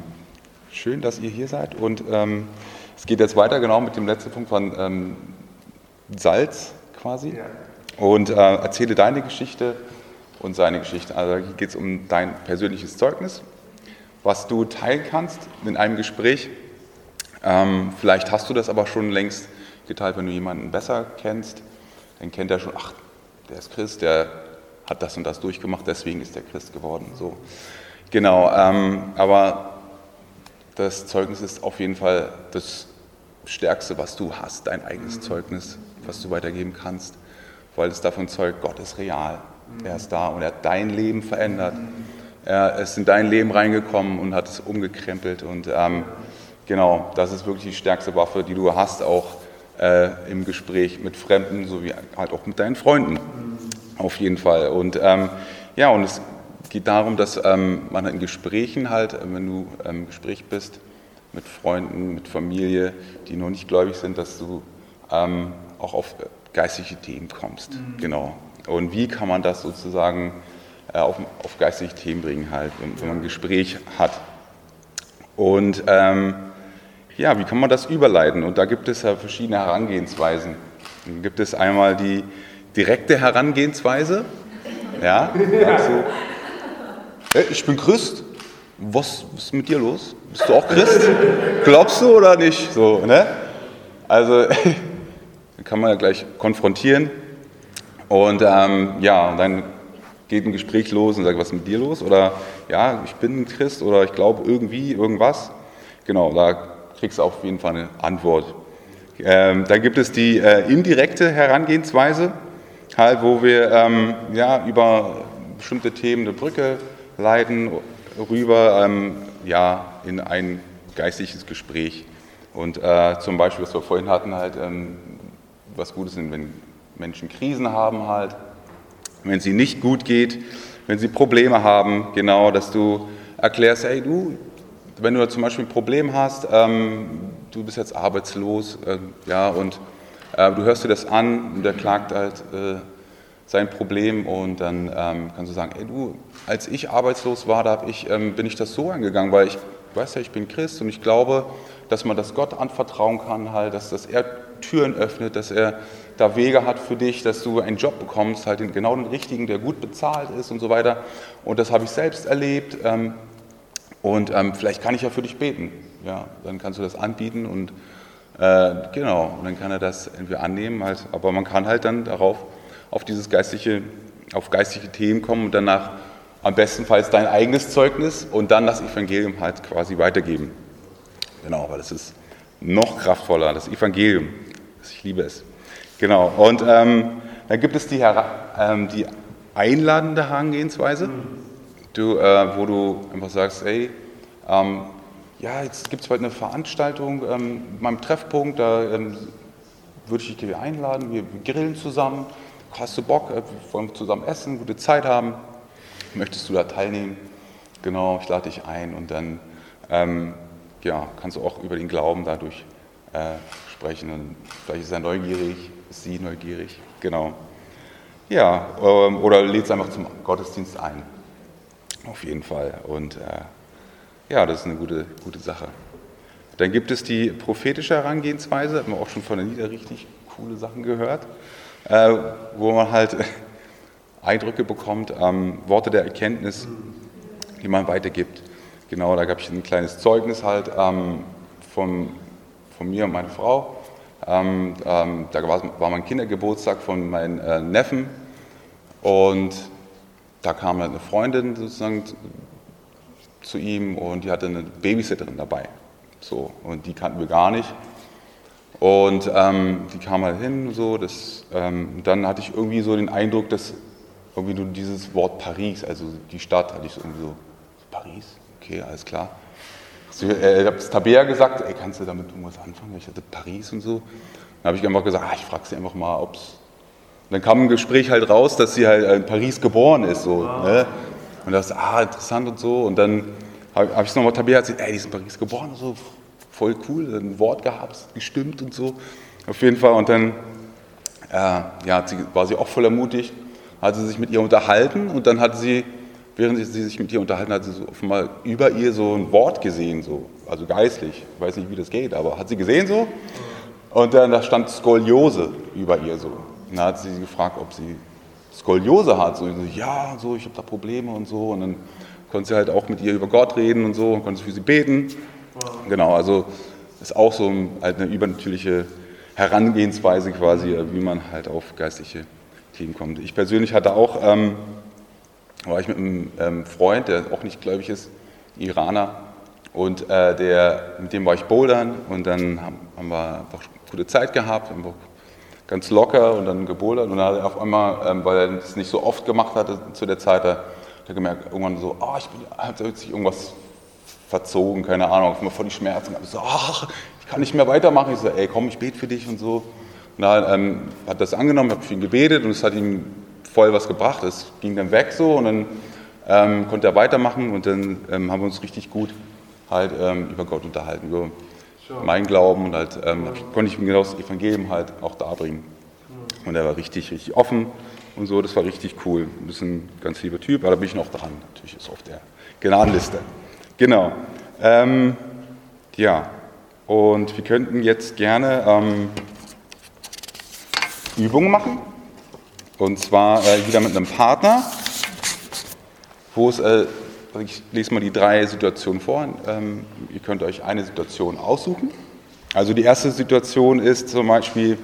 H: schön, dass ihr hier seid. Und ähm, es geht jetzt weiter genau mit dem letzten Punkt von ähm, Salz quasi. Und äh, erzähle deine Geschichte und seine Geschichte. Also hier geht es um dein persönliches Zeugnis, was du teilen kannst in einem Gespräch. Ähm, vielleicht hast du das aber schon längst geteilt, wenn du jemanden besser kennst, dann kennt er schon, ach, der ist Christ, der hat das und das durchgemacht, deswegen ist der Christ geworden. So. Genau, ähm, aber das Zeugnis ist auf jeden Fall das Stärkste, was du hast, dein eigenes Zeugnis, was du weitergeben kannst, weil es davon zeugt, Gott ist real. Er ist da und er hat dein Leben verändert. Er ist in dein Leben reingekommen und hat es umgekrempelt. Und ähm, genau, das ist wirklich die stärkste Waffe, die du hast, auch äh, im Gespräch mit Fremden, sowie halt auch mit deinen Freunden. Auf jeden Fall. Und ähm, ja, und es geht darum, dass ähm, man in Gesprächen halt, wenn du im Gespräch bist, mit Freunden, mit Familie, die noch nicht gläubig sind, dass du ähm, auch auf geistliche Themen kommst. Genau. Und wie kann man das sozusagen auf, auf geistige Themen bringen, halt, wenn, wenn man ein Gespräch hat. Und ähm, ja, wie kann man das überleiten? Und da gibt es ja verschiedene Herangehensweisen. Dann gibt es einmal die direkte Herangehensweise. Ja, also, hey, ich bin Christ. Was, was ist mit dir los? Bist du auch Christ? Glaubst du oder nicht? So, ne? Also, kann man ja gleich konfrontieren. Und ähm, ja, dann geht ein Gespräch los und sagt, was ist mit dir los? Oder ja, ich bin ein Christ oder ich glaube irgendwie irgendwas. Genau, da kriegst du auf jeden Fall eine Antwort. Ähm, dann gibt es die äh, indirekte Herangehensweise, halt, wo wir ähm, ja, über bestimmte Themen eine Brücke leiten, rüber ähm, ja, in ein geistliches Gespräch. Und äh, zum Beispiel, was wir vorhin hatten, halt, ähm, was Gutes sind, wenn Menschen Krisen haben halt, wenn sie nicht gut geht, wenn sie Probleme haben, genau, dass du erklärst, hey du, wenn du zum Beispiel ein Problem hast, ähm, du bist jetzt arbeitslos, äh, ja, und äh, du hörst dir das an und der klagt halt äh, sein Problem und dann ähm, kannst du sagen, ey du, als ich arbeitslos war, da ich, ähm, bin ich das so angegangen, weil ich weiß ja, ich bin Christ und ich glaube, dass man das Gott anvertrauen kann, halt, dass, dass er Türen öffnet, dass er da Wege hat für dich, dass du einen Job bekommst, halt den, genau den richtigen, der gut bezahlt ist und so weiter. Und das habe ich selbst erlebt. Ähm, und ähm, vielleicht kann ich ja für dich beten. Ja, dann kannst du das anbieten und äh, genau, und dann kann er das irgendwie annehmen. Halt, aber man kann halt dann darauf, auf dieses geistliche, auf geistliche Themen kommen und danach am bestenfalls dein eigenes Zeugnis und dann das Evangelium halt quasi weitergeben. Genau, weil das ist noch kraftvoller, das Evangelium. Ich liebe es. Genau, und ähm, dann gibt es die, ähm, die einladende Herangehensweise, du, äh, wo du einfach sagst, hey, ähm, ja, jetzt gibt es heute eine Veranstaltung, ähm, meinem Treffpunkt, da ähm, würde ich dich einladen, wir, wir grillen zusammen, hast du Bock, äh, wollen zusammen essen, gute Zeit haben, möchtest du da teilnehmen? Genau, ich lade dich ein und dann ähm, ja, kannst du auch über den Glauben dadurch äh, sprechen und vielleicht ist er neugierig, ist sie neugierig, genau. Ja, ähm, oder lädst einfach zum Gottesdienst ein, auf jeden Fall. Und äh, ja, das ist eine gute, gute Sache. Dann gibt es die prophetische Herangehensweise, haben wir auch schon von der Nieder richtig coole Sachen gehört, äh, wo man halt Eindrücke bekommt, ähm, Worte der Erkenntnis, die man weitergibt. Genau, da gab ich ein kleines Zeugnis halt ähm, von, von mir und meiner Frau. Ähm, ähm, da war, war, mein Kindergeburtstag von meinem äh, Neffen und da kam eine Freundin sozusagen zu ihm und die hatte eine Babysitterin dabei. So, und die kannten wir gar nicht. Und ähm, die kam halt hin, so, das, ähm, dann hatte ich irgendwie so den Eindruck, dass irgendwie nur dieses Wort Paris, also die Stadt, hatte ich so irgendwie so, Paris, okay, alles klar. Äh, ich habe es Tabea gesagt, ey, kannst du damit irgendwas anfangen? Ich hatte Paris und so. Dann habe ich einfach gesagt, ah, ich frage sie einfach mal, ob es. Dann kam ein Gespräch halt raus, dass sie halt in Paris geboren ist. So, wow. ne? Und das, ah, interessant und so. Und dann habe hab ich es nochmal Tabea gesagt, ey, die ist in Paris geboren, so voll cool, ein Wort gehabt, gestimmt und so. Auf jeden Fall. Und dann äh, ja, war sie auch voll ermutigt, hat sie sich mit ihr unterhalten und dann hat sie während sie, sich mit ihr unterhalten hat, sie so offenbar über ihr so ein Wort gesehen, so, also geistlich. Ich weiß nicht, wie das geht, aber hat sie gesehen so? Und dann da stand Skoliose über ihr so. Und dann hat sie gefragt, ob sie Skoliose hat. So, so ja, so, ich habe da Probleme und so. Und dann konnte sie halt auch mit ihr über Gott reden und so und konnte für sie beten. Genau, also ist auch so halt eine übernatürliche Herangehensweise quasi, wie man halt auf geistliche Themen kommt. Ich persönlich hatte auch, ähm, war ich mit einem ähm, Freund, der auch nicht gläubig ist, Iraner, und äh, der, mit dem war ich bouldern und dann haben, haben wir einfach gute Zeit gehabt, haben ganz locker und dann gebouldert und dann hat er auf einmal, ähm, weil er das nicht so oft gemacht hatte zu der Zeit, hat er gemerkt, irgendwann so, oh, ich bin, hat sich irgendwas verzogen, keine Ahnung, auf einmal voll die Schmerzen. Ich so, ach, ich kann nicht mehr weitermachen. Ich so, ey, komm, ich bete für dich und so. Und dann ähm, hat das angenommen, habe für ihn gebetet und es hat ihm voll was gebracht. Es ging dann weg so und dann ähm, konnte er weitermachen und dann ähm, haben wir uns richtig gut halt ähm, über Gott unterhalten, über sure. meinen Glauben und halt ähm, konnte ich ihm genau das Evangelium halt auch darbringen. Und er war richtig, richtig offen und so, das war richtig cool. Das ist ein ganz lieber Typ, aber da bin ich noch dran. Natürlich ist auf der Gnadenliste. Genau. Ähm, ja, und wir könnten jetzt gerne ähm, Übungen machen. Und zwar äh, wieder mit einem Partner, wo es, äh, ich lese mal die drei Situationen vor. Ähm, ihr könnt euch eine Situation aussuchen. Also die erste Situation ist zum Beispiel,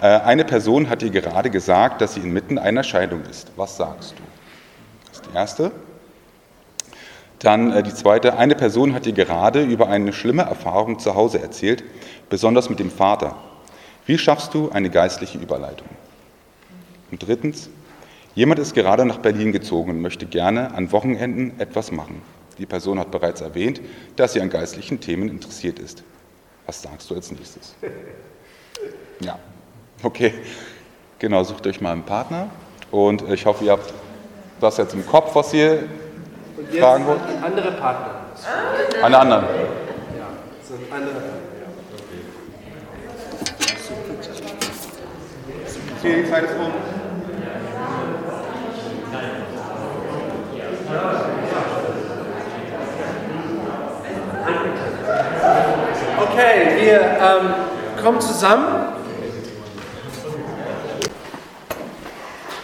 H: äh, eine Person hat dir gerade gesagt, dass sie inmitten einer Scheidung ist. Was sagst du? Das ist die erste. Dann äh, die zweite, eine Person hat dir gerade über eine schlimme Erfahrung zu Hause erzählt, besonders mit dem Vater. Wie schaffst du eine geistliche Überleitung? Und drittens, jemand ist gerade nach Berlin gezogen und möchte gerne an Wochenenden etwas machen. Die Person hat bereits erwähnt, dass sie an geistlichen Themen interessiert ist. Was sagst du als nächstes? Ja, okay. Genau, sucht euch mal einen Partner und ich hoffe, ihr habt das jetzt im Kopf, was ihr
A: Und jetzt
H: Fragen wollt?
A: andere Partner.
H: Einen anderen.
A: Ja, so ein anderer Partner.
H: Okay, die Zeit ist rum.
A: Okay, wir ähm, kommen zusammen.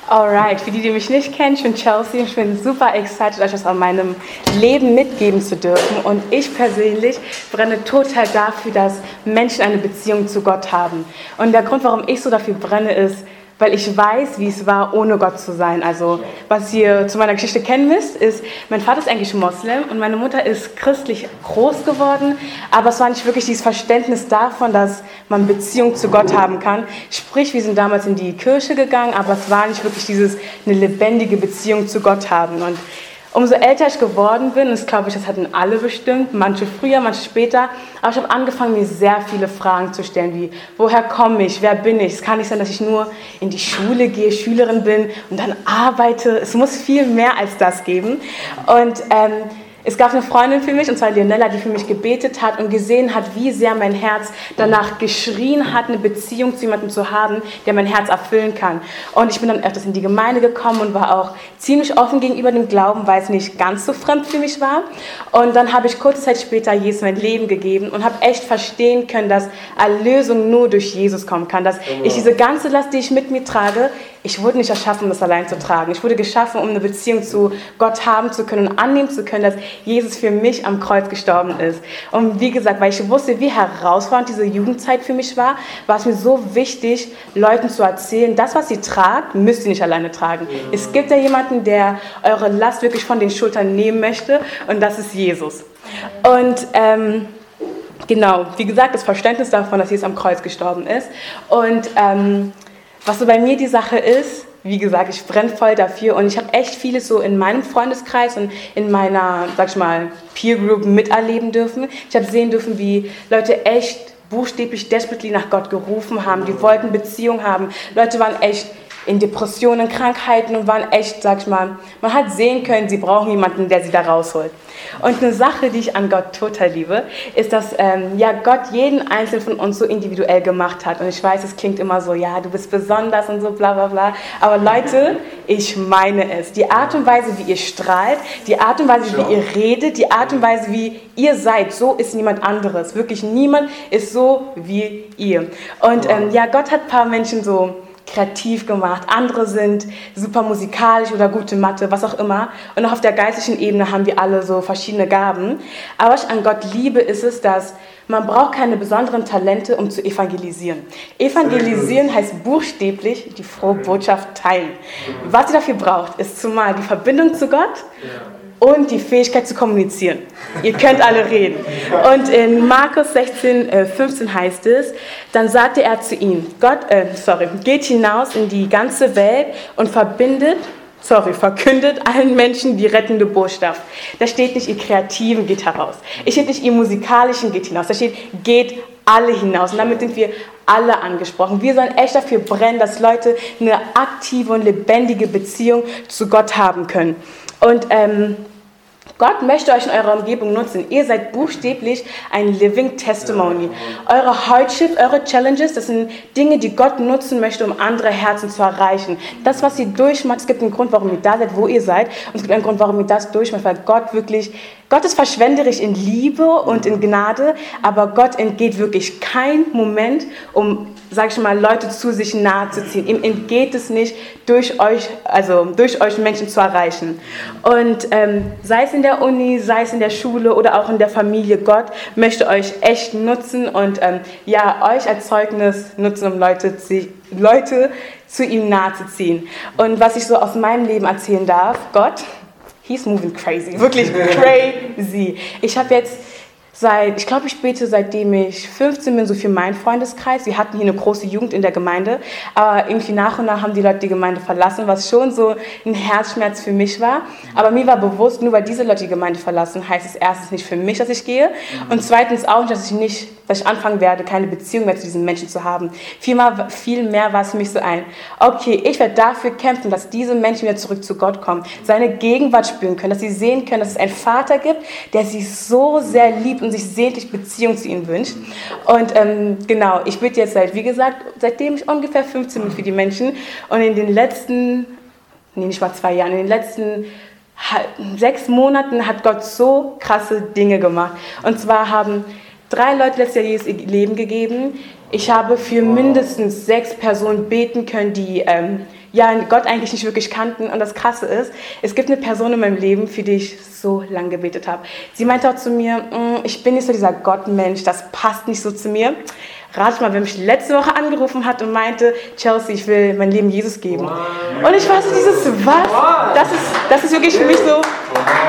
I: Alright, für die, die mich nicht kennen, ich bin Chelsea. Ich bin super excited, euch was aus meinem Leben mitgeben zu dürfen. Und ich persönlich brenne total dafür, dass Menschen eine Beziehung zu Gott haben. Und der Grund, warum ich so dafür brenne, ist, weil ich weiß, wie es war, ohne Gott zu sein. Also, was ihr zu meiner Geschichte kennen müsst, ist, mein Vater ist eigentlich Moslem und meine Mutter ist christlich groß geworden, aber es war nicht wirklich dieses Verständnis davon, dass man Beziehung zu Gott haben kann. Sprich, wir sind damals in die Kirche gegangen, aber es war nicht wirklich dieses, eine lebendige Beziehung zu Gott haben. Und Umso älter ich geworden bin, das glaube ich, das hatten alle bestimmt, manche früher, manche später, aber ich habe angefangen, mir sehr viele Fragen zu stellen, wie, woher komme ich, wer bin ich? Es kann nicht sein, dass ich nur in die Schule gehe, Schülerin bin und dann arbeite. Es muss viel mehr als das geben. Und ähm, es gab eine Freundin für mich, und zwar Leonella, die für mich gebetet hat und gesehen hat, wie sehr mein Herz danach geschrien hat, eine Beziehung zu jemandem zu haben, der mein Herz erfüllen kann. Und ich bin dann öfters in die Gemeinde gekommen und war auch ziemlich offen gegenüber dem Glauben, weil es nicht ganz so fremd für mich war. Und dann habe ich kurze Zeit später Jesus mein Leben gegeben und habe echt verstehen können, dass Erlösung nur durch Jesus kommen kann. Dass ich diese ganze Last, die ich mit mir trage, ich wurde nicht erschaffen, um das allein zu tragen. Ich wurde geschaffen, um eine Beziehung zu Gott haben zu können und annehmen zu können, dass Jesus für mich am Kreuz gestorben ist. Und wie gesagt, weil ich wusste, wie herausfordernd diese Jugendzeit für mich war, war es mir so wichtig, Leuten zu erzählen, das, was sie tragt, müsst ihr nicht alleine tragen. Es gibt ja jemanden, der eure Last wirklich von den Schultern nehmen möchte und das ist Jesus. Und ähm, genau, wie gesagt, das Verständnis davon, dass Jesus am Kreuz gestorben ist. Und ähm, was so bei mir die Sache ist, wie gesagt, ich brenne voll dafür und ich habe echt vieles so in meinem Freundeskreis und in meiner, sag ich mal, Peer Group miterleben dürfen. Ich habe sehen dürfen, wie Leute echt buchstäblich desperately nach Gott gerufen haben, die wollten Beziehung haben. Leute waren echt in Depressionen, Krankheiten und waren echt, sag ich mal, man hat sehen können, sie brauchen jemanden, der sie da rausholt. Und eine Sache, die ich an Gott total liebe, ist, dass ähm, ja, Gott jeden Einzelnen von uns so individuell gemacht hat. Und ich weiß, es klingt immer so, ja, du bist besonders und so, bla bla bla. Aber Leute, ich meine es. Die Art und Weise, wie ihr strahlt, die Art und Weise, wie ihr redet, die Art und Weise, wie ihr seid, so ist niemand anderes. Wirklich niemand ist so wie ihr. Und ähm, ja, Gott hat ein paar Menschen so kreativ gemacht, andere sind super musikalisch oder gute Mathe, was auch immer. Und auch auf der geistlichen Ebene haben wir alle so verschiedene Gaben. Aber was ich an Gott liebe, ist es, dass man braucht keine besonderen Talente, um zu evangelisieren. Evangelisieren heißt buchstäblich die frohe Botschaft teilen. Was ihr dafür braucht, ist zumal die Verbindung zu Gott und die Fähigkeit zu kommunizieren. Ihr könnt alle reden. Und in Markus 16, äh, 15 heißt es, dann sagte er zu ihm, Gott, äh, sorry, geht hinaus in die ganze Welt und verbindet, sorry, verkündet allen Menschen die rettende Botschaft. Da steht nicht, ihr Kreativen geht heraus. Es steht nicht, ihr Musikalischen geht hinaus. Da steht, geht alle hinaus. Und damit sind wir alle angesprochen. Wir sollen echt dafür brennen, dass Leute eine aktive und lebendige Beziehung zu Gott haben können. Und ähm, Gott möchte euch in eurer Umgebung nutzen. Ihr seid buchstäblich ein Living Testimony. Eure Hardships, eure Challenges, das sind Dinge, die Gott nutzen möchte, um andere Herzen zu erreichen. Das, was ihr durchmacht, es gibt einen Grund, warum ihr da seid, wo ihr seid. Und es gibt einen Grund, warum ihr das durchmacht, weil Gott wirklich, Gott ist verschwenderisch in Liebe und in Gnade, aber Gott entgeht wirklich kein Moment, um sage ich mal, Leute zu sich nahe zu ziehen. Ihm entgeht es nicht, durch euch, also durch euch Menschen zu erreichen. Und ähm, sei es in der Uni, sei es in der Schule oder auch in der Familie, Gott möchte euch echt nutzen und ähm, ja, euch als Zeugnis nutzen, um Leute zu, Leute zu ihm nahe zu ziehen. Und was ich so aus meinem Leben erzählen darf, Gott, he's moving crazy, wirklich crazy. Ich habe jetzt Seit, ich glaube, ich bete seitdem ich 15 bin, so für meinen Freundeskreis. Wir hatten hier eine große Jugend in der Gemeinde, aber irgendwie nach und nach haben die Leute die Gemeinde verlassen, was schon so ein Herzschmerz für mich war. Aber mir war bewusst, nur weil diese Leute die Gemeinde verlassen, heißt es erstens nicht für mich, dass ich gehe und zweitens auch nicht, dass ich nicht, dass ich anfangen werde, keine Beziehung mehr zu diesen Menschen zu haben. Vielmehr, viel mehr war es für mich so ein, okay, ich werde dafür kämpfen, dass diese Menschen wieder zurück zu Gott kommen, seine Gegenwart spüren können, dass sie sehen können, dass es einen Vater gibt, der sie so sehr liebt und sich sehnlich Beziehung zu ihnen wünscht. Und ähm, genau, ich bitte jetzt seit, wie gesagt, seitdem ich ungefähr 15 bin für die Menschen und in den letzten, nee, nicht mal zwei Jahren, in den letzten sechs Monaten hat Gott so krasse Dinge gemacht. Und zwar haben drei Leute letztes Jahr ihr Leben gegeben. Ich habe für mindestens sechs Personen beten können, die ähm, ja, Gott eigentlich nicht wirklich kannten. Und das Krasse ist, es gibt eine Person in meinem Leben, für die ich so lange gebetet habe. Sie meinte auch zu mir, mm, ich bin nicht so dieser Gottmensch, das passt nicht so zu mir. Rat mal, wer mich letzte Woche angerufen hat und meinte, Chelsea, ich will mein Leben Jesus geben. Und ich weiß dieses was, das ist, das ist wirklich für mich so,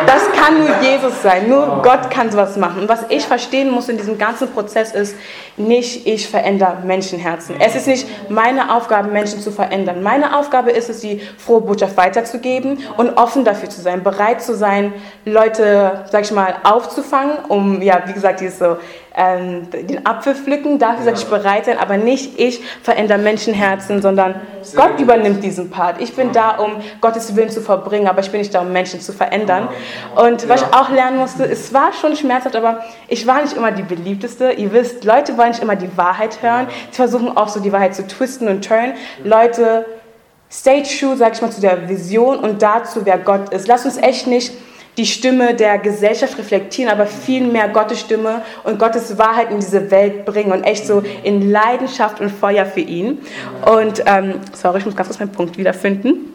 I: das kann nur Jesus sein, nur Gott kann sowas machen. Und was ich verstehen muss in diesem ganzen Prozess ist, nicht ich verändere Menschenherzen. Es ist nicht meine Aufgabe, Menschen zu verändern. Meine Aufgabe ist es, die frohe Botschaft weiterzugeben und offen dafür zu sein, bereit zu sein, Leute, sag ich mal, aufzufangen, um, ja, wie gesagt, dieses so, ähm, den Apfel pflücken, dafür ja. soll ich bereit sein, aber nicht ich verändere Menschenherzen, sondern Gott übernimmt diesen Part. Ich bin da, um Gottes Willen zu verbringen, aber ich bin nicht da, um Menschen zu verändern. Und was ja. ich auch lernen musste, es war schon schmerzhaft, aber ich war nicht immer die beliebteste. Ihr wisst, Leute wollen nicht immer die Wahrheit hören. Sie versuchen auch so die Wahrheit zu twisten und turnen. Leute, stay true, sag ich mal, zu der Vision und dazu, wer Gott ist. Lass uns echt nicht die Stimme der Gesellschaft reflektieren, aber vielmehr Gottes Stimme und Gottes Wahrheit in diese Welt bringen und echt so in Leidenschaft und Feuer für ihn. Und, ähm, sorry, ich muss ganz kurz meinen Punkt wiederfinden.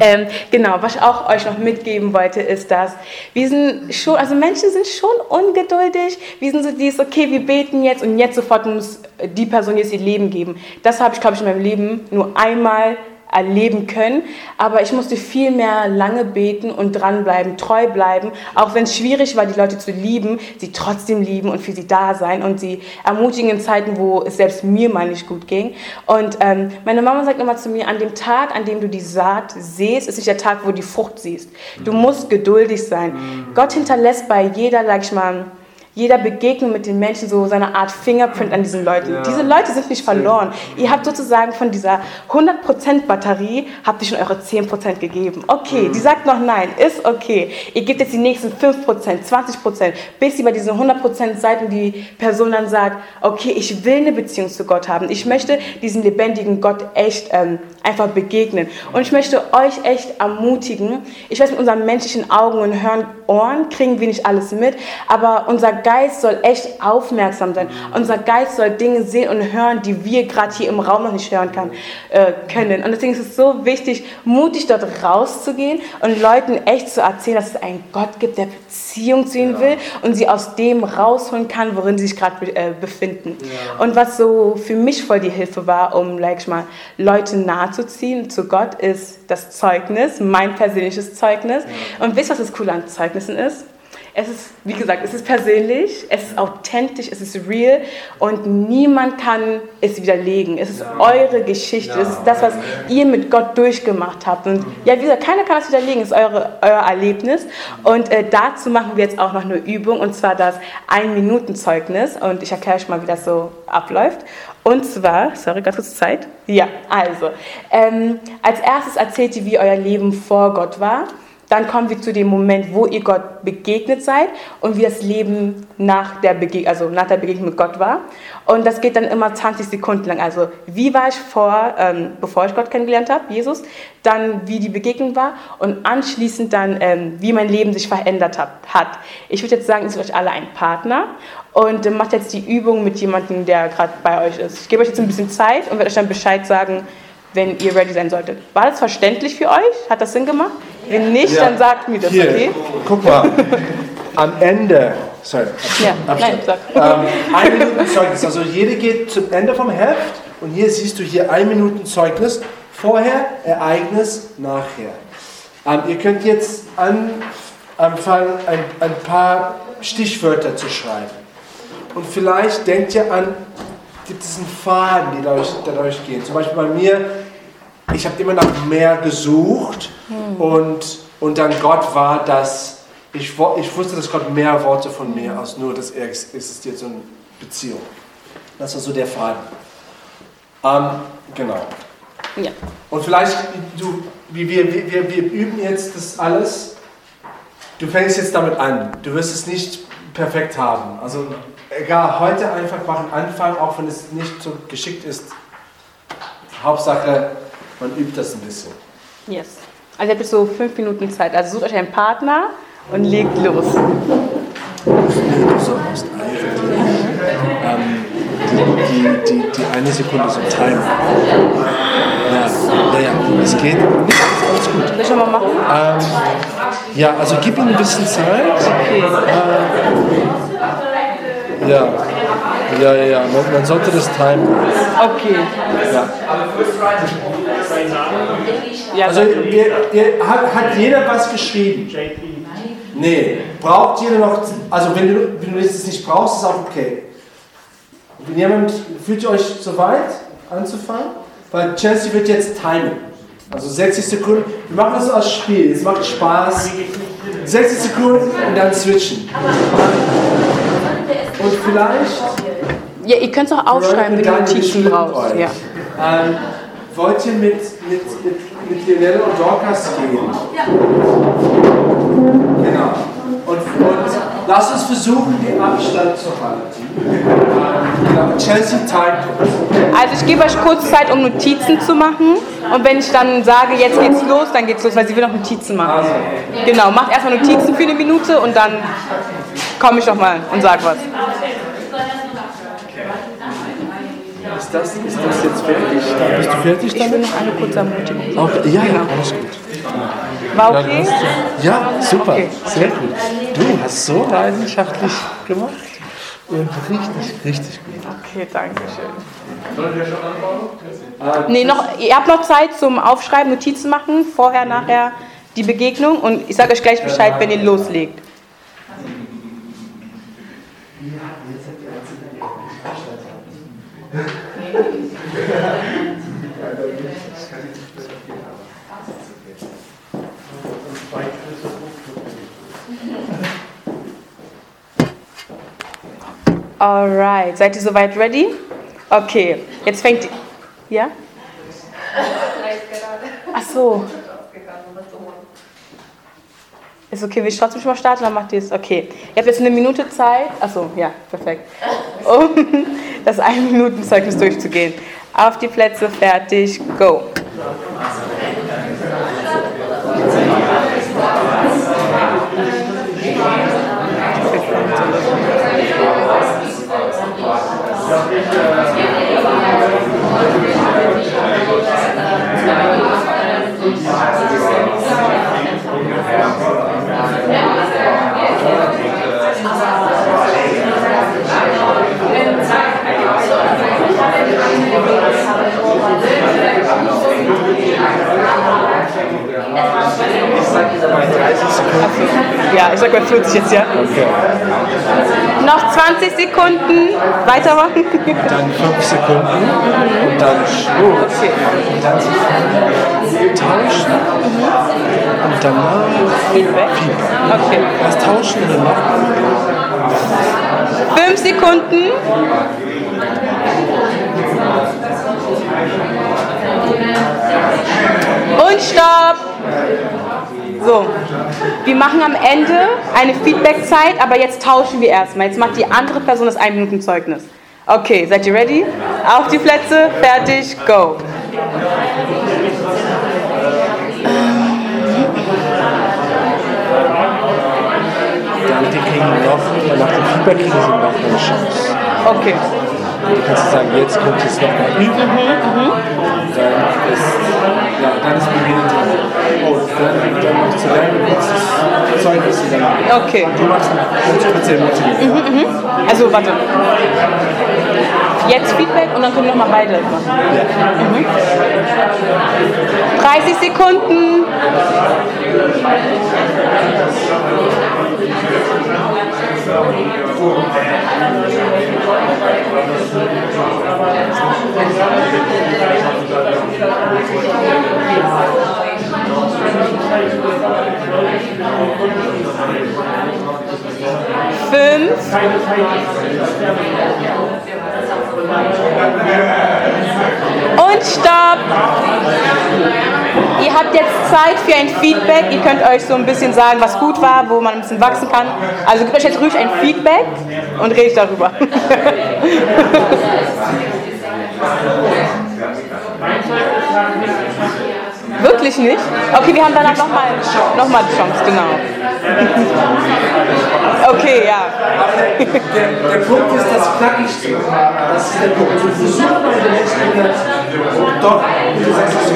I: Ähm, genau, was ich auch euch noch mitgeben wollte, ist, dass wir sind schon, also Menschen sind schon ungeduldig. Wir sind so dieses, okay, wir beten jetzt und jetzt sofort muss die Person jetzt ihr Leben geben. Das habe ich, glaube ich, in meinem Leben nur einmal erleben können. Aber ich musste viel mehr lange beten und dranbleiben, treu bleiben, auch wenn es schwierig war, die Leute zu lieben, sie trotzdem lieben und für sie da sein und sie ermutigen in Zeiten, wo es selbst mir mal nicht gut ging. Und ähm, meine Mama sagt immer zu mir, an dem Tag, an dem du die Saat siehst, ist nicht der Tag, wo du die Frucht siehst. Du musst geduldig sein. Gott hinterlässt bei jeder, sag ich mal, jeder Begegnung mit den Menschen so seine Art Fingerprint an diesen Leuten.
A: Ja.
I: Diese Leute sind nicht verloren. Ihr habt sozusagen von dieser 100% Batterie, habt ihr schon eure 10% gegeben. Okay, die sagt noch nein, ist okay. Ihr gebt jetzt die nächsten 5%, 20%, bis ihr bei diesen 100% seid und die Person dann sagt, okay, ich will eine Beziehung zu Gott haben. Ich möchte diesen lebendigen Gott echt ähm, einfach begegnen. Und ich möchte euch echt ermutigen. Ich weiß, mit unseren menschlichen Augen und Hören, Ohren kriegen wir nicht alles mit, aber unser Geist soll echt aufmerksam sein. Unser Geist soll Dinge sehen und hören, die wir gerade hier im Raum noch nicht hören kann, äh, können. Und deswegen ist es so wichtig, mutig dort rauszugehen und Leuten echt zu erzählen, dass es einen Gott gibt, der Beziehung zu ihnen will und sie aus dem rausholen kann, worin sie sich gerade äh, befinden. Und was so für mich voll die Hilfe war, um, like mal, Leute nahe zu ziehen zu Gott, ist das Zeugnis, mein persönliches Zeugnis. Und wisst ihr, was das Coole an Zeugnissen ist? Es ist, wie gesagt, es ist persönlich, es ist authentisch, es ist real und niemand kann es widerlegen. Es ist eure Geschichte, es ist das, was ihr mit Gott durchgemacht habt. Und ja, wie gesagt, keiner kann das widerlegen, es ist eure, euer Erlebnis. Und äh, dazu machen wir jetzt auch noch eine Übung und zwar das Ein-Minuten-Zeugnis. Und ich erkläre euch mal, wie das so abläuft. Und zwar, sorry, ganz kurz Zeit. Ja, also, ähm, als erstes erzählt ihr, wie euer Leben vor Gott war. Dann kommen wir zu dem Moment, wo ihr Gott begegnet seid und wie das Leben nach der, Bege also nach der Begegnung mit Gott war. Und das geht dann immer 20 Sekunden lang. Also wie war ich vor, ähm, bevor ich Gott kennengelernt habe, Jesus, dann wie die Begegnung war und anschließend dann, ähm, wie mein Leben sich verändert hab, hat. Ich würde jetzt sagen, ihr seid euch alle ein Partner und äh, macht jetzt die Übung mit jemandem, der gerade bei euch ist. Ich gebe euch jetzt ein bisschen Zeit und werde euch dann Bescheid sagen, wenn ihr ready sein solltet. War das verständlich für euch? Hat das Sinn gemacht? Wenn nicht,
A: Ja.
I: dann sagt mir das,
A: Hier,
I: okay?
A: guck mal. Am Ende, sorry,
I: Ja,
A: Abstand.
I: nein, sag.
A: Ähm, ein Minuten Zeugnis. Also jeder geht zum Ende vom Heft und hier siehst du hier ein Minuten Zeugnis. Vorher, Ereignis, nachher. Ähm, ihr könnt jetzt an, anfangen, ein, ein paar Stichwörter zu schreiben. Und vielleicht denkt ihr an, gibt es einen Faden, dadurch, dadurch gehen. Zum Beispiel bei mir, ich habe immer nach mehr gesucht und, und dann Gott war das, ich, ich wusste, dass Gott mehr Worte von mir als nur, dass er ex- existiert, so eine Beziehung. Das war so der Faden. Ähm, genau.
I: Ja.
A: Und vielleicht, du, wir, wir, wir, wir üben jetzt das alles. Du fängst jetzt damit an. Du wirst es nicht perfekt haben. Also egal, heute einfach machen Anfang, auch wenn es nicht so geschickt ist. Hauptsache, man übt das ein bisschen.
I: Yes. Also ihr habt jetzt so fünf Minuten Zeit. Also sucht euch einen Partner und legt los.
A: So ähm, die, die, die eine Sekunde so timen. Ja, ja, ja, es geht. Alles gut.
I: Soll ich schon mal machen?
A: Ähm, ja, also gib ihm ein bisschen Zeit. Äh, ja. Ja, ja, ja. Man, man sollte das timen.
I: Okay.
A: Ja.
I: Ja,
A: Also ihr, ihr, hat, hat jeder was geschrieben? Nee. Braucht jeder noch, also wenn du, wenn du es nicht brauchst, ist auch okay. Wenn jemand, fühlt ihr euch soweit anzufangen? Weil Chelsea wird jetzt timen. Also 60 Sekunden. Wir machen das als Spiel. Es macht Spaß. 60 Sekunden und dann switchen. Und vielleicht
I: ja ihr könnt es auch aufschreiben, wenn ihr
A: Gedanken
I: Notizen
A: euch.
I: Ja.
A: Ähm, wollt ihr mit, mit, mit, mit Lionel und Dorcas gehen? Genau. Und, und lasst uns versuchen, den Abstand zu halten. Ähm, genau. Chelsea uns.
I: Also ich gebe euch kurz Zeit, um Notizen zu machen. Und wenn ich dann sage, jetzt geht's los, dann geht's los, weil sie will noch Notizen machen. Genau, macht erstmal Notizen für eine Minute und dann komme ich nochmal und sag was.
A: Ist das, ist das jetzt fertig? Bist du fertig
I: Ich will
A: damit?
I: noch eine kurze Ermutigung.
A: Auch, ja, ja, alles gut.
I: War
A: Ja,
I: okay?
A: ja, super,
I: Okay.
A: sehr gut. Du hast so leidenschaftlich gemacht und richtig, richtig gut.
I: Okay, danke schön. Nee, noch, ihr habt noch Zeit zum Aufschreiben, Notizen machen, vorher, nachher die Begegnung und ich sage euch gleich Bescheid, wenn ihr loslegt. Alright, seid ihr soweit ready? Okay, jetzt fängt. Ja? Ach so. Ist okay, ich trotzdem schon mal starten, dann macht ihr es. Okay. Ihr habt jetzt eine Minute Zeit. Achso, ja, perfekt. Um das 1-Minuten-Zeugnis durchzugehen. Auf die Plätze, fertig, go. Ja, ich sag mal 40 jetzt, ja.
A: Okay.
I: Noch 20 Sekunden. Weitermachen.
A: Dann 5 Sekunden und dann Schluss.
I: Okay.
A: Und dann tauschen und danach
I: Feedback. Okay.
A: erst tauschen und dann nochmal.
I: 5 Sekunden. Und stopp. So, wir machen am Ende eine Feedback-Zeit, aber jetzt tauschen wir erstmal. Jetzt macht die andere Person das 1-Minuten-Zeugnis. Okay, seid ihr ready? Auf die Plätze, fertig, go.
A: Die kriegen noch, nach dem Feedback kriegen sie noch eine Chance.
I: Okay.
A: Du kannst sagen, jetzt kommt es nochmal üben. Dann ist, ja, dann ist Beginn dran. Oh, dann, dann machst du dein kurzes Zeugnis und dann
I: Okay.
A: du machst eine kurze Emotion.
I: Also, warte. Jetzt Feedback und dann können wir nochmal beide machen. Mhm. 30 Sekunden. Fünf. Und stopp! Ihr habt jetzt Zeit für ein Feedback. Ihr könnt euch so ein bisschen sagen, was gut war, wo man ein bisschen wachsen kann. Also gebt euch jetzt ruhig ein Feedback und redet darüber. Wirklich nicht? Okay, wir haben danach nochmal noch mal die Chance, genau. Okay, ja.
A: Der, der Punkt ist, das flackig zu machen. Das ist der Punkt. Du versuchst mal den letzten Monat, doch, wie du sagst, so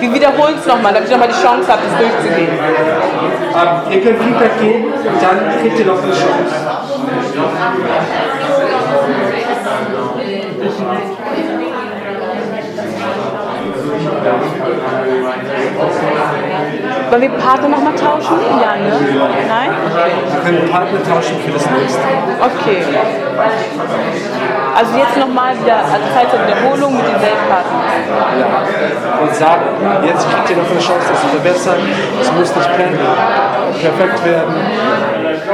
I: Wir wiederholen es nochmal, damit ihr nochmal die Chance habt, es durchzugehen.
A: Ähm, ihr könnt Feedback geben, dann kriegt ihr noch eine Chance.
I: Wollen wir Partner nochmal tauschen? Ja, ne? Nein?
A: Wir können Partner tauschen für das nächste.
I: Okay. Also jetzt nochmal wieder, also Zeit zur Wiederholung mit denselben Partnern.
A: Ja. Und sagen, jetzt kriegt ihr noch eine Chance, das zu verbessern. Es muss nicht per perfekt werden.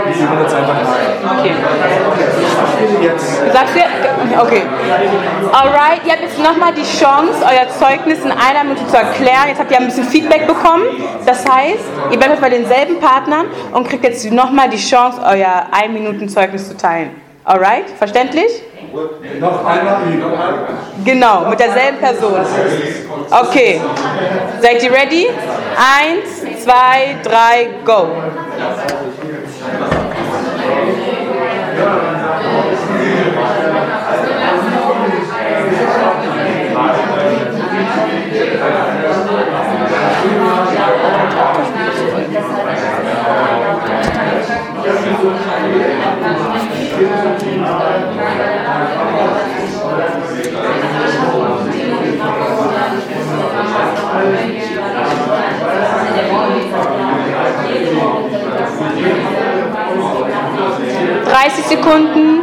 A: Wir üben jetzt einfach mal.
I: Okay.
A: Jetzt.
I: Sagst du? Okay. Alright, ihr habt jetzt nochmal die Chance, euer Zeugnis in einer Minute zu erklären. Jetzt habt ihr ein bisschen Feedback bekommen. Das heißt, ihr bleibt bei denselben Partnern und kriegt jetzt nochmal die Chance, euer 1-Minuten-Zeugnis zu teilen. Alright? Verständlich?
A: Noch einmal.
I: Genau, mit derselben Person. Okay. Seid ihr ready? Eins, zwei, drei, go. 30 Sekunden.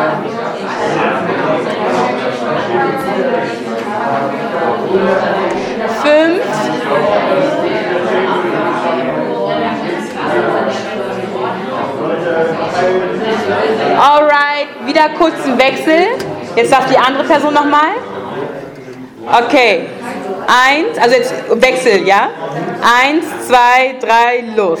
I: Ja. Fünf. Alright, wieder kurzen Wechsel. Jetzt darf die andere Person nochmal. Okay. Eins, also jetzt Wechsel, ja? Eins, zwei, drei, los.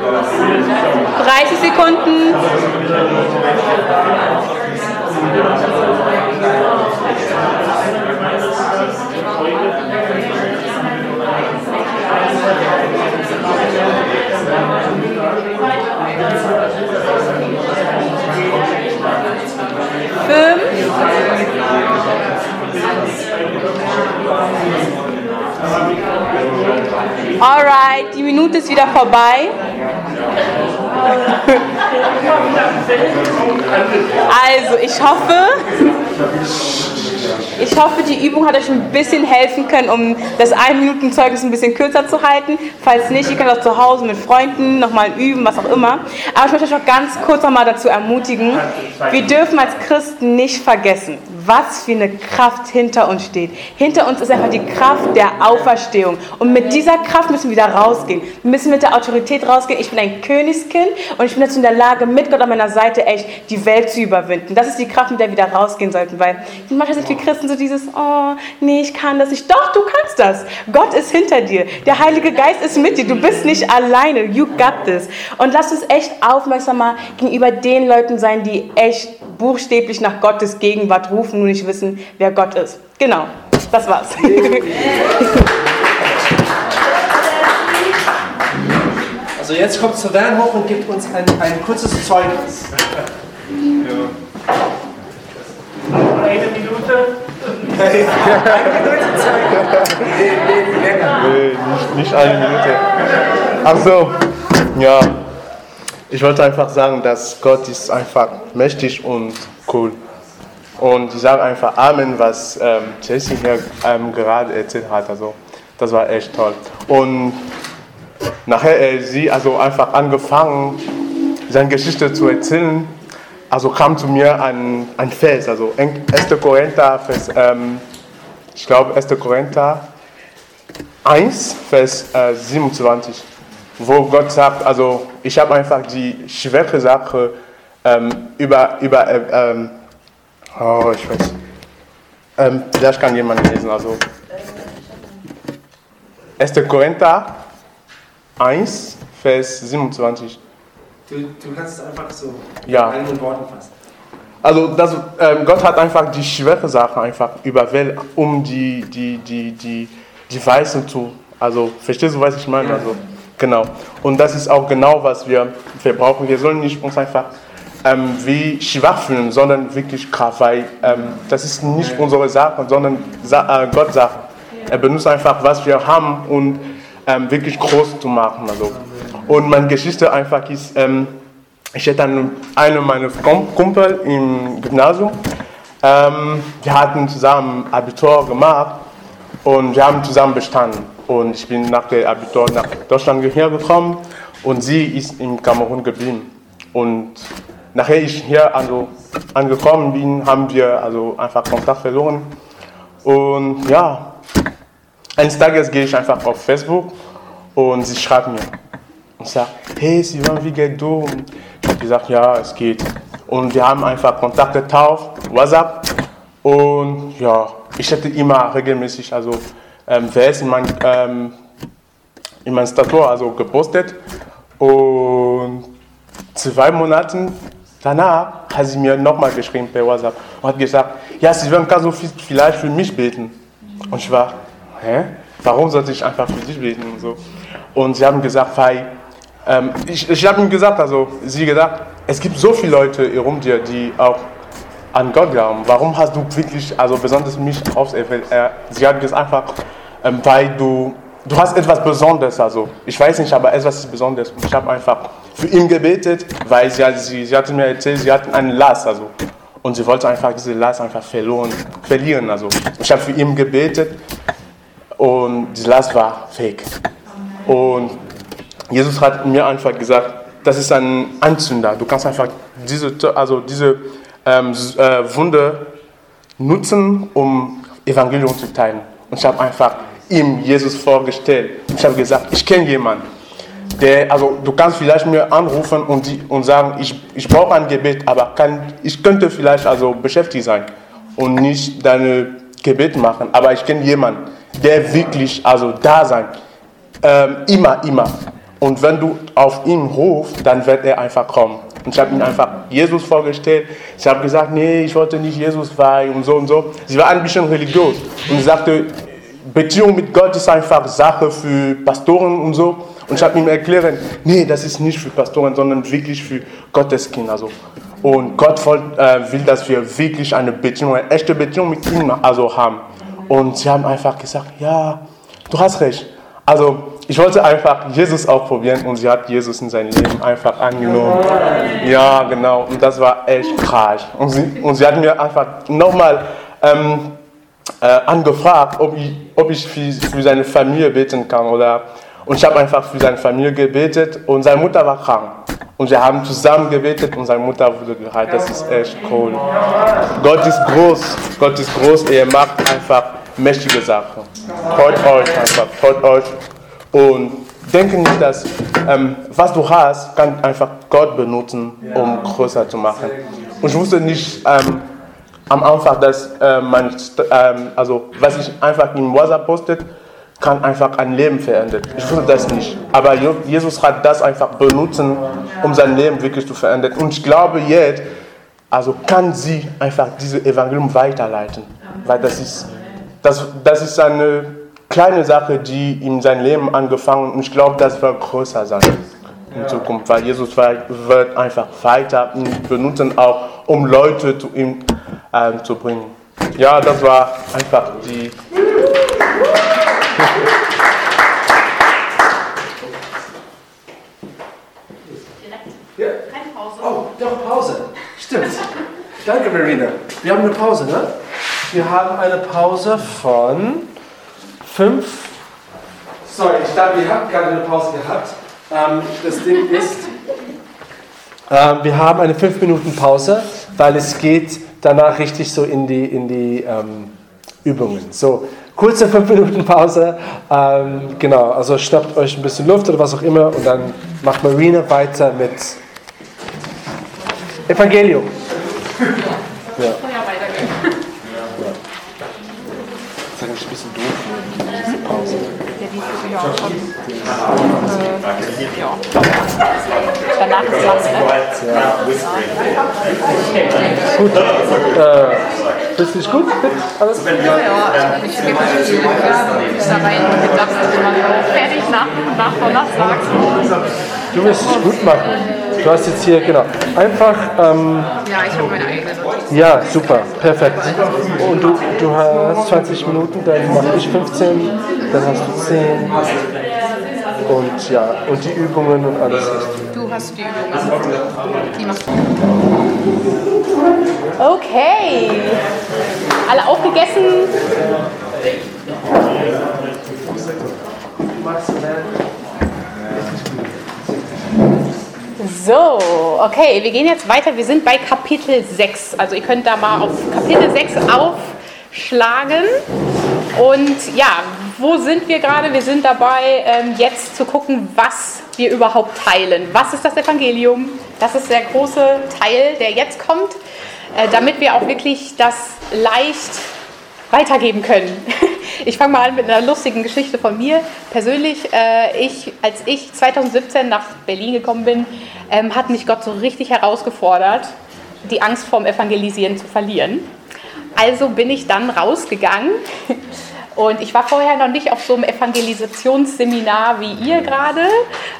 I: Dreißig Sekunden. Fünf. Alright, die Minute ist wieder vorbei. Also, ich hoffe, ich hoffe, die Übung hat euch ein bisschen helfen können, um das 1-Minuten-Zeugnis ein bisschen kürzer zu halten. Falls nicht, ihr könnt auch zu Hause mit Freunden nochmal üben, was auch immer. Aber ich möchte euch auch ganz kurz nochmal dazu ermutigen, wir dürfen als Christen nicht vergessen, was für eine Kraft hinter uns steht. Hinter uns ist einfach die Kraft der Auferstehung. Und mit dieser Kraft müssen wir wieder rausgehen. Wir müssen mit der Autorität rausgehen. Ich bin ein Königskind und ich bin dazu in der Lage, mit Gott an meiner Seite echt die Welt zu überwinden. Das ist die Kraft, mit der wir wieder rausgehen sollten. Weil manchmal sind wir Christen so dieses, oh, nee, ich kann das nicht. Doch, du kannst das. Gott ist hinter dir. Der Heilige Geist ist mit dir. Du bist nicht alleine. You got this. Und lass uns echt aufmerksamer gegenüber den Leuten sein, die echt buchstäblich nach Gottes Gegenwart rufen, nur nicht wissen, wer Gott ist. Genau, das war's.
A: Also jetzt kommt Savannah hoch und gibt uns ein, ein kurzes Zeugnis.
J: Eine
K: Nee, nicht, nicht eine Minute. Ach so, ja. Ich wollte einfach sagen, dass Gott ist einfach mächtig und cool. Und ich sage einfach Amen, was ähm, Jesse hier ähm, gerade erzählt hat. Also, das war echt toll. Und nachher äh, sie also einfach angefangen, seine Geschichte zu erzählen. Also kam zu mir ein, ein Vers, also 1. Korinther, Vers, ähm, ich glaube 1. Korinther 1, Vers äh, 27, wo Gott sagt, also ich habe einfach die schwache Sache ähm, über, über äh, ähm, oh, ich weiß, ähm, vielleicht kann jemand lesen, also 1. Korinther 1, Vers 27.
A: Du, du kannst es einfach so
K: Ja.
A: in einen Worten fassen.
K: Also das, ähm, Gott hat einfach die schwache Sache einfach überwählt, um die, die, die, die, die Weißen zu, also verstehst du, was ich meine? Also, genau. Und das ist auch genau, was wir, wir brauchen. Wir sollen nicht uns einfach ähm, wie schwach fühlen, sondern wirklich Kraft, weil ähm, das ist nicht unsere Sache, sondern Sa äh, Gottes Sache. Er benutzt einfach, was wir haben und ähm, wirklich groß zu machen. Also. Und meine Geschichte einfach ist, ähm, ich hatte einen, einen meiner Kum- Kumpel im Gymnasium. Ähm, wir hatten zusammen Abitur gemacht und wir haben zusammen bestanden. Und ich bin nach dem Abitur nach Deutschland hergekommen und sie ist in Kamerun geblieben. Und nachher ich hier also angekommen bin, haben wir also einfach Kontakt verloren. Und ja, eines Tages gehe ich einfach auf Facebook und sie schreibt mir und sagt, hey Sivan, wie geht du? Ich habe gesagt, ja, es geht. Und wir haben einfach Kontakt getaucht, WhatsApp. Und ja, ich hätte immer regelmäßig, also ähm, in mein, ähm, in mein Statur also gepostet. Und zwei Monaten danach hat sie mir nochmal geschrieben per WhatsApp und hat gesagt, ja, Sylvain, kannst du vielleicht für mich beten? Und ich war, hä? Warum sollte ich einfach für dich beten und so? Und sie haben gesagt, weil, ähm, ich, ich habe ihm gesagt, also sie gesagt, es gibt so viele Leute herum dir, die auch an Gott glauben. Warum hast du wirklich, also besonders mich auserwählt? Er, sie hat gesagt einfach, ähm, weil du, du hast etwas Besonderes, also ich weiß nicht, aber etwas ist Besonderes. Und ich habe einfach für ihn gebetet, weil sie, sie, sie hatte mir erzählt, sie hatten einen Last, also und sie wollte einfach diese Last einfach verloren, verlieren. Also ich habe für ihn gebetet und die Last war fake. Und Jesus hat mir einfach gesagt, das ist ein Anzünder. Du kannst einfach diese, also diese ähm, äh, Wunde nutzen, um Evangelium zu teilen. Und ich habe einfach ihm Jesus vorgestellt. Ich habe gesagt, ich kenne jemanden, der, also du kannst vielleicht mir anrufen und, die, und sagen, ich, ich brauche ein Gebet, aber kann, ich könnte vielleicht also beschäftigt sein und nicht deine Gebet machen. Aber ich kenne jemanden, der wirklich also da sein, ähm, immer, immer. Und wenn du auf ihn rufst, dann wird er einfach kommen. Und ich habe ihm einfach Jesus vorgestellt. Ich habe gesagt, nee, ich wollte nicht Jesus weihen und so und so. Sie war ein bisschen religiös und sie sagte, Beziehung mit Gott ist einfach Sache für Pastoren und so. Und ich habe ihm erklärt, nee, das ist nicht für Pastoren, sondern wirklich für Gottes Kinder. Also. Und Gott will, äh, will, dass wir wirklich eine Beziehung, eine echte Beziehung mit ihm also haben. Und sie haben einfach gesagt, ja, du hast recht. Also ich wollte einfach Jesus auch probieren und sie hat Jesus in sein Leben einfach angenommen. Ja, genau. Und das war echt krass. Und sie, und sie hat mir einfach nochmal ähm, äh, angefragt, ob ich, ob ich für, für seine Familie beten kann. Oder, und ich habe einfach für seine Familie gebetet und seine Mutter war krank. Und wir haben zusammen gebetet und seine Mutter wurde geheilt. Das ist echt cool. Gott ist groß. Gott ist groß. Er macht einfach mächtige Sachen. Freut euch einfach, freut euch. Und denke nicht, dass ähm, was du hast, kann einfach Gott benutzen, um größer zu machen. Und ich wusste nicht ähm, am Anfang, dass äh, man, ähm, also was ich einfach in WhatsApp postet, kann einfach ein Leben verändern. Ich wusste das nicht. Aber Jesus hat das einfach benutzen, um sein Leben wirklich zu verändern. Und ich glaube jetzt, also kann sie einfach dieses Evangelium weiterleiten. Weil das ist das, das ist eine kleine Sache, die in sein Leben angefangen und ich glaube, das wird größer sein in Zukunft, weil Jesus wird einfach weiter benutzen, auch um Leute zu ihm äh, zu bringen. Ja, das war einfach die.
A: Ja. Oh, doch, Pause. Stimmt. Danke, Marina. Wir haben eine Pause, ne? Wir haben eine Pause von fünf. Sorry, ich dachte, wir haben gerade eine Pause gehabt. Ähm, das Ding ist, ähm, wir haben eine fünf Minuten Pause, weil es geht danach richtig so in die, in die ähm, Übungen. So, kurze fünf Minuten Pause. Ähm, genau, also schnappt euch ein bisschen Luft oder was auch immer und dann macht Marina weiter mit Evangelium. Ja.
L: Ja, schon. Äh, ja. Danach ist was, ne?
A: Gut. Äh, bist du gut? Alles?
L: Ja, ja, ich gebe mich viel da rein und gedacht, dass man fertig nach, nach Donnerstag.
A: Du wirst es gut machen. Du hast jetzt hier, genau, einfach. Ähm,
L: ja, ich habe meine eigene.
A: Ja, super, perfekt. Und du, du hast 20 Minuten, dann mache ich 15, dann hast du 10. Und ja, und die Übungen und alles.
L: Du hast die Übungen. Die machst du. Okay. Alle aufgegessen? So, okay, wir gehen jetzt weiter. Wir sind bei Kapitel 6. Also ihr könnt da mal auf Kapitel 6 aufschlagen. Und ja, wo sind wir gerade? Wir sind dabei, ähm, jetzt zu gucken, was wir überhaupt teilen. Was ist das Evangelium? Das ist der große Teil, der jetzt kommt, äh, damit wir auch wirklich das leicht weitergeben können. Ich fange mal an mit einer lustigen Geschichte von mir. Persönlich, äh, ich, als ich 2017 nach Berlin gekommen bin, ähm, hat mich Gott so richtig herausgefordert, die Angst vorm Evangelisieren zu verlieren. Also bin ich dann rausgegangen und ich war vorher noch nicht auf so einem Evangelisationsseminar wie ihr gerade.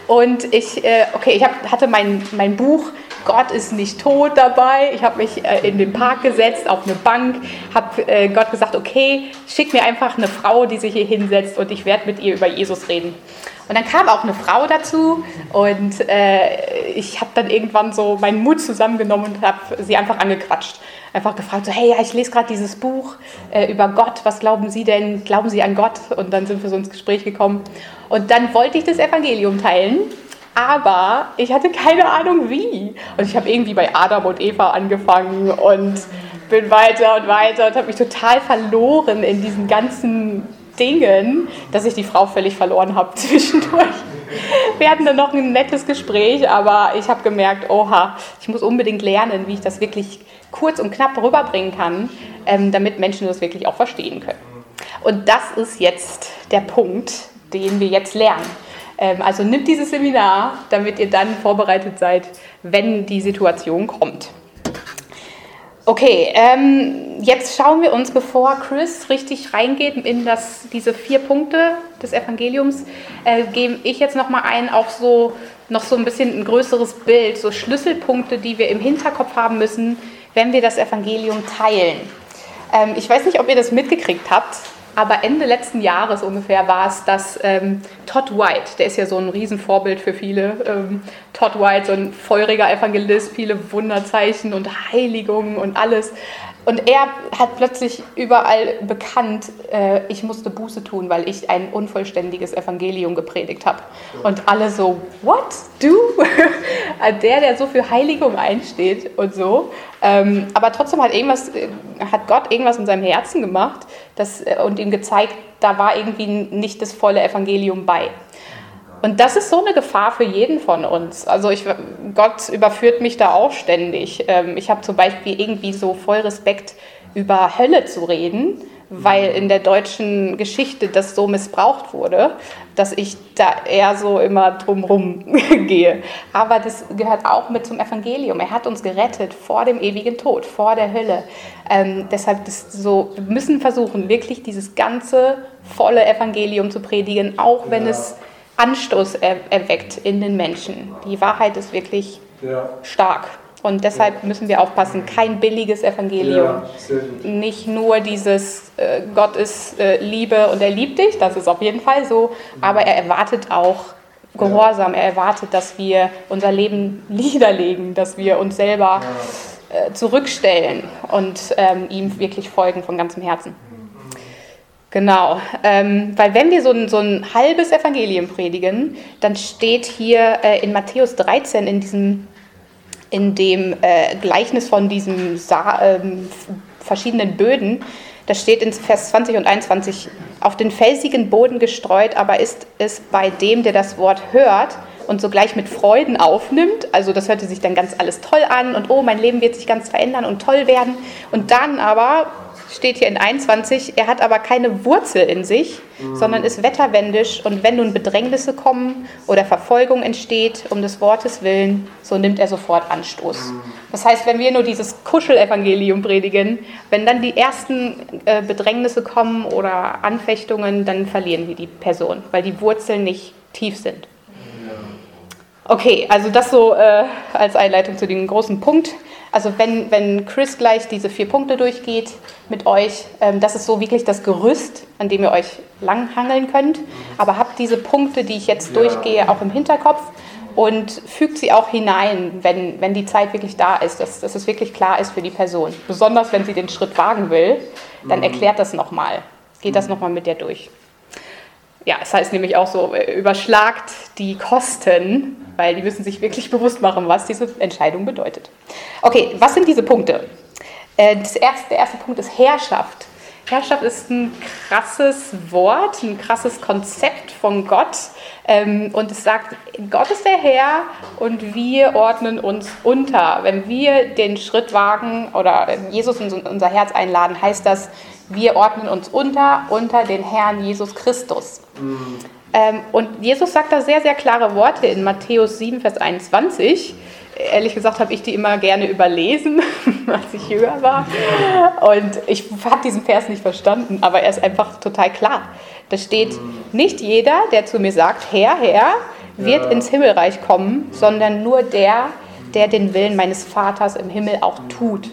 L: Und ich, äh, okay, ich hab, hatte mein, mein Buch Gott ist nicht tot dabei. Ich habe mich äh, in den Park gesetzt, auf eine Bank, habe äh, Gott gesagt, okay, schick mir einfach eine Frau, die sich hier hinsetzt und ich werde mit ihr über Jesus reden. Und dann kam auch eine Frau dazu und äh, ich habe dann irgendwann so meinen Mut zusammengenommen und habe sie einfach angequatscht. Einfach gefragt, so, hey, ja, ich lese gerade dieses Buch äh, über Gott, was glauben Sie denn? Glauben Sie an Gott? Und dann sind wir so ins Gespräch gekommen. Und dann wollte ich das Evangelium teilen, aber ich hatte keine Ahnung wie. Und ich habe irgendwie bei Adam und Eva angefangen und bin weiter und weiter und habe mich total verloren in diesen ganzen Dingen, dass ich die Frau völlig verloren habe zwischendurch. Wir hatten dann noch ein nettes Gespräch, aber ich habe gemerkt, oha, ich muss unbedingt lernen, wie ich das wirklich kurz und knapp rüberbringen kann, ähm, damit Menschen das wirklich auch verstehen können. Und das ist jetzt der Punkt, den wir jetzt lernen. Ähm, also nimmt dieses Seminar, damit ihr dann vorbereitet seid, wenn die Situation kommt. Okay, ähm, jetzt schauen wir uns, bevor Chris richtig reingeht in das, diese vier Punkte des Evangeliums, äh, gebe ich jetzt nochmal ein auf so noch so ein bisschen ein größeres Bild, so Schlüsselpunkte, die wir im Hinterkopf haben müssen, wenn wir das Evangelium teilen. Ähm, ich weiß nicht, ob ihr das mitgekriegt habt, aber Ende letzten Jahres ungefähr war es, dass ähm, Todd White, der ist ja so ein Riesenvorbild für viele, ähm, Todd White, so ein feuriger Evangelist, viele Wunderzeichen und Heiligungen und alles. Und er hat plötzlich überall bekannt, äh, ich musste Buße tun, weil ich ein unvollständiges Evangelium gepredigt habe. Und alle so, what? Du? der, der so für Heiligung einsteht und so. Ähm, aber trotzdem hat, irgendwas, äh, hat Gott irgendwas in seinem Herzen gemacht das, äh, und ihm gezeigt, da war irgendwie nicht das volle Evangelium bei. Und das ist so eine Gefahr für jeden von uns. Also ich, Gott überführt mich da auch ständig. Ähm, ich habe zum Beispiel irgendwie so voll Respekt, über Hölle zu reden, weil in der deutschen Geschichte das so missbraucht wurde, dass ich da eher so immer drumherum gehe. Aber das gehört auch mit zum Evangelium. Er hat uns gerettet vor dem ewigen Tod, vor der Hölle. Ähm, deshalb ist so, wir müssen versuchen, wirklich dieses ganze volle Evangelium zu predigen, auch wenn ja. es Anstoß er, erweckt in den Menschen. Die Wahrheit ist wirklich ja. stark. Und deshalb müssen wir aufpassen, kein billiges Evangelium. Ja, Nicht nur dieses äh, Gott ist äh, Liebe und er liebt dich, das ist auf jeden Fall so, aber er erwartet auch Gehorsam, er erwartet, dass wir unser Leben niederlegen, dass wir uns selber äh, zurückstellen und ähm, ihm wirklich folgen von ganzem Herzen. Genau, ähm, weil wenn wir so ein, so ein halbes Evangelium predigen, dann steht hier äh, in Matthäus 13 in diesem in dem äh, Gleichnis von diesen äh, verschiedenen Böden, da steht in Vers 20 und 21, auf den felsigen Boden gestreut, aber ist es bei dem, der das Wort hört und sogleich mit Freuden aufnimmt. Also das hörte sich dann ganz alles toll an und oh, mein Leben wird sich ganz verändern und toll werden. Und dann aber steht hier in 21, er hat aber keine Wurzel in sich, mhm. sondern ist wetterwendisch und wenn nun Bedrängnisse kommen oder Verfolgung entsteht um des Wortes willen, so nimmt er sofort Anstoß. Mhm. Das heißt, wenn wir nur dieses Kuschelevangelium predigen, wenn dann die ersten äh, Bedrängnisse kommen oder Anfechtungen, dann verlieren wir die Person, weil die Wurzeln nicht tief sind. Okay, also das so äh, als Einleitung zu dem großen Punkt. Also wenn, wenn Chris gleich diese vier Punkte durchgeht mit euch, ähm, das ist so wirklich das Gerüst, an dem ihr euch langhangeln könnt. Aber habt diese Punkte, die ich jetzt durchgehe, auch im Hinterkopf und fügt sie auch hinein, wenn, wenn die Zeit wirklich da ist, dass, dass es wirklich klar ist für die Person. Besonders wenn sie den Schritt wagen will, dann mhm. erklärt das nochmal. Geht das nochmal mit dir durch. Ja, es heißt nämlich auch so, äh, überschlagt die Kosten, weil die müssen sich wirklich bewusst machen, was diese Entscheidung bedeutet. Okay, was sind diese Punkte? Äh, das erste, der erste Punkt ist Herrschaft. Herrschaft ist ein krasses Wort, ein krasses Konzept von Gott. Ähm, und es sagt, Gott ist der Herr und wir ordnen uns unter. Wenn wir den Schritt wagen oder Jesus in unser Herz einladen, heißt das, wir ordnen uns unter unter den Herrn Jesus Christus. Mhm. Ähm, und Jesus sagt da sehr, sehr klare Worte in Matthäus 7, Vers 21. Ehrlich gesagt habe ich die immer gerne überlesen, als ich jünger war. Und ich habe diesen Vers nicht verstanden, aber er ist einfach total klar. Da steht, nicht jeder, der zu mir sagt, Herr, Herr, wird ja. ins Himmelreich kommen, sondern nur der, der den Willen meines Vaters im Himmel auch tut.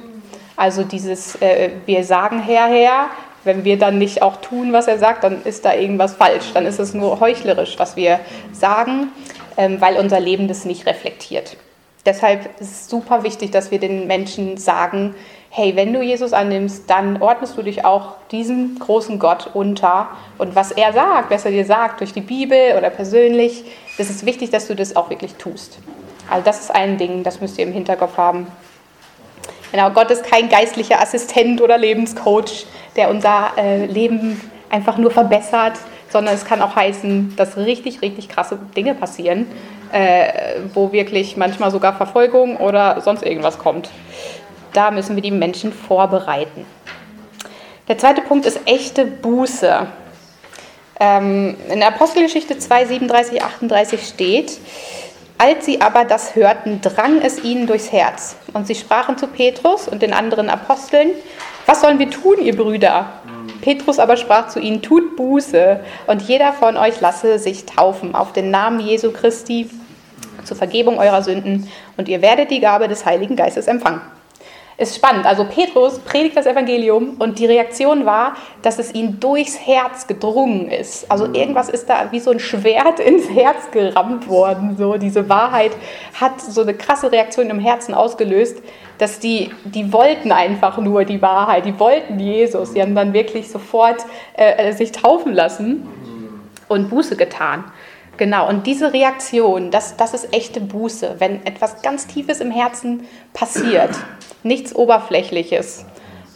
L: Also dieses, äh, wir sagen Herr, Herr, wenn wir dann nicht auch tun, was er sagt, dann ist da irgendwas falsch. Dann ist es nur heuchlerisch, was wir sagen, ähm, weil unser Leben das nicht reflektiert. Deshalb ist es super wichtig, dass wir den Menschen sagen, hey, wenn du Jesus annimmst, dann ordnest du dich auch diesem großen Gott unter. Und was er sagt, was er dir sagt, durch die Bibel oder persönlich, das ist wichtig, dass du das auch wirklich tust. Also das ist ein Ding, das müsst ihr im Hinterkopf haben. Genau, Gott ist kein geistlicher Assistent oder Lebenscoach, der unser äh, Leben einfach nur verbessert, sondern es kann auch heißen, dass richtig, richtig krasse Dinge passieren, äh, wo wirklich manchmal sogar Verfolgung oder sonst irgendwas kommt. Da müssen wir die Menschen vorbereiten. Der zweite Punkt ist echte Buße. Ähm, in der Apostelgeschichte 2, 37, 38 steht, als sie aber das hörten, drang es ihnen durchs Herz. Und sie sprachen zu Petrus und den anderen Aposteln, was sollen wir tun, ihr Brüder? Petrus aber sprach zu ihnen, tut Buße und jeder von euch lasse sich taufen auf den Namen Jesu Christi zur Vergebung eurer Sünden und ihr werdet die Gabe des Heiligen Geistes empfangen ist spannend. Also Petrus predigt das Evangelium und die Reaktion war, dass es ihm durchs Herz gedrungen ist. Also irgendwas ist da wie so ein Schwert ins Herz gerammt worden. So diese Wahrheit hat so eine krasse Reaktion im Herzen ausgelöst, dass die, die wollten einfach nur die Wahrheit, die wollten Jesus. Die haben dann wirklich sofort äh, sich taufen lassen und Buße getan. Genau, und diese Reaktion, das, das ist echte Buße, wenn etwas ganz Tiefes im Herzen passiert, nichts Oberflächliches.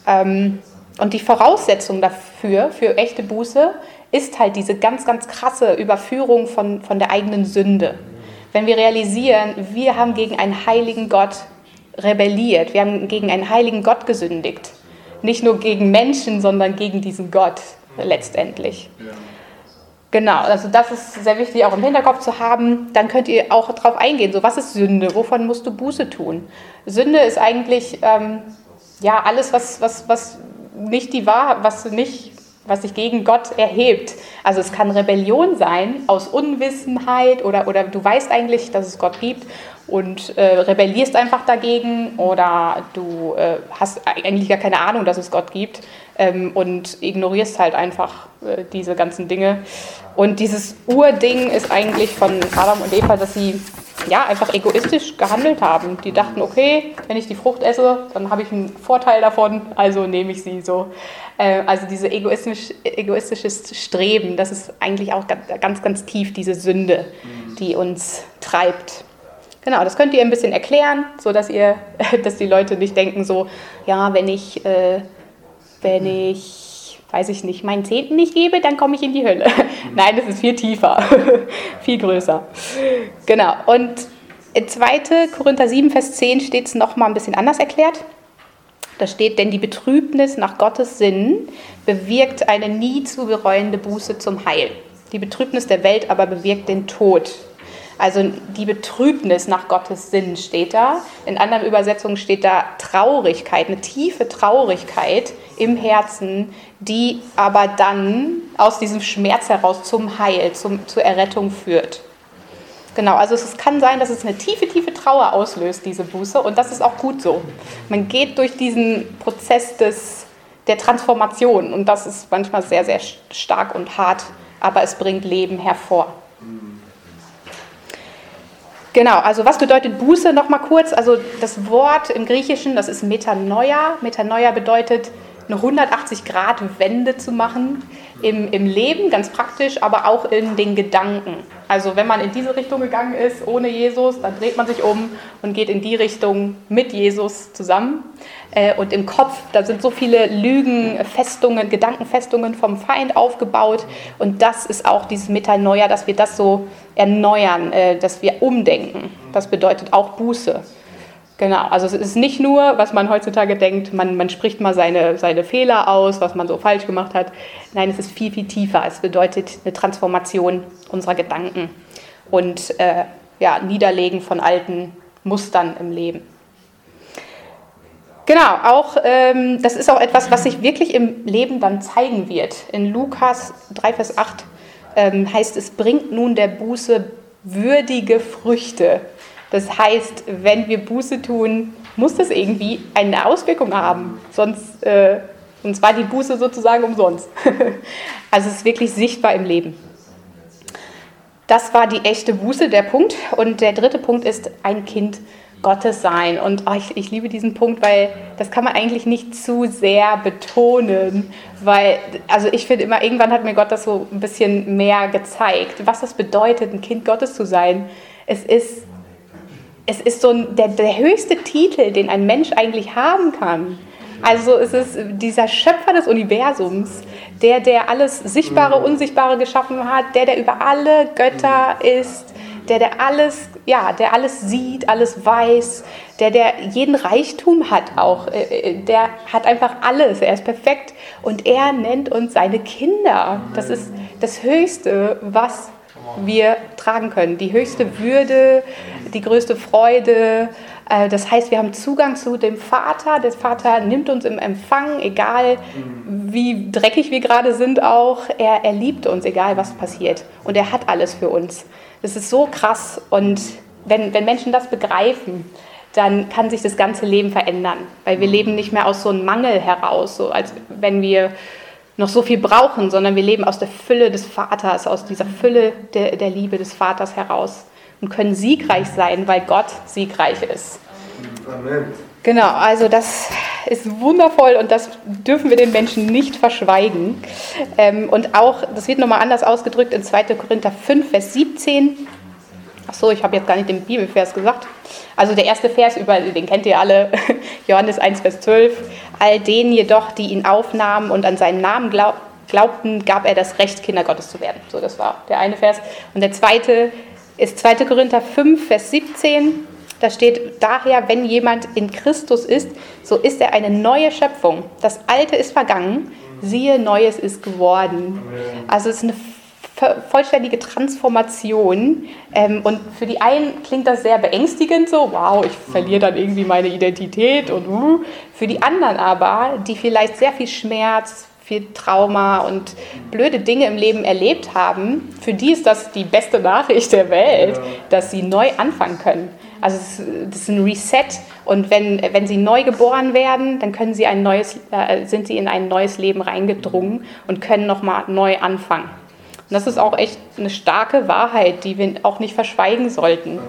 L: Ähm, und die Voraussetzung dafür, für echte Buße, ist halt diese ganz, ganz krasse Überführung von, von der eigenen Sünde. Wenn wir realisieren, wir haben gegen einen heiligen Gott rebelliert, wir haben gegen einen heiligen Gott gesündigt. Nicht nur gegen Menschen, sondern gegen diesen Gott letztendlich. Ja. Genau, also das ist sehr wichtig auch im Hinterkopf zu haben. Dann könnt ihr auch darauf eingehen, so was ist Sünde, wovon musst du Buße tun? Sünde ist eigentlich ähm, ja alles, was, was, was nicht die Wahrheit, was nicht, was sich gegen Gott erhebt. Also es kann Rebellion sein aus Unwissenheit oder, oder du weißt eigentlich, dass es Gott gibt und äh, rebellierst einfach dagegen oder du äh, hast eigentlich gar keine Ahnung, dass es Gott gibt ähm, und ignorierst halt einfach äh, diese ganzen Dinge. Und dieses Urding ist eigentlich von Adam und Eva, dass sie ja einfach egoistisch gehandelt haben. Die dachten, okay, wenn ich die Frucht esse, dann habe ich einen Vorteil davon, also nehme ich sie so. Äh, also dieses egoistisch, egoistisches Streben, das ist eigentlich auch ganz, ganz tief diese Sünde, die uns treibt. Genau, das könnt ihr ein bisschen erklären, so dass ihr, dass die Leute nicht denken so, ja, wenn ich äh, wenn ich, weiß ich nicht, meinen Zehnten nicht gebe, dann komme ich in die Hölle. Nein, das ist viel tiefer, viel größer. Genau, und in 2. Korinther 7, Vers 10 steht es nochmal ein bisschen anders erklärt. Da steht, denn die Betrübnis nach Gottes Sinn bewirkt eine nie zu bereuende Buße zum Heil. Die Betrübnis der Welt aber bewirkt den Tod. Also die Betrübnis nach Gottes Sinn steht da. In anderen Übersetzungen steht da Traurigkeit, eine tiefe Traurigkeit im Herzen, die aber dann aus diesem Schmerz heraus zum Heil, zum, zur Errettung führt. Genau, also es kann sein, dass es eine tiefe, tiefe Trauer auslöst, diese Buße, und das ist auch gut so. Man geht durch diesen Prozess des, der Transformation und das ist manchmal sehr, sehr stark und hart, aber es bringt Leben hervor. Genau, also was bedeutet Buße nochmal kurz? Also das Wort im Griechischen, das ist Metanoia. Metanoia bedeutet eine 180-Grad-Wende zu machen im, im Leben, ganz praktisch, aber auch in den Gedanken. Also wenn man in diese Richtung gegangen ist, ohne Jesus, dann dreht man sich um und geht in die Richtung mit Jesus zusammen. Äh, und im Kopf, da sind so viele Lügen, Festungen, Gedankenfestungen vom Feind aufgebaut. Und das ist auch dieses Metanoia, dass wir das so erneuern, äh, dass wir umdenken. Das bedeutet auch Buße. Genau, also es ist nicht nur, was man heutzutage denkt, man, man spricht mal seine, seine Fehler aus, was man so falsch gemacht hat. Nein, es ist viel, viel tiefer. Es bedeutet eine Transformation unserer Gedanken und äh, ja, Niederlegen von alten Mustern im Leben. Genau, auch ähm, das ist auch etwas, was sich wirklich im Leben dann zeigen wird. In Lukas 3, Vers 8 ähm, heißt es, bringt nun der Buße würdige Früchte. Das heißt, wenn wir Buße tun, muss das irgendwie eine Auswirkung haben. Sonst, äh, sonst war die Buße sozusagen umsonst. also es ist wirklich sichtbar im Leben. Das war die echte Buße, der Punkt. Und der dritte Punkt ist, ein Kind Gottes sein. Und oh, ich, ich liebe diesen Punkt, weil das kann man eigentlich nicht zu sehr betonen, weil, also ich finde immer, irgendwann hat mir Gott das so ein bisschen mehr gezeigt, was das bedeutet, ein Kind Gottes zu sein. Es ist, es ist so ein, der, der höchste Titel, den ein Mensch eigentlich haben kann. Also es ist dieser Schöpfer des Universums, der, der alles Sichtbare, Unsichtbare geschaffen hat, der, der über alle Götter ist, der, der alles, ja, der alles sieht, alles weiß, der, der jeden Reichtum hat auch, äh, äh, der hat einfach alles, er ist perfekt und er nennt uns seine Kinder. Das ist das Höchste, was wir tragen können, die höchste Würde, die größte Freude. Äh, das heißt, wir haben Zugang zu dem Vater. Der Vater nimmt uns im Empfang, egal wie dreckig wir gerade sind auch. Er, er liebt uns, egal was passiert. Und er hat alles für uns. Das ist so krass. Und wenn, wenn Menschen das begreifen, dann kann sich das ganze Leben verändern. Weil wir leben nicht mehr aus so einem Mangel heraus, so als wenn wir noch so viel brauchen, sondern wir leben aus der Fülle des Vaters, aus dieser Fülle der, der Liebe des Vaters heraus und können siegreich sein, weil Gott siegreich ist. Amen. Genau, also das ist wundervoll und das dürfen wir den Menschen nicht verschweigen. Ähm, und auch, das wird nochmal anders ausgedrückt in 2. Korinther 5, Vers 17. Achso, ich habe jetzt gar nicht den Bibelvers gesagt. Also der erste Vers, über, den kennt ihr alle, Johannes 1, Vers 12. All denen jedoch, die ihn aufnahmen und an seinen Namen glaub, glaubten, gab er das Recht, Kinder Gottes zu werden. So, das war der eine Vers. Und der zweite ist 2. Korinther 5, Vers 17. Da steht daher, wenn jemand in Christus ist, so ist er eine neue Schöpfung. Das Alte ist vergangen, siehe, Neues ist geworden. Also es ist eine vollständige Transformation. Ähm, und für die einen klingt das sehr beängstigend, so, wow, ich verliere dann irgendwie meine Identität. Und uh. für die anderen aber, die vielleicht sehr viel Schmerz, viel Trauma und blöde Dinge im Leben erlebt haben, für die ist das die beste Nachricht der Welt, dass sie neu anfangen können. Also das ist ein Reset und wenn, wenn sie neu geboren werden, dann können sie ein neues, äh, sind sie in ein neues Leben reingedrungen und können nochmal neu anfangen. Und das ist auch echt eine starke Wahrheit, die wir auch nicht verschweigen sollten.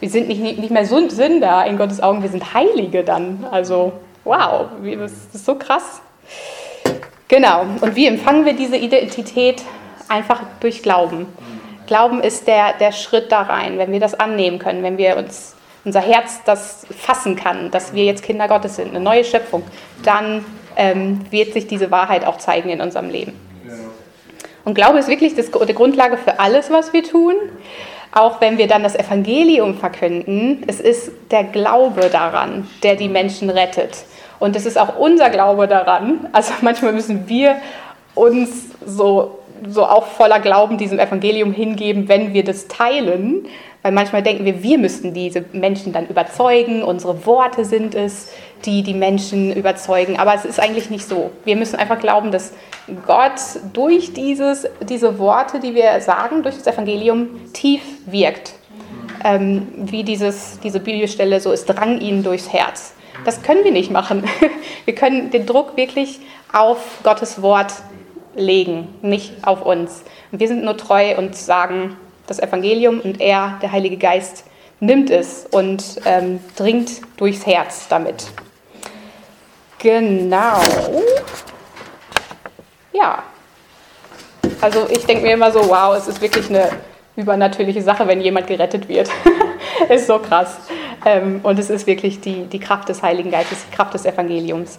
L: Wir sind nicht, nicht mehr Sünder in Gottes Augen, wir sind Heilige dann. Also wow, das ist so krass. Genau, und wie empfangen wir diese Identität? Einfach durch Glauben. Glauben ist der, der Schritt da rein, wenn wir das annehmen können, wenn wir uns unser Herz das fassen kann, dass wir jetzt Kinder Gottes sind, eine neue Schöpfung, dann ähm, wird sich diese Wahrheit auch zeigen in unserem Leben. Und Glaube ist wirklich das, die Grundlage für alles, was wir tun. Auch wenn wir dann das Evangelium verkünden, es ist der Glaube daran, der die Menschen rettet. Und es ist auch unser Glaube daran. Also manchmal müssen wir uns so so auch voller Glauben diesem Evangelium hingeben, wenn wir das teilen. Weil manchmal denken wir, wir müssten diese Menschen dann überzeugen, unsere Worte sind es, die die Menschen überzeugen. Aber es ist eigentlich nicht so. Wir müssen einfach glauben, dass Gott durch dieses, diese Worte, die wir sagen, durch das Evangelium tief wirkt. Ähm, wie dieses, diese Bibelstelle, so es drang ihnen durchs Herz. Das können wir nicht machen. Wir können den Druck wirklich auf Gottes Wort legen, nicht auf uns. Und wir sind nur treu und sagen das Evangelium und er, der Heilige Geist, nimmt es und ähm, dringt durchs Herz damit. Genau. Ja. Also ich denke mir immer so, wow, es ist wirklich eine übernatürliche Sache, wenn jemand gerettet wird. ist so krass. Ähm, und es ist wirklich die, die Kraft des Heiligen Geistes, die Kraft des Evangeliums.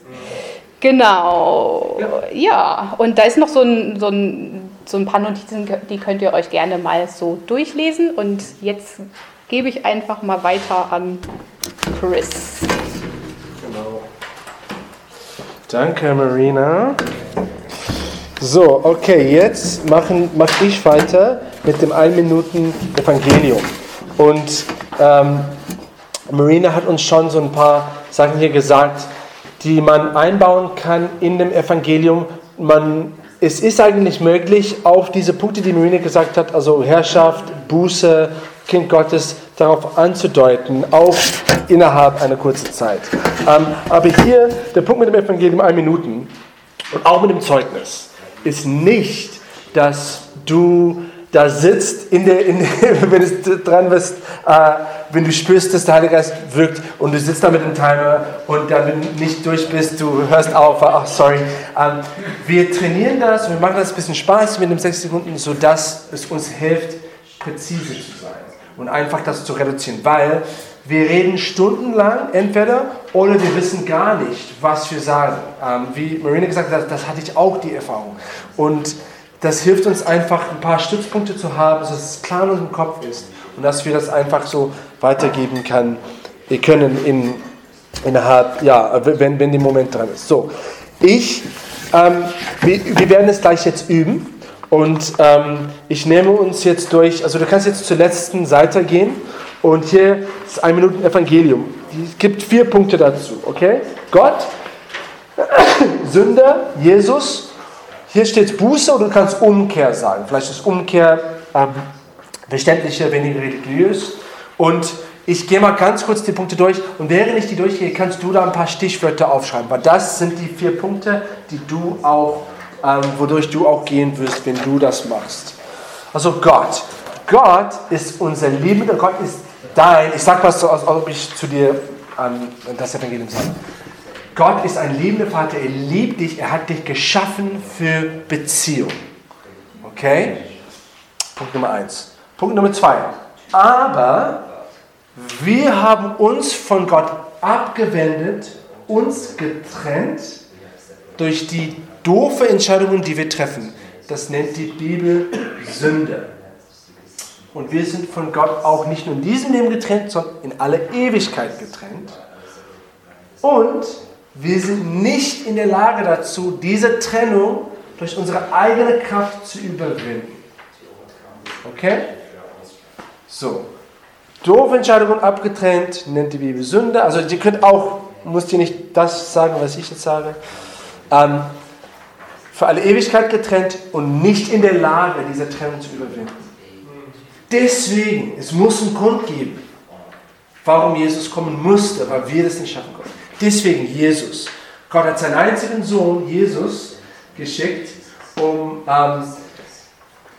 L: Genau, ja. Und da ist noch so ein, so, ein, so ein paar Notizen, die könnt ihr euch gerne mal so durchlesen. Und jetzt gebe ich einfach mal weiter an Chris. Genau.
A: Danke, Marina. So, okay, jetzt mache mach ich weiter mit dem 1 Minuten Evangelium. Und ähm, Marina hat uns schon so ein paar Sachen hier gesagt, die man einbauen kann in dem Evangelium. Man, es ist eigentlich möglich, auf diese Punkte, die Marina gesagt hat, also Herrschaft, Buße, Kind Gottes, darauf anzudeuten, auch innerhalb einer kurzen Zeit. Ähm, aber hier, der Punkt mit dem Evangelium, ein Minuten und auch mit dem Zeugnis, ist nicht, dass du da sitzt, in der, in der, wenn du dran bist, äh, wenn du spürst, dass der Heilige Geist wirkt und du sitzt da mit dem Timer und dann, nicht durch bist, du hörst auf, ach sorry. Ähm, wir trainieren das, wir machen das ein bisschen Spaß mit den sechs Sekunden, sodass es uns hilft, präzise zu sein und einfach das zu reduzieren, weil wir reden stundenlang entweder oder wir wissen gar nicht, was wir sagen. Ähm, wie Marina gesagt hat, das hatte ich auch die Erfahrung. Und das hilft uns einfach, ein paar Stützpunkte zu haben, dass es klar in unserem Kopf ist und dass wir das einfach so weitergeben können. Wir können in, innerhalb, ja, wenn, wenn der Moment dran ist. So, ich, ähm, wir, wir werden es gleich jetzt üben und ähm, ich nehme uns jetzt durch, also du kannst jetzt zur letzten Seite gehen und hier ist ein Minuten Evangelium. Es gibt vier Punkte dazu, okay? Gott, Sünder, Jesus, hier steht Buße und du kannst Umkehr sagen. Vielleicht ist Umkehr ähm, verständlicher, weniger religiös. Und ich gehe mal ganz kurz die Punkte durch und während ich die durchgehe, kannst du da ein paar Stichwörter aufschreiben, weil das sind die vier Punkte, die du auch, ähm, wodurch du auch gehen wirst, wenn du das machst. Also Gott. Gott ist unser liebender Gott, ist dein. Ich sag was so, als ob ich zu dir ähm, das Evangelium sage. Gott ist ein liebender Vater, er liebt dich, er hat dich geschaffen für Beziehung. Okay? Punkt Nummer eins. Punkt Nummer zwei. Aber wir haben uns von Gott abgewendet, uns getrennt durch die doofe Entscheidungen, die wir treffen. Das nennt die Bibel Sünde. Und wir sind von Gott auch nicht nur in diesem Leben getrennt, sondern in alle Ewigkeit getrennt. Und wir sind nicht in der Lage dazu, diese Trennung durch unsere eigene Kraft zu überwinden. Okay? So. Doofe Entscheidungen abgetrennt, nennt die Bibel Sünde. Also ihr könnt auch, musst ihr nicht das sagen, was ich jetzt sage. Ähm, für alle Ewigkeit getrennt und nicht in der Lage, diese Trennung zu überwinden. Deswegen, es muss einen Grund geben, warum Jesus kommen musste, weil wir das nicht schaffen konnten. Deswegen Jesus. Gott hat seinen einzigen Sohn, Jesus, geschickt, um ähm,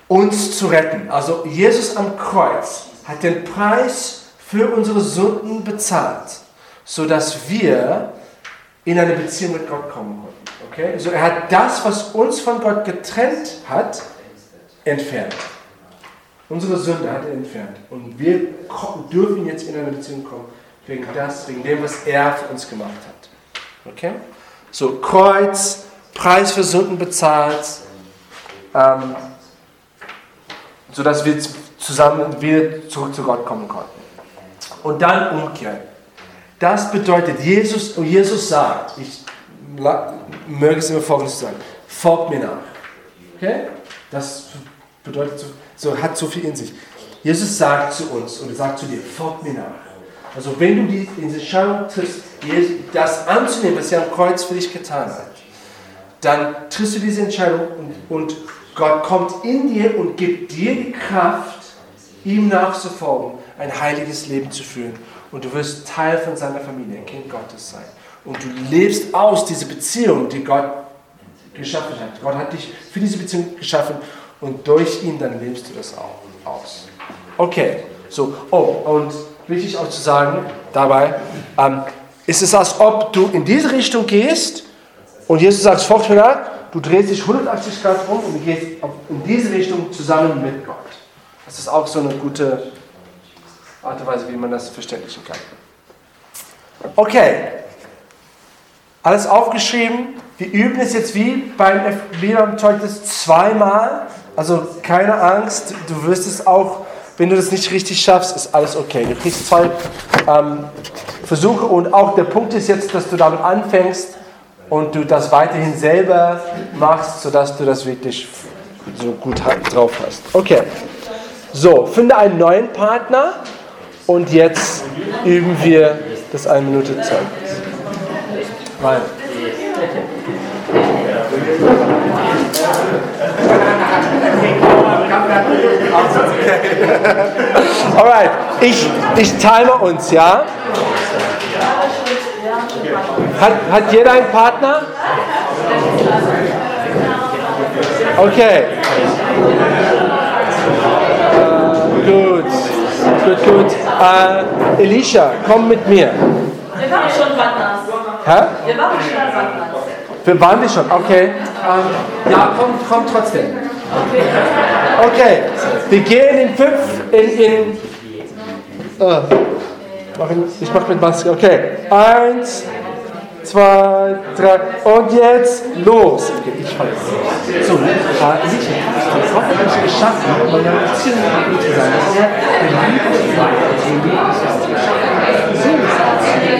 A: uns zu retten. Also Jesus am Kreuz hat den Preis für unsere Sünden bezahlt, sodass wir in eine Beziehung mit Gott kommen konnten. Okay? Also er hat das, was uns von Gott getrennt hat, entfernt. Unsere Sünde hat er entfernt. Und wir dürfen jetzt in eine Beziehung kommen Wegen das, wegen dem, was er für uns gemacht hat. Okay? So, Kreuz, Preis für Sünden bezahlt, ähm, sodass wir zusammen wieder zurück zu Gott kommen konnten. Und dann umkehren. Das bedeutet, Jesus, Jesus sagt, ich möge es immer folgendes sagen, folgt mir nach. Okay? Das bedeutet, so, hat so viel in sich. Jesus sagt zu uns und sagt zu dir, folgt mir nach. Also wenn du die Entscheidung triffst, das anzunehmen, was er am Kreuz für dich getan hat, dann triffst du diese Entscheidung und, und Gott kommt in dir und gibt dir die Kraft, ihm nachzufolgen, ein heiliges Leben zu führen. Und du wirst Teil von seiner Familie, ein Kind Gottes sein. Und du lebst aus diese Beziehung, die Gott geschaffen hat. Gott hat dich für diese Beziehung geschaffen und durch ihn dann lebst du das auch aus. Okay, so, oh, und wichtig auch zu sagen dabei, ähm, ist es, als ob du in diese Richtung gehst und Jesus sagt, nach, du drehst dich 180 Grad rum und gehst in diese Richtung zusammen mit Gott. Das ist auch so eine gute Art und Weise, wie man das verständlichen kann. Okay, alles aufgeschrieben. Wir üben es jetzt wie beim, wie beim Zeugnis zweimal. Also keine Angst, du wirst es auch wenn du das nicht richtig schaffst, ist alles okay. Du kriegst zwei ähm, Versuche und auch der Punkt ist jetzt, dass du damit anfängst und du das weiterhin selber machst, sodass du das wirklich so gut drauf hast. Okay. So, finde einen neuen Partner und jetzt üben wir das eine Minute Zeit. Rein. Alright, ich, ich time uns, ja? Hat, hat jeder einen Partner? Okay. gut, gut. Äh, Elisha, komm mit mir.
M: Wir waren schon woanders.
A: Hä?
M: Wir waren schon woanders.
A: Wir waren wir schon, okay. Ähm, ja, komm, komm trotzdem. Okay, wir gehen in fünf, in, in äh, ich, ich mach mit Maske, okay. Eins, zwei, drei und jetzt los. Okay, ich jetzt. So, äh, hat er nicht geschafft, weil Beziehung mit ihm zu sein. So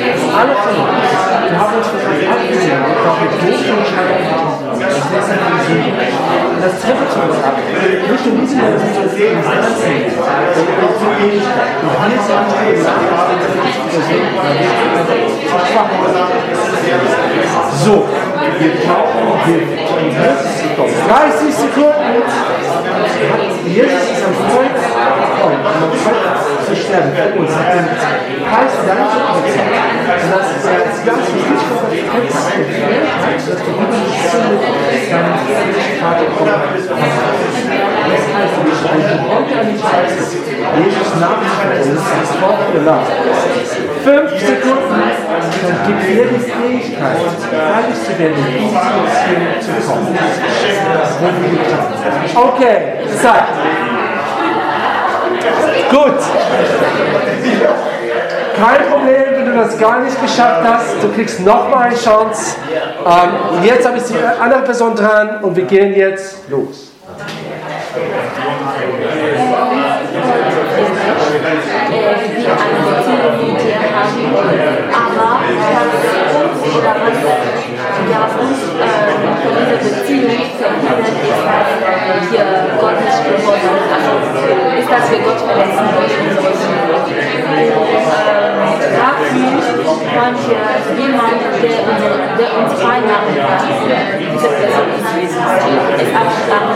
A: es. Alle von uns, wir haben uns für das abgesehen, auch mit großen Entscheidungen das ist eine Vision. Das trifft uns ab. Nicht. Nur diese Menschen, sondern. Und hier ist ein Teil, so, wir brauchen Hilfe. Um Jesus zu kommen. 30 Sekunden. Jesus ist am Kreuz gekommen, um am Kreuz zu sterben. Für uns hat den Preis deiner Sünde bezahlt. Und das ist das ganz wichtig, was das Kreuz hat, dass die Sünde deinen Vater kommen Die Jesus nach uns das Wort gelacht. Fünf Sekunden, dann gibt dir die Fähigkeit, heilig zu werden, in diese Situation zu kommen. Okay, Zeit. Gut. Kein Problem, wenn du das gar nicht geschafft hast. Du kriegst nochmal eine Chance. Ähm, jetzt habe ich die andere Person dran und wir gehen jetzt los.
N: aber oder was, ja, was uns äh, von dieser Beziehung verhindert, ist, dass wir Gott nicht gehorsam also ist, dass wir manche jemand, der, der uns Freinahmen hat, diese Person ist Jesus. Ist am,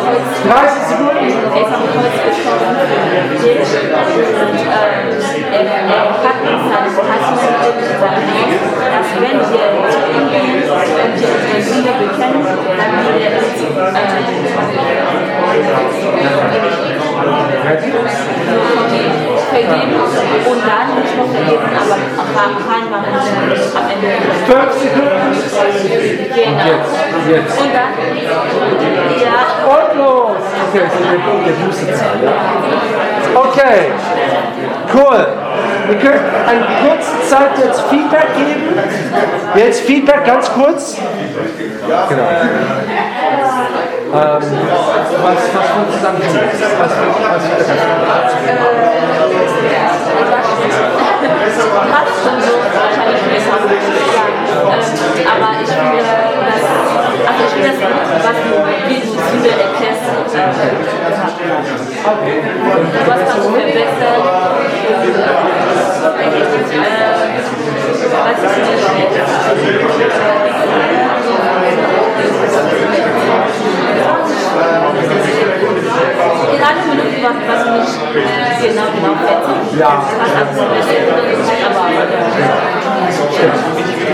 N: Kreuz, er ist am Kreuz gestorben. Und äh, er, er hat uns seine Verheißung gegeben, dass wenn wir zu ihm gehen und unsere Sünde bekennen, dann wird er uns vergeben und dann nicht nur vergeben, aber auch reinmachen am Ende.
A: Fünf Sekunden.
N: Genau.
A: Jetzt.
N: Und dann, ja,
A: Und los. Okay, der, Bußezahl. Okay, cool. Wir können eine kurze Zeit jetzt Feedback geben. Jetzt Feedback ganz kurz. Genau. Ähm, was, was würdest du sagen? Was, was, was
N: und so wahrscheinlich besser. Ja, ähm, aber ich finde, dass, also ich finde das, was du, wie du Sünde erklärst, was kannst du verbessern? Äh, was ist dir In einer Minute, was, was mich äh, genau genau fertig.
A: Ja.
N: Was abzubessern, aber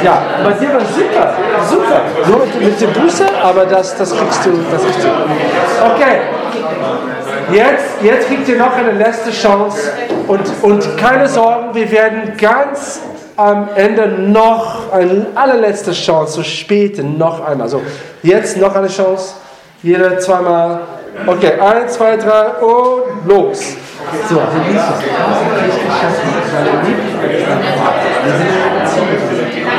A: Ja, bei dir war super, super. Nur mit, mit der Buße, aber das, das kriegst du, das kriegst du. Okay. Jetzt, jetzt kriegt ihr noch eine letzte Chance und, und keine Sorgen, wir werden ganz am Ende noch eine allerletzte Chance, so spät noch einmal. Also jetzt noch eine Chance, jeder zweimal. Okay, eins, zwei, drei und los. So, also Lisa, du nicht nicht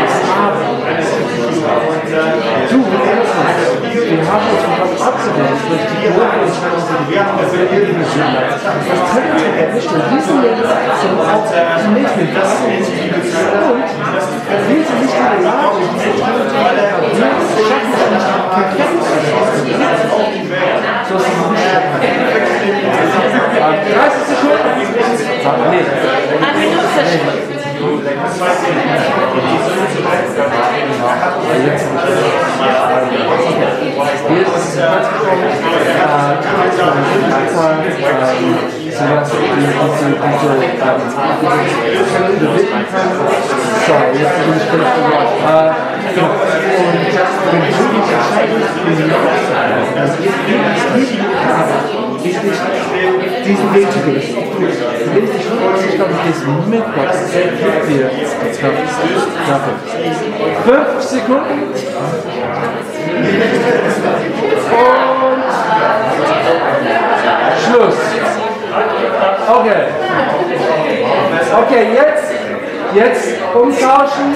A: Wir in haben uns Gott abzuwenden durch die grobe Entscheidung, die wir haben, wir irgendwie. Das können wir erwischen und diesen Lebenssituation auch zu mitnehmen. Das und wir sind nicht in der Lage, diese Entscheidung zu schaffen es nicht, perfekt zu sein. So ist es nicht. 30 Sekunden. Ist du. Und wenn du dich entscheidest, ich liebe es, diesen Weg zu gehen, Lese ich vor, ich glaube, ich lese mittags. Hier, jetzt habe ich Fünf Sekunden. Und Schluss. Okay. Okay, jetzt, jetzt umtauschen.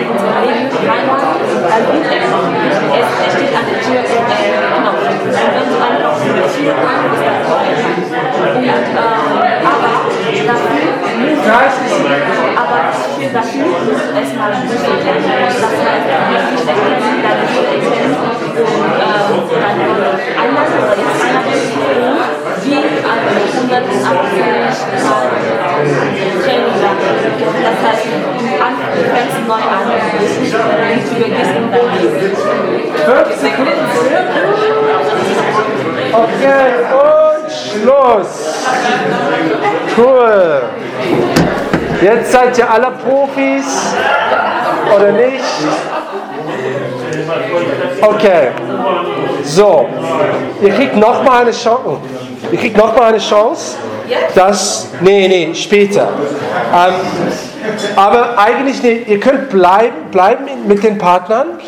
N: wie in eine Beziehung mit dir kann, aber auch was nicht von dieser Beziehung Situation. Und, und Gott hat Jesus sein einziger Sohn gesendet, eine Fülle zu sein. Und Jesus uns verspricht, dass wenn wir ihn in unser Leben reinmachen, dann wird kommen. Es steht an der Tür. Und wenn du einfach die Tür anrufst, dann kommt. Und, aber dafür aber für dafür musst du erstmal durchgehen. Das heißt, wirklich erkennen, deine Schuld erkennen und deine Einladung oder jetzt Einladung wie eine 180 Grad Training Das heißt, du fängst neu an
A: 5 Sekunden. Okay, und Schluss. Cool. Jetzt seid ihr alle Profis oder nicht? Okay. So, ihr kriegt noch mal eine Chance. Ihr kriegt noch mal eine Chance. Das, nee, nee, später. Ähm, aber eigentlich, nee, ihr könnt bleiben, bleiben mit den Partnern.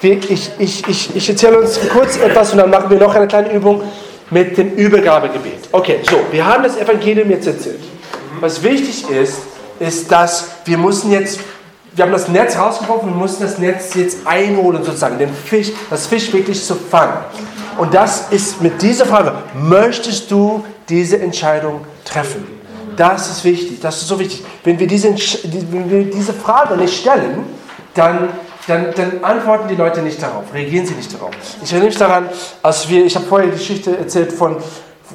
A: Ich, ich, ich, ich erzähle uns kurz etwas und dann machen wir noch eine kleine Übung mit dem Übergabegebet. Okay, so, wir haben das Evangelium jetzt erzählt. Was wichtig ist, ist, dass wir müssen jetzt, wir haben das Netz rausgeworfen, wir müssen das Netz jetzt einholen sozusagen, den Fisch, das Fisch wirklich zu fangen. Und das ist mit dieser Frage, möchtest du diese Entscheidung treffen? Das ist wichtig, das ist so wichtig. Wenn wir diese, wenn wir diese Frage nicht stellen, dann, dann, dann antworten die Leute nicht darauf, reagieren sie nicht darauf. Ich erinnere mich daran, als wir, ich habe vorher die Geschichte erzählt von,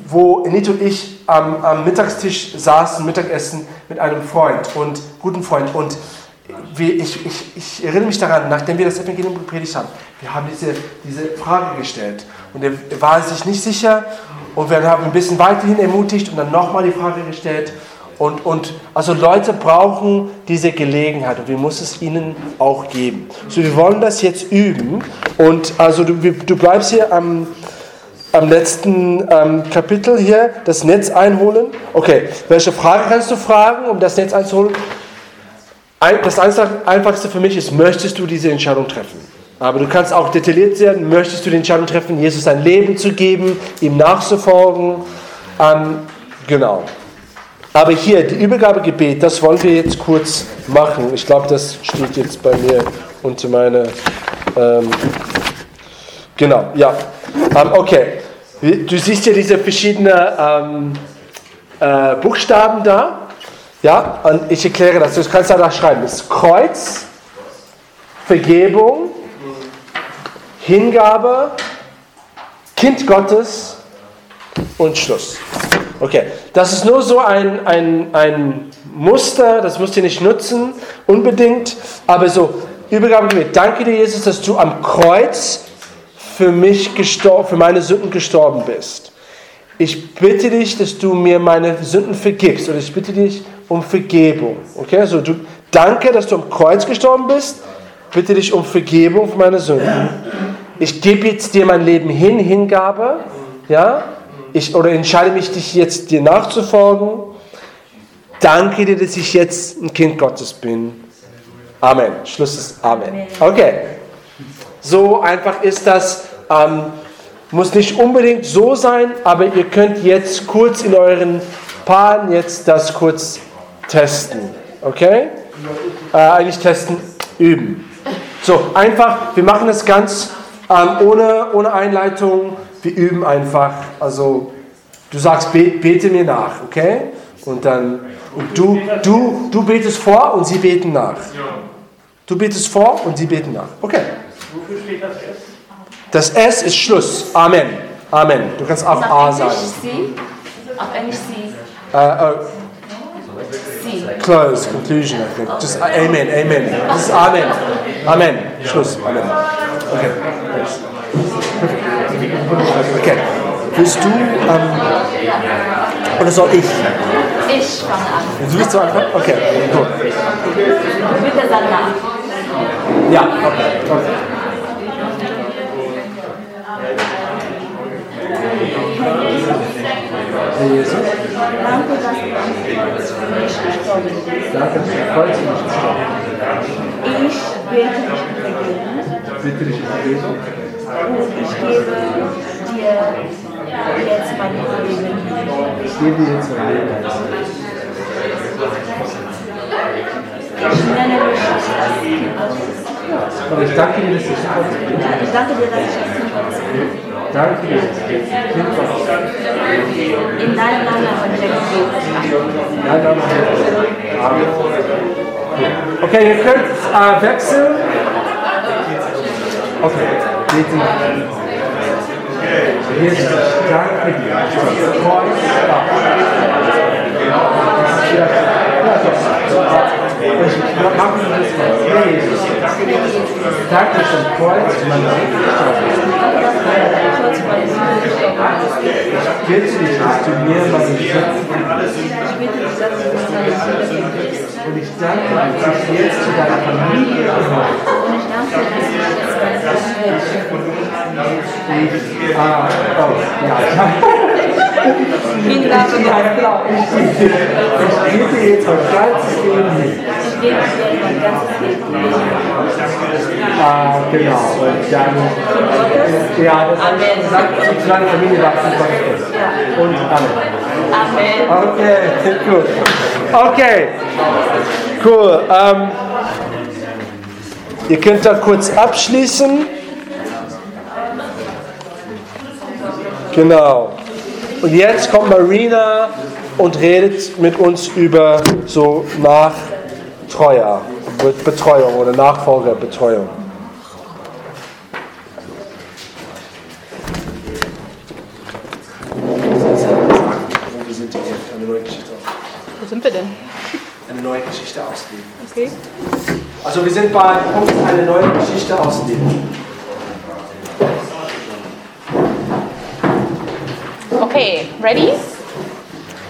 A: wo Anita und ich am, am Mittagstisch saßen, Mittagessen mit einem Freund und guten Freund und ich, ich, ich erinnere mich daran, nachdem wir das Evangelium gepredigt haben, wir haben diese, diese Frage gestellt und er war sich nicht sicher und wir haben ein bisschen weiterhin ermutigt und dann nochmal die Frage gestellt und, und also Leute brauchen diese Gelegenheit und wir müssen es ihnen auch geben. So, wir wollen das jetzt üben und also du, du bleibst hier am am letzten ähm, Kapitel hier das Netz einholen. Okay, welche Frage kannst du fragen, um das Netz einzuholen? Ein, das Einfachste für mich ist, möchtest du diese Entscheidung treffen? Aber du kannst auch detailliert werden, möchtest du die Entscheidung treffen, Jesus sein Leben zu geben, ihm nachzufolgen? Ähm, genau. Aber hier, die Übergabegebet, das wollen wir jetzt kurz machen. Ich glaube, das steht jetzt bei mir unter meiner... Ähm, genau, ja. Ähm, okay, du siehst ja diese verschiedenen ähm, äh, Buchstaben da. Ja, und ich erkläre das. Du kannst da schreiben. Das Kreuz, Vergebung, Hingabe, Kind Gottes und Schluss. Okay, das ist nur so ein, ein, ein Muster, das musst ihr nicht nutzen, unbedingt, aber so, Übergabe, danke dir, Jesus, dass du am Kreuz für mich gestorben, für meine Sünden gestorben bist. Ich bitte dich, dass du mir meine Sünden vergibst und ich bitte dich um Vergebung. Okay, also du danke, dass du am Kreuz gestorben bist. Bitte dich um Vergebung für meine Sünden. Ich gebe jetzt dir mein Leben hin, Hingabe. Ja, ich oder entscheide mich, dich jetzt dir nachzufolgen. Danke dir, dass ich jetzt ein Kind Gottes bin. Amen. Schluss ist Amen. Okay. So einfach ist das. Ähm, muss nicht unbedingt so sein, aber ihr könnt jetzt kurz in euren Paaren jetzt das kurz testen. Okay? Äh, eigentlich testen, üben. So, einfach, wir machen es ganz ähm, ohne, ohne Einleitung. Wir üben einfach. Also, du sagst, bete mir nach, okay? Und dann, und du, du, du betest vor und sie beten nach. Du betest vor und sie beten nach. Okay.
J: Wofür steht das S?
A: Das S ist Schluss. Amen. Amen. Du kannst auch A sagen.
N: Auf Englisch Sie.
A: Äh, äh,
N: Sie.
A: close. Conclusion, I think. Just uh, Amen, Amen. This is Amen. Amen. Schluss. Okay. Thanks. Okay. Willst du, ähm, oder soll ich?
N: Ich fange an.
A: Du willst so anfangen? Okay, gut.
N: Bitte danach.
A: Ja, okay. okay. Herr Jesus,
N: Danke, dass du für mich gestorben bist.
A: danke, dass du am Kreuz für mich gestorben
N: Ich bete dich um Vergebung.
A: Bitte dich um Vergebung.
N: und ich gebe dir jetzt mein Leben.
A: Ich gebe dir jetzt mein Leben.
N: Ich nenne dich als Kind Gottes.
A: Und ich danke dir, dass ich bin.
N: Ich danke dir, dass ich als Kind Gottes bin.
A: Danke dir, dass ich jetzt ein Kind Gottes bin.
N: In deinem Namen habe ich gebetet.
A: Nein, nein, nein. Amen. Okay, ihr könnt äh, wechseln. Okay, bitte. Jesus, ich danke dir, du am Kreuz. Ich mir das mal. Hey, Jesus. Danke, dass du. Ich mir meine.
N: Ich.
A: Und ich danke dir, dass ich jetzt zu deiner Familie gehöre.
N: Und ich danke dir, dass du jetzt meine Familie
A: Ah, oh, ja.
N: Vielen Dank für den Applaus.
A: Gebe dir mein ganzes Leben. Ah, genau. Und dann, ja, das sagt zu deiner Familie wachsen Gottes Und Amen.
N: Amen.
A: Okay, gut. Okay, cool. Ähm, ihr könnt da kurz abschließen. Genau. Und jetzt kommt Marina und redet mit uns über so Nachtreuer, Betreuung oder Nachfolgerbetreuung. Wo wir sind hier, eine neue Geschichte.
G: Wo sind wir denn?
A: Eine neue Geschichte ausleben.
G: Okay.
A: Also wir sind bei Punkt eine neue Geschichte ausleben.
L: Okay, ready?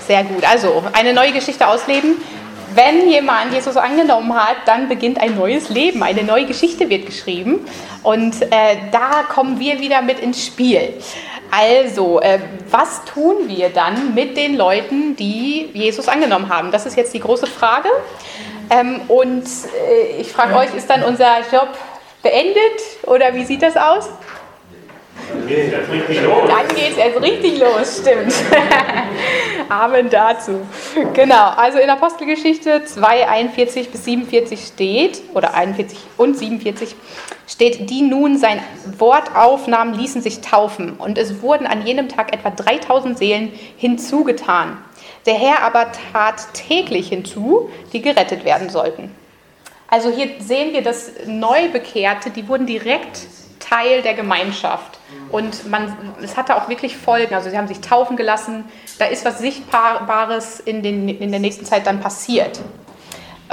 L: Sehr gut. Also, eine neue Geschichte ausleben. Wenn jemand Jesus angenommen hat, dann beginnt ein neues Leben. Eine neue Geschichte wird geschrieben. Und äh, da kommen wir wieder mit ins Spiel. Also, äh, was tun wir dann mit den Leuten, die Jesus angenommen haben? Das ist jetzt die große Frage. Ähm, und äh, ich frage euch, ist dann unser Job beendet oder wie sieht das aus? Dann geht es erst richtig los, stimmt. Amen dazu. Genau, also in Apostelgeschichte 2, 41 bis 47 steht, oder 41 und 47 steht, die nun sein Wort aufnahmen, ließen sich taufen. Und es wurden an jenem Tag etwa 3000 Seelen hinzugetan. Der Herr aber tat täglich hinzu, die gerettet werden sollten. Also hier sehen wir, dass Neubekehrte, die wurden direkt Teil der Gemeinschaft. Und man, es hatte auch wirklich Folgen. Also sie haben sich taufen gelassen. Da ist was Sichtbares in, den, in der nächsten Zeit dann passiert.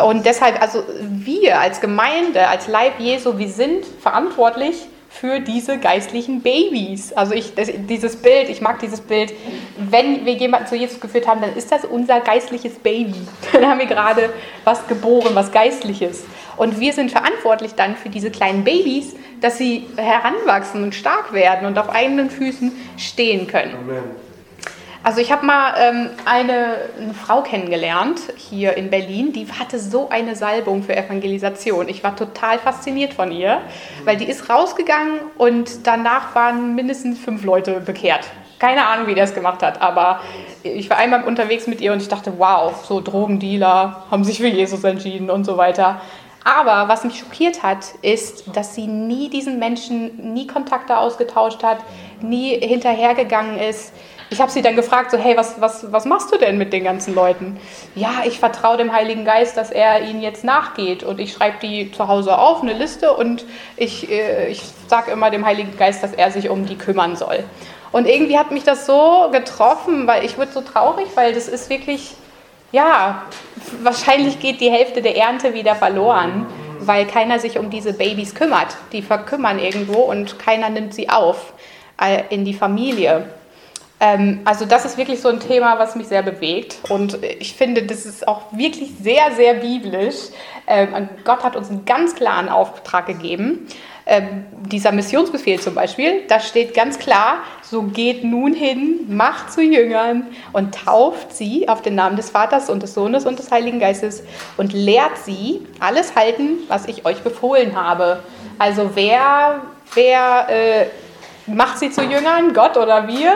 L: Und deshalb, also wir als Gemeinde, als Leib Jesu, wir sind verantwortlich für diese geistlichen Babys. Also ich, das, dieses Bild, ich mag dieses Bild, wenn wir jemanden zu Jesus geführt haben, dann ist das unser geistliches Baby. Dann haben wir gerade was geboren, was geistliches. Und wir sind verantwortlich dann für diese kleinen Babys, dass sie heranwachsen und stark werden und auf eigenen Füßen stehen können. Also ich habe mal ähm, eine, eine Frau kennengelernt hier in Berlin, die hatte so eine Salbung für Evangelisation. Ich war total fasziniert von ihr, weil die ist rausgegangen und danach waren mindestens fünf Leute bekehrt. Keine Ahnung, wie die das gemacht hat, aber ich war einmal unterwegs mit ihr und ich dachte, wow, so Drogendealer haben sich für Jesus entschieden und so weiter. Aber was mich schockiert hat, ist, dass sie nie diesen Menschen, nie Kontakte ausgetauscht hat, nie hinterhergegangen ist. Ich habe sie dann gefragt, so, hey, was, was, was machst du denn mit den ganzen Leuten? Ja, ich vertraue dem Heiligen Geist, dass er ihnen jetzt nachgeht. Und ich schreibe die zu Hause auf, eine Liste, und ich, äh, ich sage immer dem Heiligen Geist, dass er sich um die kümmern soll. Und irgendwie hat mich das so getroffen, weil ich wurde so traurig, weil das ist wirklich ja, wahrscheinlich geht die Hälfte der Ernte wieder verloren, weil keiner sich um diese Babys kümmert. Die verkümmern irgendwo und keiner nimmt sie auf äh, in die Familie. Ähm, also das ist wirklich so ein Thema, was mich sehr bewegt und ich finde, das ist auch wirklich sehr, sehr biblisch. Ähm, Gott hat uns einen ganz klaren Auftrag gegeben. Ähm, dieser Missionsbefehl zum Beispiel, da steht ganz klar, so geht nun hin, macht zu Jüngern und tauft sie auf den Namen des Vaters und des Sohnes und des Heiligen Geistes und lehrt sie alles halten, was ich euch befohlen habe. Also wer, wer äh, macht sie zu Jüngern, Gott oder wir?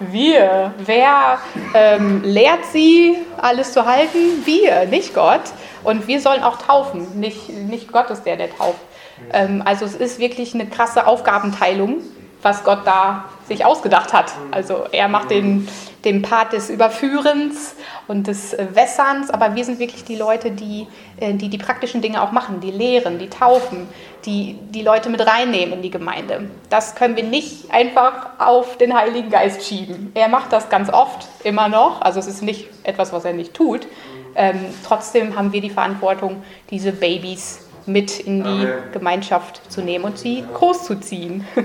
L: Wir. Wer ähm, lehrt sie, alles zu halten? Wir, nicht Gott. Und wir sollen auch taufen. Nicht, nicht Gott ist der, der tauft. Ähm, also es ist wirklich eine krasse Aufgabenteilung, was Gott da sich ausgedacht hat. Also er macht den, den Part des Überführens und des äh, Wässerns, aber wir sind wirklich die Leute, die, äh, die die praktischen Dinge auch machen, die lehren, die taufen, die die Leute mit reinnehmen in die Gemeinde. Das können wir nicht einfach auf den Heiligen Geist schieben. Er macht das ganz oft, immer noch. Also es ist nicht etwas, was er nicht tut. Ähm, trotzdem haben wir die Verantwortung, diese Babys mit in die Gemeinschaft zu nehmen und sie großzuziehen.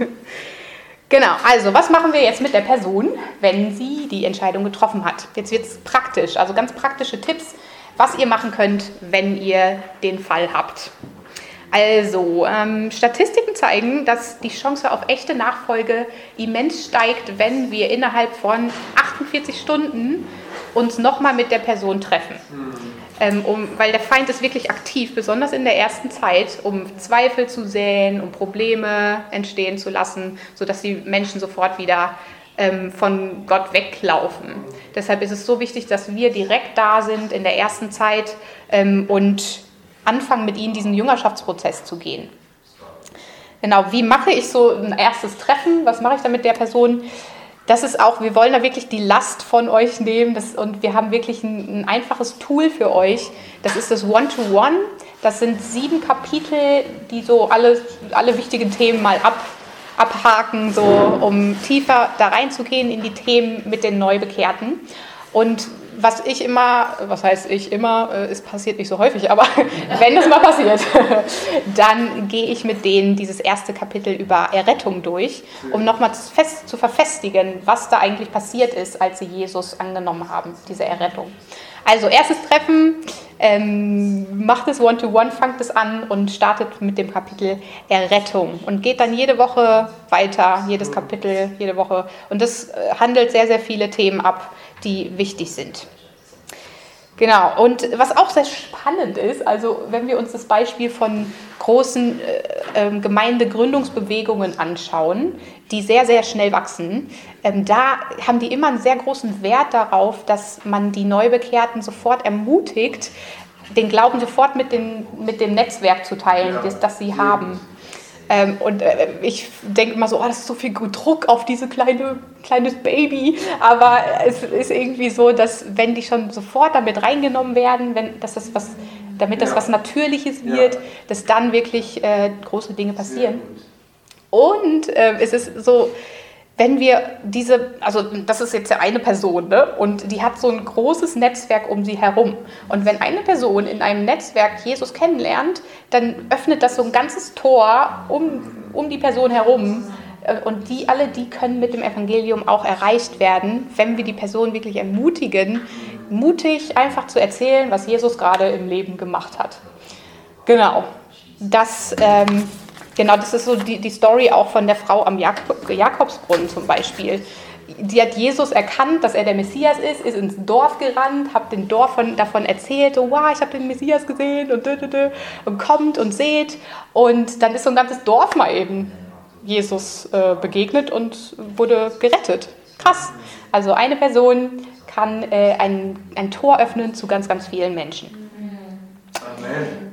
L: genau, also was machen wir jetzt mit der Person, wenn sie die Entscheidung getroffen hat? Jetzt wird es praktisch, also ganz praktische Tipps, was ihr machen könnt, wenn ihr den Fall habt. Also, ähm, Statistiken zeigen, dass die Chance auf echte Nachfolge immens steigt, wenn wir innerhalb von 48 Stunden uns nochmal mit der Person treffen. Ähm, um, weil der Feind ist wirklich aktiv, besonders in der ersten Zeit, um Zweifel zu säen, um Probleme entstehen zu lassen, sodass die Menschen sofort wieder ähm, von Gott weglaufen. Deshalb ist es so wichtig, dass wir direkt da sind in der ersten Zeit ähm, und anfangen, mit ihnen diesen Jüngerschaftsprozess zu gehen. Genau, wie mache ich so ein erstes Treffen? Was mache ich da mit der Person? Das ist auch, wir wollen da wirklich die Last von euch nehmen das, und wir haben wirklich ein, ein einfaches Tool für euch. Das ist das One-to-One. Das sind sieben Kapitel, die so alle, alle wichtigen Themen mal ab, abhaken, so, um tiefer da reinzugehen in die Themen mit den Neubekehrten. Und was ich immer, was heißt ich immer, äh, es passiert nicht so häufig, aber wenn es mal passiert, dann gehe ich mit denen dieses erste Kapitel über Errettung durch, um nochmal fest zu verfestigen, was da eigentlich passiert ist, als sie Jesus angenommen haben, diese Errettung. Also erstes Treffen, ähm, macht es One-to-One, fangt es an und startet mit dem Kapitel Errettung und geht dann jede Woche weiter, jedes Kapitel, jede Woche. Und das äh, handelt sehr, sehr viele Themen ab, die wichtig sind. Genau, und was auch sehr spannend ist, also wenn wir uns das Beispiel von großen äh, äh, Gemeindegründungsbewegungen anschauen, die sehr, sehr schnell wachsen, ähm, da haben die immer einen sehr großen Wert darauf, dass man die Neubekehrten sofort ermutigt, den Glauben sofort mit, den, mit dem Netzwerk zu teilen, das, das sie haben. Ähm, und äh, ich denke immer so, oh, das ist so viel Druck auf diese kleine kleines Baby. Aber es ist irgendwie so, dass wenn die schon sofort damit reingenommen werden, wenn, dass das was, damit das was Natürliches wird, dass dann wirklich äh, große Dinge passieren. Und äh, es ist so, wenn wir diese, also das ist jetzt eine Person, ne? und die hat so ein großes Netzwerk um sie herum. Und wenn eine Person in einem Netzwerk Jesus kennenlernt, dann öffnet das so ein ganzes Tor um, um die Person herum. Äh, und die alle, die können mit dem Evangelium auch erreicht werden, wenn wir die Person wirklich ermutigen, mutig einfach zu erzählen, was Jesus gerade im Leben gemacht hat. Genau. Das ähm, Genau, das ist so die, die Story auch von der Frau am Jakob, Jakobsbrunnen zum Beispiel. Die hat Jesus erkannt, dass er der Messias ist, ist ins Dorf gerannt, hat den Dorf von, davon erzählt, oh, wow, ich habe den Messias gesehen und, und kommt und seht. Und dann ist so ein ganzes Dorf mal eben Jesus äh, begegnet und wurde gerettet. Krass. Also eine Person kann äh, ein, ein Tor öffnen zu ganz, ganz vielen Menschen.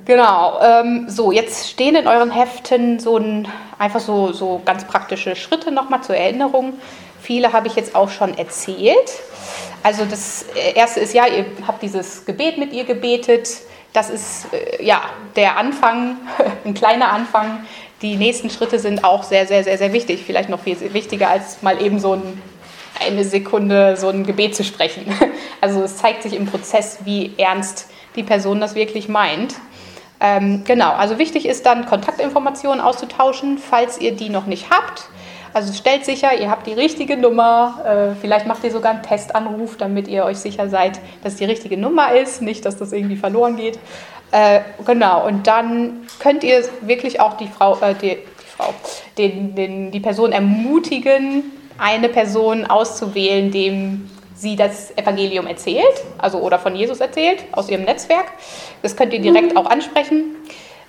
L: Genau. Ähm, so, jetzt stehen in euren Heften so ein, einfach so, so ganz praktische Schritte nochmal zur Erinnerung. Viele habe ich jetzt auch schon erzählt. Also das erste ist ja, ihr habt dieses Gebet mit ihr gebetet. Das ist äh, ja der Anfang, ein kleiner Anfang. Die nächsten Schritte sind auch sehr, sehr, sehr, sehr wichtig. Vielleicht noch viel wichtiger als mal eben so ein eine Sekunde so ein Gebet zu sprechen. Also es zeigt sich im Prozess, wie ernst die Person das wirklich meint. Ähm, genau, also wichtig ist dann, Kontaktinformationen auszutauschen, falls ihr die noch nicht habt. Also stellt sicher, ihr habt die richtige Nummer. Äh, vielleicht macht ihr sogar einen Testanruf, damit ihr euch sicher seid, dass die richtige Nummer ist, nicht, dass das irgendwie verloren geht. Äh, genau, und dann könnt ihr wirklich auch die Frau, äh, die, die, Frau den, den, die Person ermutigen, eine Person auszuwählen, dem sie das Evangelium erzählt, also oder von Jesus erzählt, aus ihrem Netzwerk. Das könnt ihr direkt auch ansprechen.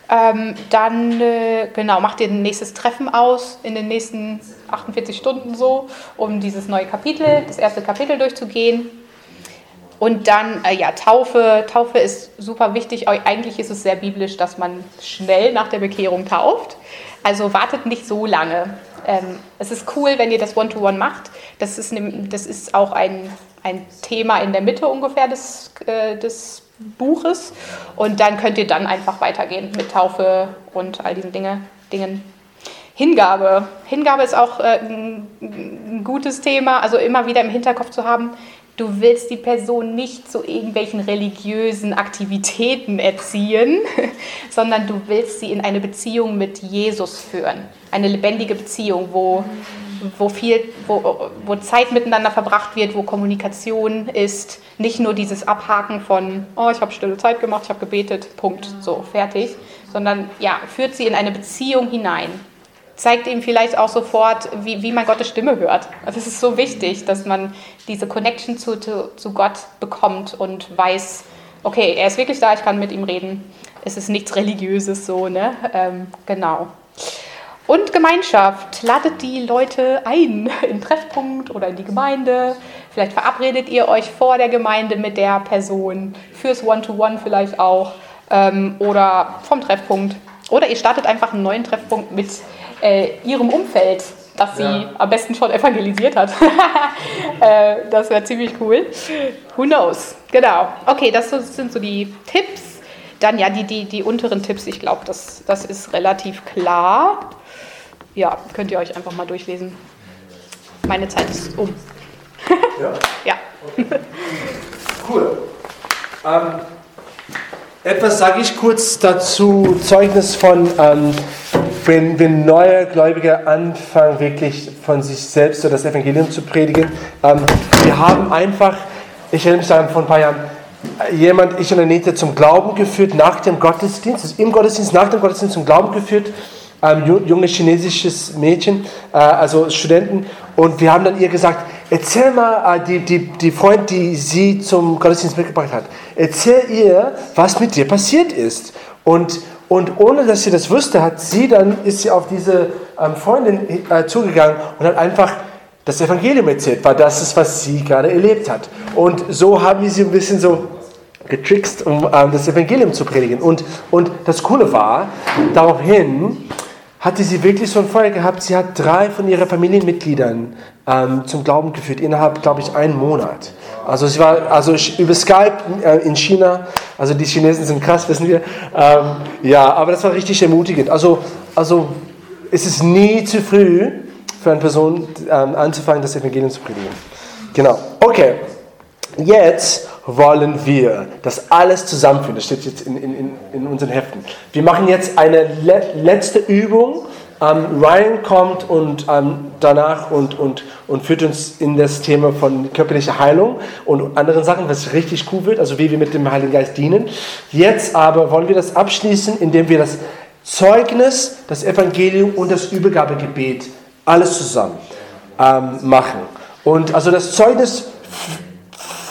L: Ähm, dann äh, genau, macht ihr ein nächstes Treffen aus in den nächsten 48 Stunden so, um dieses neue Kapitel, das erste Kapitel durchzugehen. Und dann, äh, ja, Taufe. Taufe ist super wichtig. Eigentlich ist es sehr biblisch, dass man schnell nach der Bekehrung tauft. Also wartet nicht so lange. Ähm, es ist cool, wenn ihr das One-to-One macht. Das ist, ne, das ist auch ein, ein Thema in der Mitte ungefähr des, äh, des Buches. Und dann könnt ihr dann einfach weitergehen mit Taufe und all diesen Dinge, Dingen. Hingabe. Hingabe ist auch äh, ein, ein gutes Thema, also immer wieder im Hinterkopf zu haben, du willst die Person nicht zu irgendwelchen religiösen Aktivitäten erziehen, sondern du willst sie in eine Beziehung mit Jesus führen. Eine lebendige Beziehung, wo, wo, viel, wo, wo Zeit miteinander verbracht wird, wo Kommunikation ist. Nicht nur dieses Abhaken von, oh, ich habe stille Zeit gemacht, ich habe gebetet, Punkt, so, fertig. Sondern ja, führt sie in eine Beziehung hinein zeigt ihm vielleicht auch sofort, wie, wie man Gottes Stimme hört. Also es ist so wichtig, dass man diese Connection zu, zu, zu Gott bekommt und weiß, okay, er ist wirklich da, ich kann mit ihm reden. Es ist nichts Religiöses so, ne? Ähm, genau. Und Gemeinschaft. Ladet die Leute ein in Treffpunkt oder in die Gemeinde. Vielleicht verabredet ihr euch vor der Gemeinde mit der Person, fürs One-to-One -One vielleicht auch ähm, oder vom Treffpunkt. Oder ihr startet einfach einen neuen Treffpunkt mit äh, ihrem Umfeld, das sie ja. am besten schon evangelisiert hat. äh, das wäre ziemlich cool. Who knows? Genau. Okay, das sind so die Tipps. Dann ja, die, die, die unteren Tipps, ich glaube, das, das ist relativ klar. Ja, könnt ihr euch einfach mal durchlesen. Meine Zeit ist um.
A: ja?
L: ja.
A: cool. Ähm, etwas sage ich kurz dazu, Zeugnis von ähm, wenn, wenn neue Gläubige anfangen, wirklich von sich selbst so das Evangelium zu predigen, ähm, wir haben einfach, ich erinnere mich daran vor ein paar Jahren, jemand, ich und Anita, zum Glauben geführt nach dem Gottesdienst, also im Gottesdienst, nach dem Gottesdienst zum Glauben geführt, ähm, junge chinesisches Mädchen, äh, also Studenten, und wir haben dann ihr gesagt, erzähl mal, äh, die, die, die Freund, die sie zum Gottesdienst mitgebracht hat, erzähl ihr, was mit dir passiert ist. Und und ohne dass sie das wusste, hat sie dann, ist sie auf diese ähm, Freundin äh, zugegangen und hat einfach das Evangelium erzählt, weil das ist, was sie gerade erlebt hat. Und so haben wir sie ein bisschen so getrickst, um ähm, das Evangelium zu predigen. Und, und das Coole war, daraufhin hatte sie wirklich so ein Feuer gehabt. Sie hat drei von ihren Familienmitgliedern ähm, zum Glauben geführt, innerhalb, glaube ich, einen Monat. Also sie war also über Skype äh, in China, also die Chinesen sind krass, wissen wir. Ähm, ja, aber das war richtig ermutigend. Also, also es ist nie zu früh für eine Person ähm, anzufangen, das Evangelium zu predigen. Genau. Okay, jetzt wollen wir das alles zusammenführen. Das steht jetzt in, in, in unseren Heften. Wir machen jetzt eine le letzte Übung ähm, Ryan kommt und ähm, danach und, und, und führt uns in das Thema von körperlicher Heilung und anderen Sachen, was richtig cool wird, also wie wir mit dem Heiligen Geist dienen. Jetzt aber wollen wir das abschließen, indem wir das Zeugnis, das Evangelium und das Übergabegebet alles zusammen ähm, machen. Und also das Zeugnis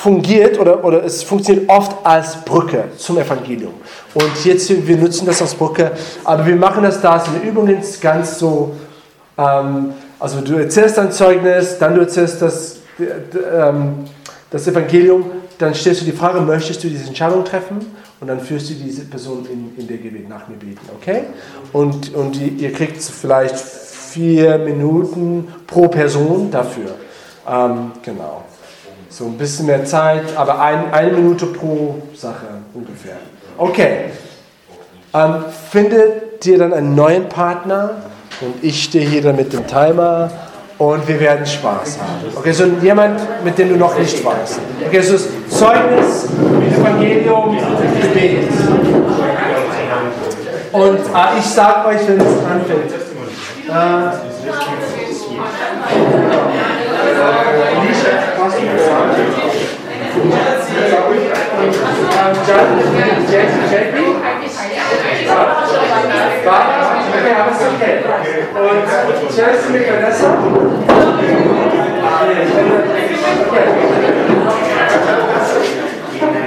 A: fungiert oder, oder es funktioniert oft als Brücke zum Evangelium. Und jetzt, wir nutzen das als Brücke, aber wir machen das da in den Übungen ganz so, ähm, also du erzählst dein Zeugnis, dann du erzählst das, ähm, das Evangelium, dann stellst du die Frage, möchtest du diese Entscheidung treffen? Und dann führst du diese Person in, in der Gebet, nach mir beten, okay? Und, und ihr kriegt vielleicht vier Minuten pro Person dafür. Ähm, genau. So ein bisschen mehr Zeit, aber ein, eine Minute pro Sache ungefähr. Okay. Ähm, findet ihr dann einen neuen Partner und ich stehe hier dann mit dem Timer und wir werden Spaß haben. Okay, so jemand, mit dem du noch nicht weißt. Okay, so ist Zeugnis, Evangelium, Gebet. Und äh, ich sage euch, wenn es anfängt. Äh, Okay, aber ist okay. Und Chelsea mit Vanessa?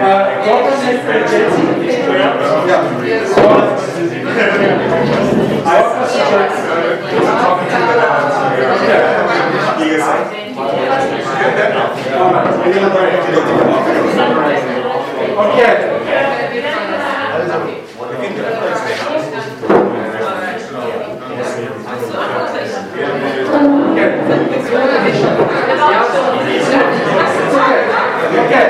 A: Äh, Gott ist mit Chelsea? Ja. Gott Okay. Okay,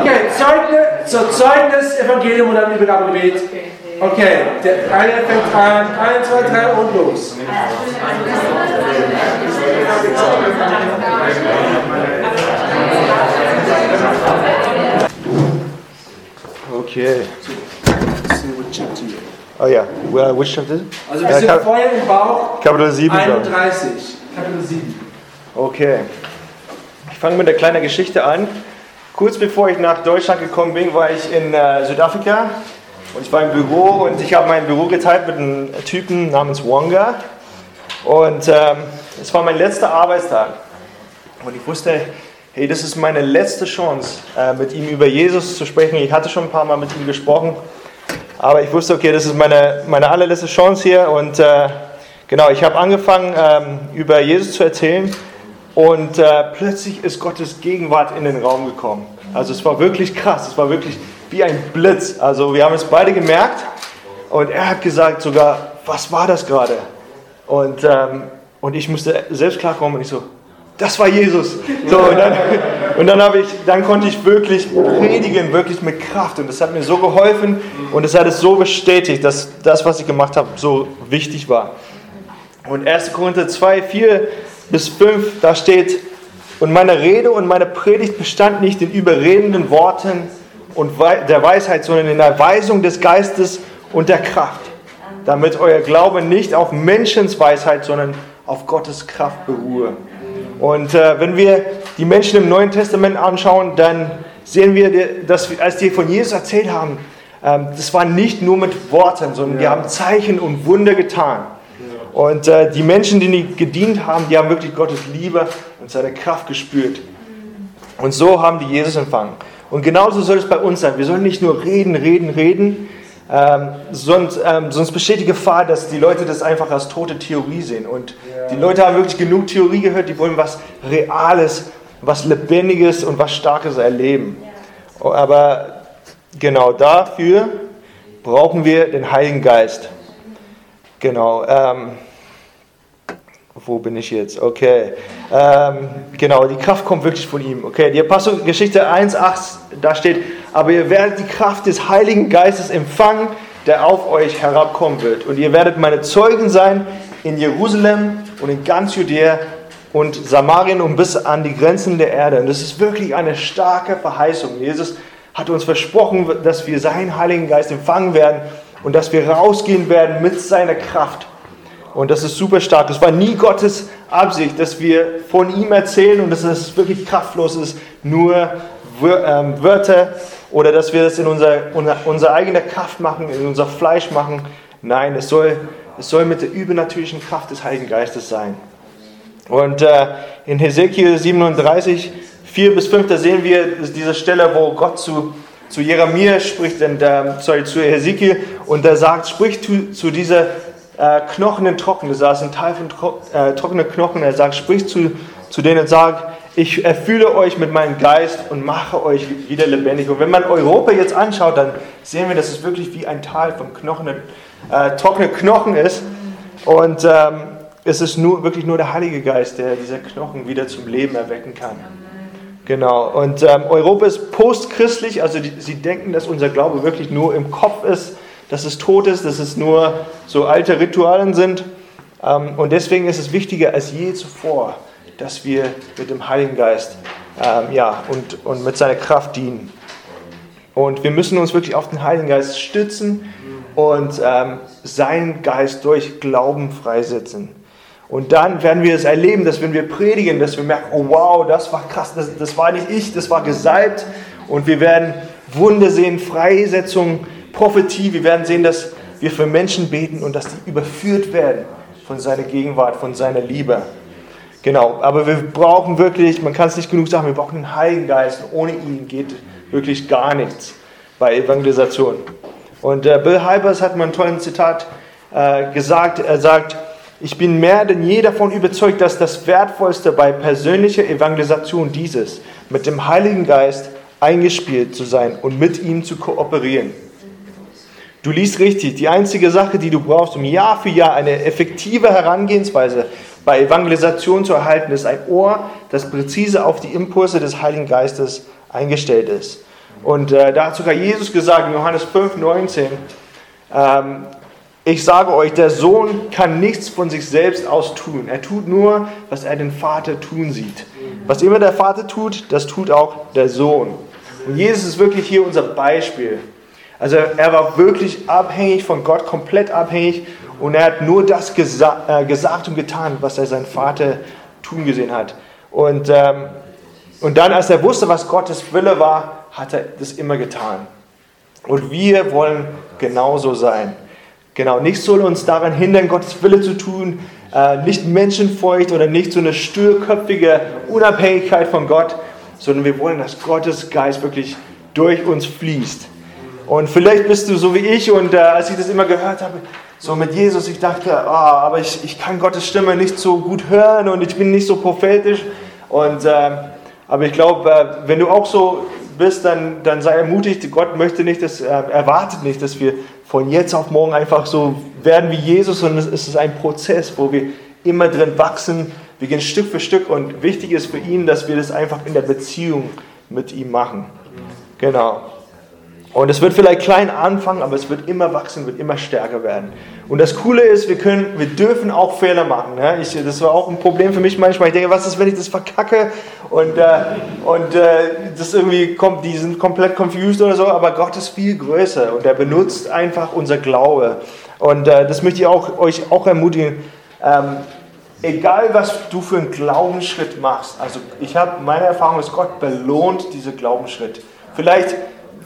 A: okay. Zeugnis, so Zeugnis, Evangelium und dann Übergabegebet. Okay, der eine fängt an, 1, 2, 3 und los.
O: Okay. Oh ja, which chapter?
A: Also wir sind vorher im Bauch
O: Kapitel 7 schon.
A: 31. Kapitel 7.
O: Okay. Ich fange mit einer kleinen Geschichte an. Kurz bevor ich nach Deutschland gekommen bin, war ich in äh, Südafrika und ich war im Büro und ich habe mein Büro geteilt mit einem Typen namens Wonga. Und ähm, es war mein letzter Arbeitstag. Und ich wusste, hey, das ist meine letzte Chance, äh, mit ihm über Jesus zu sprechen. Ich hatte schon ein paar Mal mit ihm gesprochen. Aber ich wusste, okay, das ist meine, meine allerletzte Chance hier. Und äh, genau, ich habe angefangen, ähm, über Jesus zu erzählen. Und äh, plötzlich ist Gottes Gegenwart in den Raum gekommen. Also es war wirklich krass, es war wirklich wie ein Blitz. Also wir haben es beide gemerkt. Und er hat gesagt sogar, was war das gerade? Und, ähm, und ich musste selbst klarkommen und ich so, das war Jesus. So, und dann, und dann, ich, dann konnte ich wirklich predigen, wirklich mit Kraft. Und das hat mir so geholfen und es hat es so bestätigt, dass das, was ich gemacht habe, so wichtig war. Und 1. Korinther 2, 4 bis 5, da steht, und meine Rede und meine Predigt bestand nicht in überredenden Worten und der Weisheit, sondern in der Weisung des Geistes und der Kraft, damit euer Glaube nicht auf Menschens Weisheit, sondern auf Gottes Kraft beruhe. Und äh, wenn wir die Menschen im Neuen Testament anschauen, dann sehen wir, dass als die von Jesus erzählt haben, ähm, das war nicht nur mit Worten, sondern die haben Zeichen und Wunder getan. Und äh, die Menschen, die gedient haben, die haben wirklich Gottes Liebe und seine Kraft gespürt. Und so haben die Jesus empfangen. Und genauso soll es bei uns sein. Wir sollen nicht nur reden, reden, reden, ähm, sonst, ähm, sonst besteht die Gefahr, dass die Leute das einfach als tote Theorie sehen. Und ja. die Leute haben wirklich genug Theorie gehört, die wollen was Reales, was Lebendiges und was Starkes erleben. Ja. Aber genau dafür brauchen wir den Heiligen Geist. Genau. Ähm, wo bin ich jetzt? Okay. Ähm, genau, die Kraft kommt wirklich von ihm. Okay, die Apostelgeschichte 1,8, da steht, aber ihr werdet die Kraft des Heiligen Geistes empfangen, der auf euch herabkommen wird. Und ihr werdet meine Zeugen sein in Jerusalem und in ganz Judäa und Samarien und bis an die Grenzen der Erde. Und das ist wirklich eine starke Verheißung. Jesus hat uns versprochen, dass wir seinen Heiligen Geist empfangen werden und dass wir rausgehen werden mit seiner Kraft. Und das ist super stark. Es war nie Gottes Absicht, dass wir von ihm erzählen und dass es wirklich kraftlos ist, nur Wörter oder dass wir das in unser, unser eigener Kraft machen, in unser Fleisch machen. Nein, es soll, es soll mit der übernatürlichen Kraft des Heiligen Geistes sein. Und äh, in Hesekiel 37, 4 bis 5, da sehen wir diese Stelle, wo Gott zu, zu Jeremia spricht, und, äh, sorry, zu Hesekiel, und er sagt, sprich zu, zu dieser äh, Knochen trocken. Das ist ein Teil von tro äh, trockenen Knochen. Er sagt, sprich zu, zu denen und sagt, ich erfülle euch mit meinem Geist und mache euch wieder lebendig. Und wenn man Europa jetzt anschaut, dann sehen wir, dass es wirklich wie ein Teil von Knochen, äh, trockenen Knochen ist. Und ähm, es ist nur, wirklich nur der Heilige Geist, der diese Knochen wieder zum Leben erwecken kann. Genau. Und ähm, Europa ist postchristlich, also die, sie denken, dass unser Glaube wirklich nur im Kopf ist dass es tot ist, dass es nur so alte Ritualen sind. Ähm, und deswegen ist es wichtiger als je zuvor, dass wir mit dem Heiligen Geist ähm, ja, und, und mit seiner Kraft dienen. Und wir müssen uns wirklich auf den Heiligen Geist stützen und ähm, seinen Geist durch Glauben freisetzen. Und dann werden wir es erleben, dass wenn wir predigen, dass wir merken, oh wow, das war krass, das, das war nicht ich, das war gesalbt. Und wir werden Wunder sehen, Freisetzung, Prophetie. Wir werden sehen, dass wir für Menschen beten und dass die überführt werden von seiner Gegenwart, von seiner Liebe. Genau, aber wir brauchen wirklich, man kann es nicht genug sagen, wir brauchen den Heiligen Geist. Ohne ihn geht wirklich gar nichts bei Evangelisation. Und äh, Bill Hybers hat mal ein tolles Zitat äh, gesagt. Er sagt, ich bin mehr denn je davon überzeugt, dass das Wertvollste bei persönlicher Evangelisation dieses, mit dem Heiligen Geist eingespielt zu sein und mit ihm zu kooperieren. Du liest richtig, die einzige Sache, die du brauchst, um Jahr für Jahr eine effektive Herangehensweise bei Evangelisation zu erhalten, ist ein Ohr, das präzise auf die Impulse des Heiligen Geistes eingestellt ist. Und äh, da hat sogar Jesus gesagt in Johannes 5, 19, ähm, ich sage euch, der Sohn kann nichts von sich selbst aus tun. Er tut nur, was er den Vater tun sieht. Was immer der Vater tut, das tut auch der Sohn. Und Jesus ist wirklich hier unser Beispiel. Also er war wirklich abhängig von Gott, komplett abhängig. Und er hat nur das gesa äh, gesagt und getan, was er sein Vater tun gesehen hat. Und, ähm, und dann, als er wusste, was Gottes Wille war, hat er das immer getan. Und wir wollen genauso sein. Genau, nichts soll uns daran hindern, Gottes Wille zu tun, äh, nicht menschenfeucht oder nicht so eine störköpfige Unabhängigkeit von Gott, sondern wir wollen, dass Gottes Geist wirklich durch uns fließt. Und vielleicht bist du so wie ich und äh, als ich das immer gehört habe, so mit Jesus, ich dachte, oh, aber ich, ich kann Gottes Stimme nicht so gut hören und ich bin nicht so prophetisch. Und, äh, aber ich glaube, äh, wenn du auch so bist, dann, dann sei ermutigt. Gott möchte nicht, dass, äh, erwartet nicht, dass wir von jetzt auf morgen einfach so werden wie Jesus, sondern es ist ein Prozess, wo wir immer drin wachsen. Wir gehen Stück für Stück und wichtig ist für ihn, dass wir das einfach in der Beziehung mit ihm machen. Genau. Und es wird vielleicht klein anfangen, aber es wird immer wachsen, wird immer stärker werden. Und das Coole ist, wir, können, wir dürfen auch Fehler machen. Ja? Ich, das war auch ein Problem für mich manchmal. Ich denke, was ist, wenn ich das verkacke und, äh, und äh, das irgendwie kommt, die sind komplett confused oder so, aber Gott ist viel größer und er benutzt einfach unser Glaube. Und äh, das möchte ich auch, euch auch ermutigen. Ähm, egal was du für einen Glaubensschritt machst, also ich habe meine Erfahrung ist, Gott belohnt diese Glaubensschritt. Vielleicht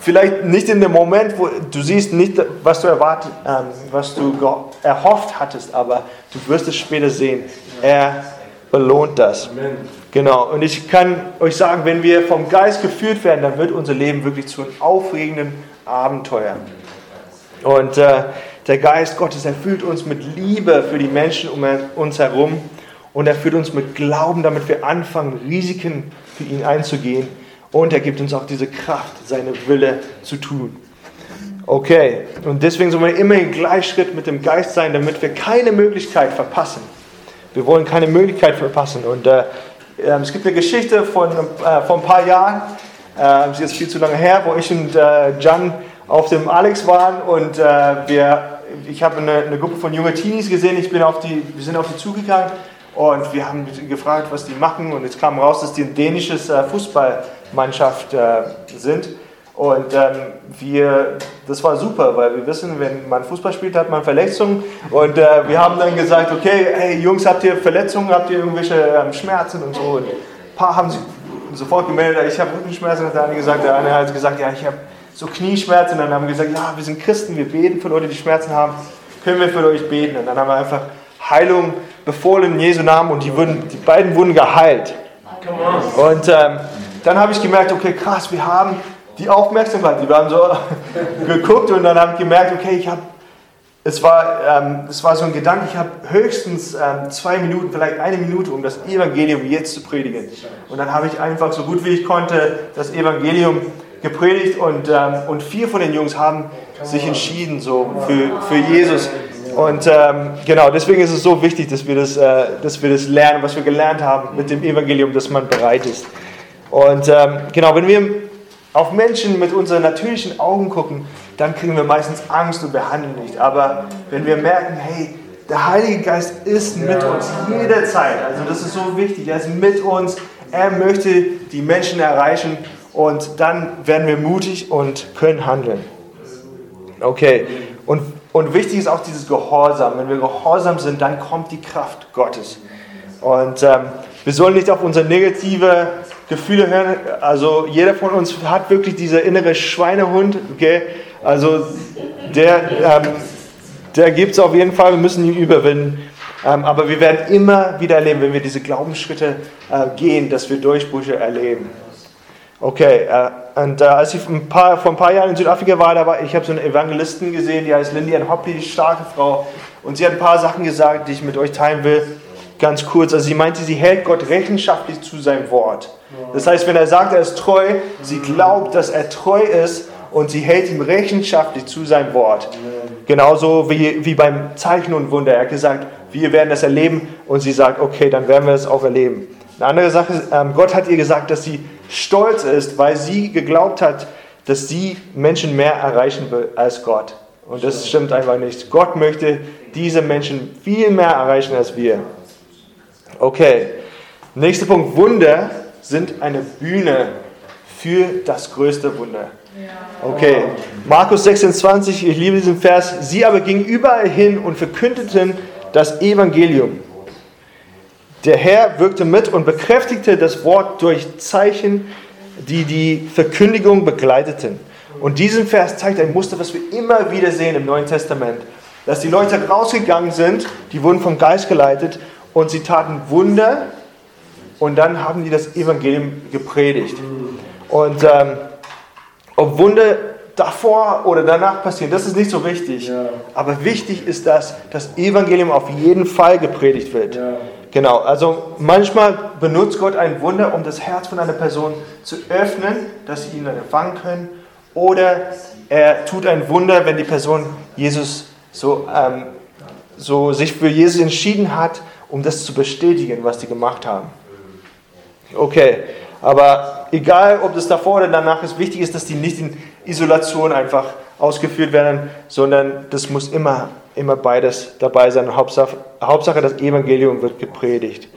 O: vielleicht nicht in dem Moment, wo du siehst nicht, was du erwartet, ähm, was du erhofft hattest, aber du wirst es später sehen. Er belohnt das. Amen. Genau. Und ich kann euch sagen, wenn wir vom Geist geführt werden, dann wird unser Leben wirklich zu einem aufregenden Abenteuer. Und äh, der Geist Gottes erfüllt uns mit Liebe für die Menschen um uns herum und er führt uns mit Glauben, damit wir anfangen, Risiken für ihn einzugehen und er gibt uns auch diese Kraft, seine Wille zu tun. Okay, und deswegen sollen wir immer im Gleichschritt mit dem Geist sein, damit wir keine Möglichkeit verpassen. Wir wollen keine Möglichkeit verpassen. Und äh, ähm, es gibt eine Geschichte von, äh, von ein paar Jahren, äh, sie ist viel zu lange her, wo ich und äh, Jan auf dem Alex waren und äh, wir, ich habe eine, eine, Gruppe von jungen Teenies gesehen. Ich bin auf die, wir sind auf die zugegangen und wir haben gefragt, was die machen. Und es kam raus, dass die ein dänisches äh, Fußball Mannschaft äh, sind. Und ähm, wir, das war super, weil wir wissen, wenn man Fußball spielt, hat man Verletzungen. Und äh, wir haben dann gesagt, okay, hey Jungs, habt ihr Verletzungen, habt ihr irgendwelche ähm, Schmerzen und so. Und ein paar haben sich sofort gemeldet, ich habe Rückenschmerzen, hat der eine gesagt, der eine hat gesagt, ja, ich habe so Knieschmerzen. Und dann haben wir gesagt, ja, wir sind Christen, wir beten für Leute, die Schmerzen haben, können wir für euch beten. Und dann haben wir einfach Heilung befohlen in Jesu Namen und die, wurden, die beiden wurden geheilt. Und ähm, dann habe ich gemerkt, okay, krass, wir haben die Aufmerksamkeit, die wir haben so geguckt und dann habe ich gemerkt, okay, ich habe, es war, ähm, es war so ein Gedanke, ich habe höchstens ähm, zwei Minuten, vielleicht eine Minute, um das Evangelium jetzt zu predigen. Und dann habe ich einfach so gut wie ich konnte das Evangelium gepredigt und, ähm, und vier von den Jungs haben sich entschieden so für, für Jesus. Und ähm, genau, deswegen ist es so wichtig, dass wir, das, äh, dass wir das lernen, was wir gelernt haben mit dem Evangelium, dass man bereit ist. Und ähm, genau, wenn wir auf Menschen mit unseren natürlichen Augen gucken, dann kriegen wir meistens Angst und wir handeln nicht. Aber wenn wir merken, hey, Der Heilige Geist ist mit uns jederzeit. Also das ist so wichtig. Er ist mit uns. Er möchte die Menschen erreichen und dann werden wir mutig und können handeln. Okay. Und, und wichtig ist auch dieses Gehorsam. Wenn wir gehorsam sind, dann kommt die Kraft Gottes. Und ähm, wir sollen nicht auf unsere negative Gefühle hören. Also jeder von uns hat wirklich dieser innere Schweinehund. Okay? Also der, ähm, der gibt es auf jeden Fall. Wir müssen ihn überwinden. Ähm, aber wir werden immer wieder erleben, wenn wir diese Glaubensschritte äh, gehen, dass wir Durchbrüche erleben. Okay, äh, und äh, als ich ein paar, vor ein paar Jahren in Südafrika war, da war ich habe so eine Evangelistin gesehen, die heißt Lindy Hoppy, starke Frau. Und sie hat ein paar Sachen gesagt, die ich mit euch teilen will. Ganz kurz. Also sie meinte, sie hält Gott rechenschaftlich zu seinem Wort. Das heißt, wenn er sagt, er ist treu, sie glaubt, dass er treu ist und sie hält ihm rechenschaftlich zu seinem Wort. Genauso wie, wie beim Zeichen und Wunder. Er hat gesagt, wir werden das erleben und sie sagt, okay, dann werden wir es auch erleben. Eine andere Sache, ähm, Gott hat ihr gesagt, dass sie stolz ist, weil sie geglaubt hat, dass sie Menschen mehr erreichen will als Gott. Und das stimmt einfach nicht. Gott möchte diese Menschen viel mehr erreichen als wir. Okay, nächster Punkt. Wunder sind eine Bühne für das größte Wunder. Okay, Markus 26, ich liebe diesen Vers. Sie aber gingen überall hin und verkündeten das Evangelium. Der Herr wirkte mit und bekräftigte das Wort durch Zeichen, die die Verkündigung begleiteten. Und diesen Vers zeigt ein Muster, was wir immer wieder sehen im Neuen Testament. Dass die Leute rausgegangen sind, die wurden vom Geist geleitet und sie taten Wunder und dann haben die das Evangelium gepredigt. Und ähm, ob Wunder davor oder danach passieren, das ist nicht so wichtig. Ja. Aber wichtig ist, dass das Evangelium auf jeden Fall gepredigt wird. Ja. Genau, also manchmal benutzt Gott ein Wunder, um das Herz von einer Person zu öffnen, dass sie ihn dann empfangen können. Oder er tut ein Wunder, wenn die Person Jesus so, ähm, so sich für Jesus entschieden hat, um das zu bestätigen, was die gemacht haben. Okay, aber egal, ob das davor oder danach ist, wichtig ist, dass die nicht in Isolation einfach ausgeführt werden, sondern das muss immer immer beides dabei sein. Hauptsache, Hauptsache das Evangelium wird gepredigt.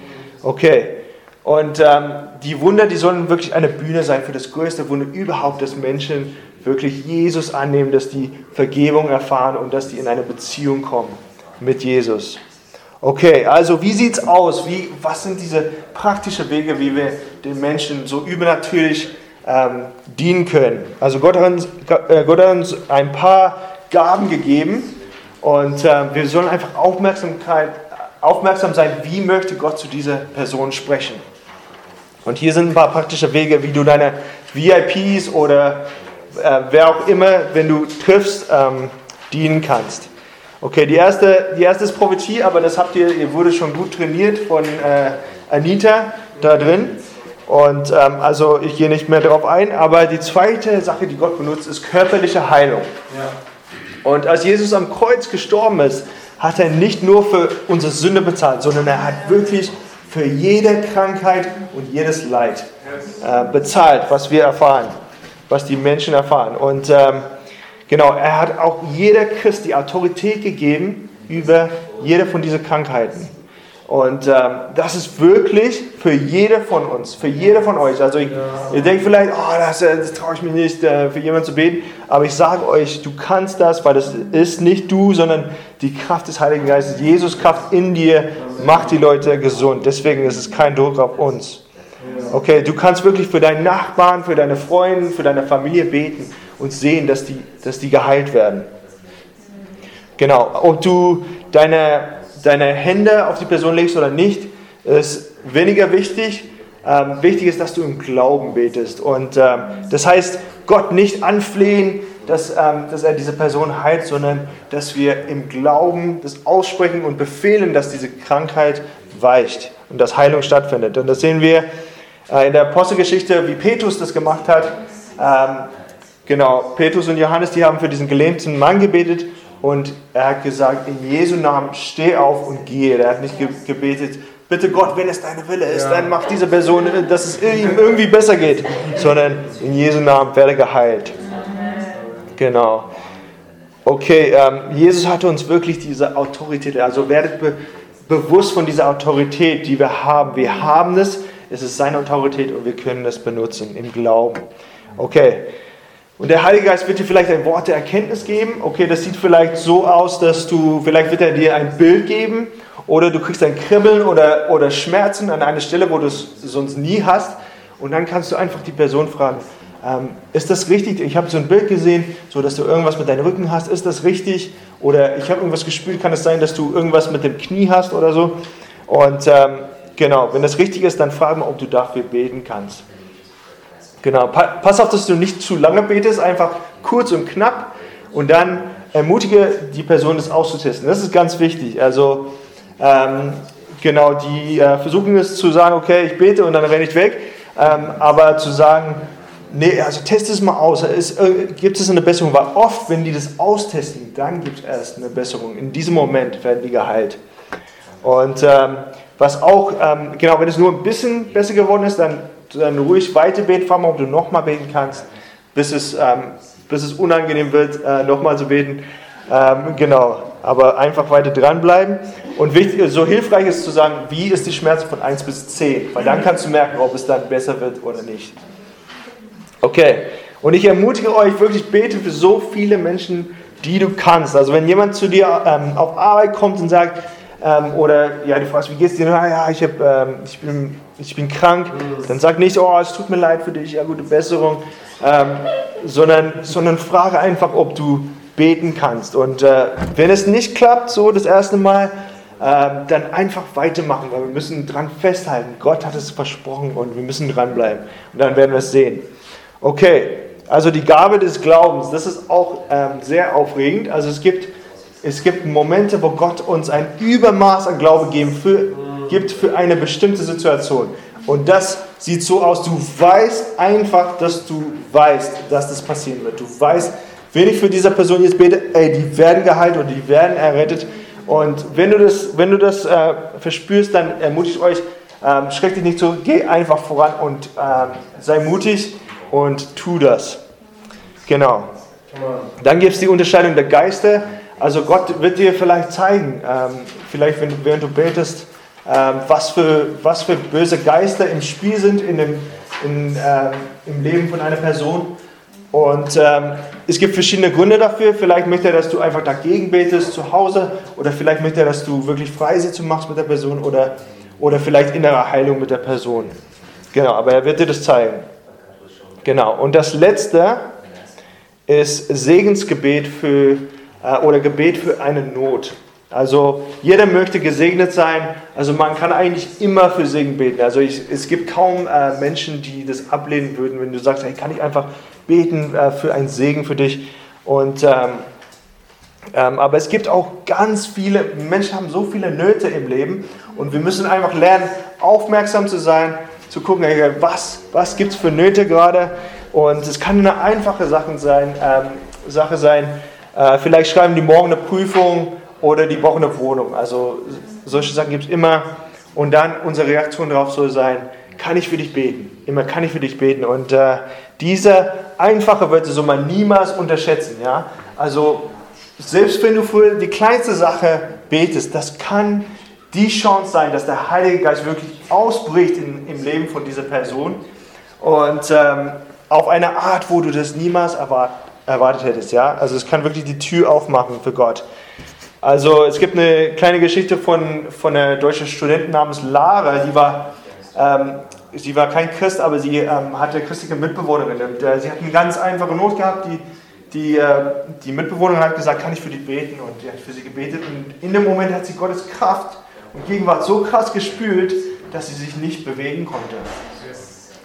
O: Okay. Und ähm, die Wunder, die sollen wirklich eine Bühne sein für das größte Wunder überhaupt, dass Menschen wirklich Jesus annehmen, dass die Vergebung erfahren und dass die in eine Beziehung kommen mit Jesus. Okay, also wie sieht es aus? Wie, was sind diese praktischen Wege, wie wir den Menschen so übernatürlich ähm, dienen können? Also Gott hat, uns, äh, Gott hat uns ein paar Gaben gegeben und äh, wir sollen einfach Aufmerksamkeit, aufmerksam sein, wie möchte Gott zu dieser Person sprechen. Und hier sind ein paar praktische Wege, wie du deine VIPs oder äh, wer auch immer, wenn du triffst, ähm, dienen kannst. Okay, die erste, die erste ist Prophetie, aber das habt ihr, ihr wurde schon gut trainiert von äh, Anita da drin. Und ähm, also ich gehe nicht mehr darauf ein, aber die zweite Sache, die Gott benutzt, ist körperliche Heilung. Ja. Und als Jesus am Kreuz gestorben ist, hat er nicht nur für unsere Sünde bezahlt, sondern er hat wirklich für jede Krankheit und jedes Leid äh, bezahlt, was wir erfahren, was die Menschen erfahren. Und ähm, genau, er hat auch jeder Christ die Autorität gegeben über jede von diesen Krankheiten. Und ähm, das ist wirklich für jede von uns, für jede von euch. Also ich, ihr denkt vielleicht, oh, das, äh, das traue ich mir nicht, äh, für jemanden zu beten. Aber ich sage euch, du kannst das, weil das ist nicht du, sondern die Kraft des Heiligen Geistes. Jesus Kraft in dir macht die Leute gesund. Deswegen ist es kein Druck auf uns. Okay, du kannst wirklich für deinen Nachbarn, für deine Freunde, für deine Familie beten und sehen, dass die, dass die geheilt werden. Genau, ob du deine deine Hände auf die Person legst oder nicht, ist weniger wichtig. Ähm, wichtig ist, dass du im Glauben betest. Und ähm, das heißt, Gott nicht anflehen, dass, ähm, dass er diese Person heilt, sondern dass wir im Glauben das aussprechen und befehlen, dass diese Krankheit weicht und dass Heilung stattfindet. Und das sehen wir äh, in der Apostelgeschichte, wie Petrus das gemacht hat. Genau, Petrus und Johannes, die haben für diesen gelähmten Mann gebetet und er hat gesagt, in Jesu Namen steh auf und gehe. Er hat nicht gebetet, bitte Gott, wenn es deine Wille ist, ja. dann mach diese Person, dass es ihm irgendwie besser geht, sondern in Jesu Namen werde geheilt. Genau. Okay, ähm, Jesus hatte uns wirklich diese Autorität, also werdet be bewusst von dieser Autorität, die wir haben. Wir haben es, es ist seine Autorität und wir können das benutzen im Glauben. Okay, und der Heilige Geist wird dir vielleicht ein Wort der Erkenntnis geben. Okay, das sieht vielleicht so aus, dass du, vielleicht wird er dir ein Bild geben oder du kriegst ein Kribbeln oder, oder Schmerzen an einer Stelle, wo du es sonst nie hast. Und dann kannst du einfach die Person fragen, ähm, ist das richtig? Ich habe so ein Bild gesehen, so dass du irgendwas mit deinem Rücken hast. Ist das richtig? Oder ich habe irgendwas gespürt. Kann es sein, dass du irgendwas mit dem Knie hast oder so? Und ähm, genau, wenn das richtig ist, dann frag mal, ob du dafür beten kannst. Genau, pa pass auf, dass du nicht zu lange betest, einfach kurz und knapp und dann ermutige die Person, das auszutesten. Das ist ganz wichtig. Also, ähm, genau, die äh, versuchen es zu sagen, okay, ich bete und dann renne ich weg, ähm, aber zu sagen, nee, also test es mal aus. Ist, äh, gibt es eine Besserung? Weil oft, wenn die das austesten, dann gibt es erst eine Besserung. In diesem Moment werden die geheilt. Und ähm, was auch, ähm, genau, wenn es nur ein bisschen besser geworden ist, dann, dann ruhig weiter beten, frag mal, ob du nochmal beten kannst, bis es, ähm, bis es unangenehm wird, äh, nochmal zu beten. Ähm, genau, aber einfach weiter dranbleiben. Und wichtig, so hilfreich ist zu sagen, wie ist die Schmerze von 1 bis 10, weil dann kannst du merken, ob es dann besser wird oder nicht. Okay, und ich ermutige euch wirklich, bete für so viele Menschen, die du kannst. Also wenn jemand zu dir ähm, auf Arbeit kommt und sagt, ähm, oder ja, du fragst, wie geht's dir? Na ja, ich, hab, ähm, ich, bin, ich bin krank. Dann sag nicht, oh, es tut mir leid für dich, ja, gute Besserung. Ähm, sondern, sondern frage einfach, ob du beten kannst. Und äh, wenn es nicht klappt, so das erste Mal, äh, dann einfach weitermachen, weil wir müssen dran festhalten. Gott hat es versprochen und wir müssen dranbleiben. Und dann werden wir es sehen. Okay, also die Gabe des Glaubens, das ist auch ähm, sehr aufregend. Also es gibt, es gibt Momente, wo Gott uns ein Übermaß an Glaube für, gibt für eine bestimmte Situation. Und das sieht so aus, du weißt einfach, dass du weißt, dass das passieren wird. Du weißt, wenn ich für diese Person jetzt bete, ey, die werden geheilt und die werden errettet. Und wenn du das, wenn du das äh, verspürst, dann ermutige ich euch, ähm, schreck dich nicht zu, geh einfach voran und ähm, sei mutig und tu das. Genau. Dann gibt es die Unterscheidung der Geister. Also Gott wird dir vielleicht zeigen, ähm, vielleicht wenn, während du betest, ähm, was, für, was für böse Geister im Spiel sind in dem, in, ähm, im Leben von einer Person. Und ähm, es gibt verschiedene Gründe dafür. Vielleicht möchte er, dass du einfach dagegen betest zu Hause oder vielleicht möchte er, dass du wirklich Freisetzung machst mit der Person oder, oder vielleicht innere Heilung mit der Person. Genau, aber er wird dir das zeigen. Genau. Und das letzte ist Segensgebet für äh, oder Gebet für eine Not. Also jeder möchte gesegnet sein. Also man kann eigentlich immer für Segen beten. Also ich, es gibt kaum äh, Menschen, die das ablehnen würden, wenn du sagst, hey, kann ich einfach beten äh, für einen Segen für dich. Und ähm, ähm, aber es gibt auch ganz viele Menschen haben so viele Nöte im Leben und wir müssen einfach lernen, aufmerksam zu sein, zu gucken, hey, was was gibt es für Nöte gerade. Und es kann eine einfache Sache sein. Ähm, Sache sein. Äh, vielleicht schreiben die morgen eine Prüfung oder die brauchen eine Wohnung. Also solche Sachen gibt es immer. Und dann unsere Reaktion darauf soll sein, kann ich für dich beten? Immer kann ich für dich beten. Und äh, diese einfache Wörter soll man niemals unterschätzen. Ja? Also selbst wenn du für die kleinste Sache betest, das kann die Chance sein, dass der Heilige Geist wirklich ausbricht in, im Leben von dieser Person. Und ähm, auf eine Art, wo du das niemals erwart, erwartet hättest. Ja? Also es kann wirklich die Tür aufmachen für Gott. Also es gibt eine kleine Geschichte von, von einer deutschen Studentin namens Lara, die war, ähm, sie war kein Christ, aber sie ähm, hatte christliche Mitbewohnerin. Und, äh, sie hat eine ganz einfache Not gehabt, die, die, äh, die Mitbewohnerin hat gesagt, kann ich für dich beten? Und die hat für sie gebetet. Und in dem Moment hat sie Gottes Kraft und Gegenwart so krass gespült, dass sie sich nicht bewegen konnte.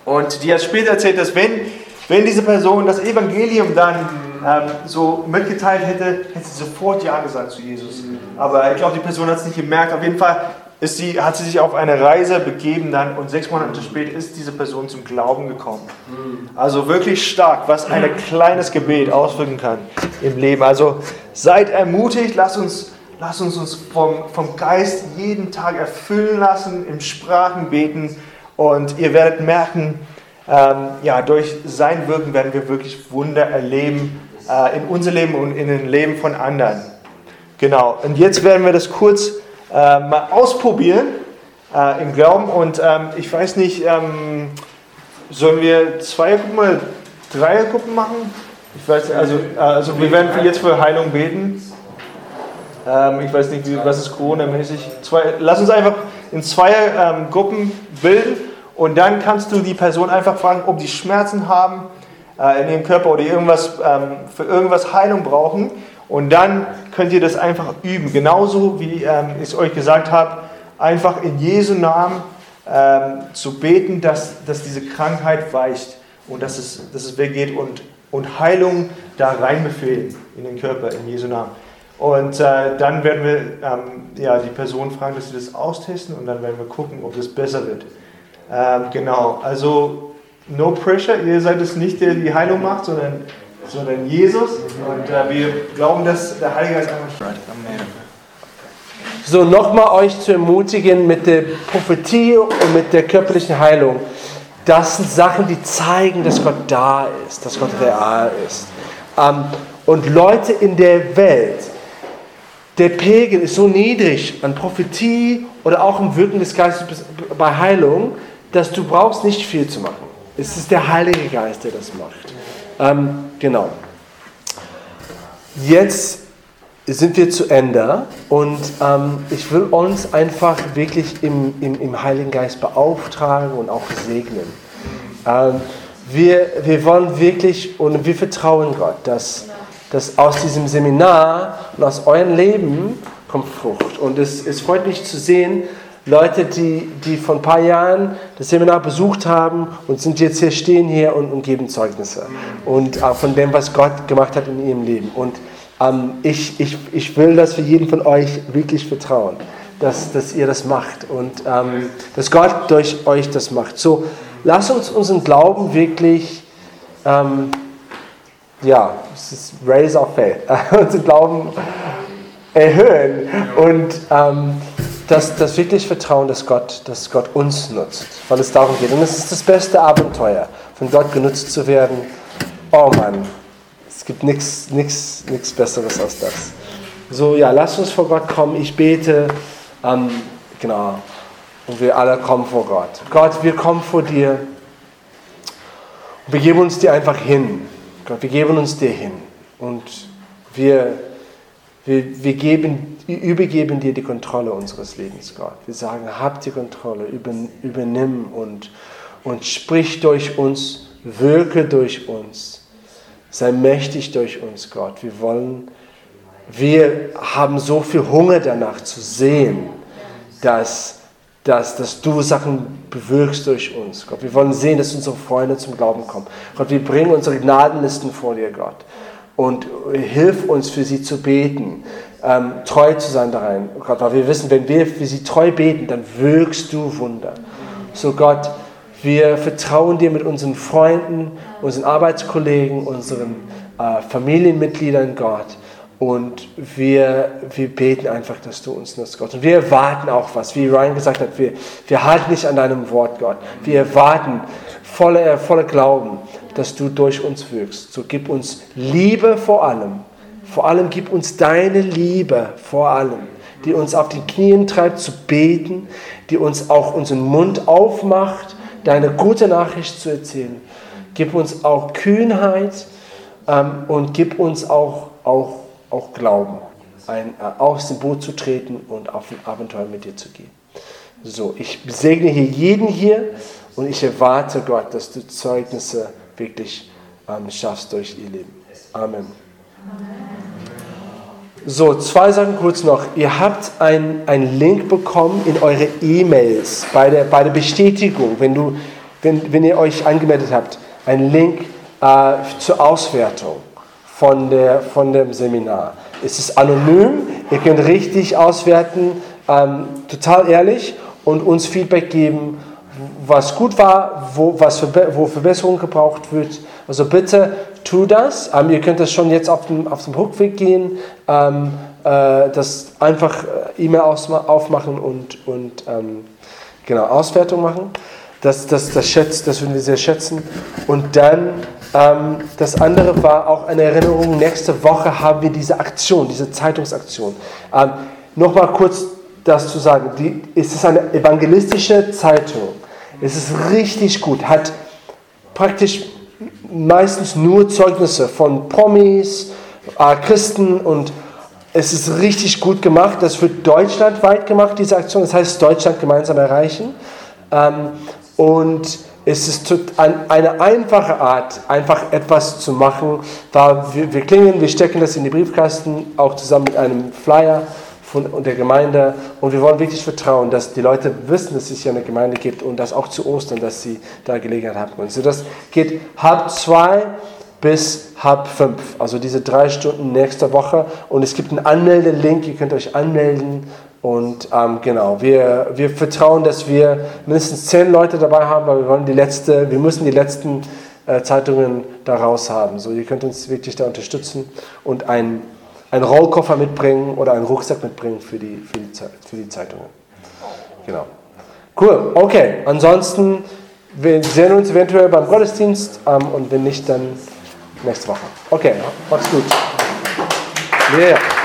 O: Und die hat später erzählt, dass wenn, wenn diese Person das Evangelium dann ähm, so mitgeteilt hätte, hätte sie sofort Ja gesagt zu Jesus. Aber ich glaube, die Person hat es nicht gemerkt. Auf jeden Fall sie, hat sie sich auf eine Reise begeben dann und sechs Monate später ist diese Person zum Glauben gekommen. Also wirklich stark, was ein kleines Gebet auswirken kann im Leben. Also seid ermutigt, lasst uns, lasst uns uns vom, vom Geist jeden Tag erfüllen lassen, im Sprachen beten und ihr werdet merken, ähm, ja, durch sein Wirken werden wir wirklich Wunder erleben äh, in unser Leben und in dem Leben von anderen. Genau, und jetzt werden wir das kurz äh, mal ausprobieren äh, im Glauben. Und ähm, ich weiß nicht, ähm, sollen wir zwei Gruppen oder drei Gruppen machen? Ich weiß, also, äh, also wir werden jetzt für Heilung beten. Ähm, ich weiß nicht, was ist Corona-mäßig. Lass uns einfach in zwei ähm, Gruppen bilden und dann kannst du die Person einfach fragen, ob die Schmerzen haben äh, in ihrem Körper oder irgendwas, ähm, für irgendwas Heilung brauchen. Und dann könnt ihr das einfach üben. Genauso wie ähm, ich euch gesagt habe, einfach in Jesu Namen ähm, zu beten, dass, dass diese Krankheit weicht und dass es, dass es weggeht und, und Heilung da reinbefehlen in den Körper in Jesu Namen. Und äh, dann werden wir ähm, ja, die Person fragen, dass sie das austesten und dann werden wir gucken, ob das besser wird. Ähm, genau, also no pressure, ihr seid es nicht, der die Heilung macht, sondern, sondern Jesus. Und äh, wir glauben, dass der Heilige Geist einfach
A: So, nochmal euch zu ermutigen mit der Prophetie und mit der körperlichen Heilung. Das sind Sachen, die zeigen, dass Gott da ist, dass Gott real ist. Ähm, und Leute in der Welt, der Pegel ist so niedrig an Prophetie oder auch im Wirken des Geistes bei Heilung, dass du brauchst nicht viel zu machen. Es ist der Heilige Geist, der das macht. Ähm, genau. Jetzt sind wir zu Ende und ähm, ich will uns einfach wirklich im, im, im Heiligen Geist beauftragen und auch segnen. Ähm, wir, wir wollen wirklich und wir vertrauen Gott, dass, dass aus diesem Seminar und aus eurem Leben kommt Frucht. Und es, es freut mich zu sehen, Leute, die, die vor ein paar Jahren das Seminar besucht haben und sind jetzt hier, stehen hier und, und geben Zeugnisse. Und äh, von dem, was Gott gemacht hat in ihrem Leben. Und ähm, ich, ich, ich will das für jeden von euch wirklich vertrauen, dass, dass ihr das macht und ähm, dass Gott durch euch das macht. So, lasst uns unseren Glauben wirklich, ähm, ja, es ist Raise of Faith, unseren Glauben erhöhen und ähm, das, das wirklich Vertrauen, dass Gott, dass Gott uns nutzt, weil es darum geht. Und es ist das beste Abenteuer, von Gott genutzt zu werden. Oh Mann, es gibt nichts Besseres als das. So, ja, lass uns vor Gott kommen. Ich bete, ähm, genau, und wir alle kommen vor Gott. Gott, wir kommen vor dir. Und wir geben uns dir einfach hin. Gott, wir geben uns dir hin. Und wir, wir, wir geben übergeben dir die Kontrolle unseres Lebens, Gott. Wir sagen, hab die Kontrolle, übernimm und, und sprich durch uns, wirke durch uns, sei mächtig durch uns, Gott. Wir wollen, wir haben so viel Hunger danach zu sehen, dass, dass, dass du Sachen bewirkst durch uns, Gott. Wir wollen sehen, dass unsere Freunde zum Glauben kommen. Gott, wir bringen unsere Gnadenlisten vor dir, Gott. Und hilf uns, für sie zu beten ähm, treu zu sein da rein. Oh Gott, weil wir wissen, wenn wir für sie treu beten, dann wirkst du Wunder. So Gott, wir vertrauen dir mit unseren Freunden, unseren Arbeitskollegen, unseren äh, Familienmitgliedern, Gott. Und wir, wir beten einfach, dass du uns nutzt, Gott. Und wir erwarten auch was, wie Ryan gesagt hat, wir, wir halten nicht an deinem Wort, Gott. Wir erwarten voller, voller Glauben, dass du durch uns wirkst. So gib uns Liebe vor allem vor allem gib uns deine Liebe, vor allem, die uns auf den Knien treibt zu beten, die uns auch unseren Mund aufmacht, deine gute Nachricht zu erzählen. Gib uns auch Kühnheit ähm, und gib uns auch, auch, auch Glauben, ein, äh, aus dem Boot zu treten und auf ein Abenteuer mit dir zu gehen. So, ich segne hier jeden hier und ich erwarte Gott, dass du Zeugnisse wirklich ähm, schaffst durch ihr Leben. Amen. So, zwei Sachen kurz noch. Ihr habt einen Link bekommen in eure E-Mails bei der, bei der Bestätigung, wenn, du, wenn, wenn ihr euch angemeldet habt. Ein Link äh, zur Auswertung von, der, von dem Seminar. Es ist anonym, ihr könnt richtig auswerten, ähm, total ehrlich und uns Feedback geben, was gut war, wo, was wo Verbesserung gebraucht wird. Also bitte tu das. Ähm, ihr könnt das schon jetzt auf dem, auf dem Rückweg gehen, ähm, äh, das einfach äh, E-Mail aufmachen und, und ähm, genau, Auswertung machen. Das, das, das, schätzt, das würden wir sehr schätzen. Und dann, ähm, das andere war auch eine Erinnerung, nächste Woche haben wir diese Aktion, diese Zeitungsaktion. Ähm, Nochmal kurz das zu sagen, die, es ist eine evangelistische Zeitung. Es ist richtig gut, hat praktisch meistens nur Zeugnisse von Promis, äh, Christen und es ist richtig gut gemacht. Das wird deutschlandweit gemacht, diese Aktion. Das heißt, Deutschland gemeinsam erreichen. Ähm, und es ist eine einfache Art, einfach etwas zu machen. Wir, wir klingen, wir stecken das in die Briefkasten, auch zusammen mit einem Flyer von der Gemeinde. Und wir wollen wirklich vertrauen, dass die Leute wissen, dass es hier eine Gemeinde gibt und dass auch zu Ostern, dass sie da Gelegenheit haben können. So, das geht halb zwei bis halb fünf, also diese drei Stunden nächste Woche. Und es gibt einen Anmeldelink, ihr könnt euch anmelden. Und ähm, genau, wir, wir vertrauen, dass wir mindestens zehn Leute dabei haben, weil wir wollen die letzte, wir müssen die letzten äh, Zeitungen da raus haben. So, ihr könnt uns wirklich da unterstützen und ein einen Rollkoffer mitbringen oder einen Rucksack mitbringen für die, für die, für die Zeitungen. Genau. Cool, okay. Ansonsten, wir sehen uns eventuell beim Gottesdienst ähm, und wenn nicht, dann nächste Woche. Okay, macht's gut. Yeah.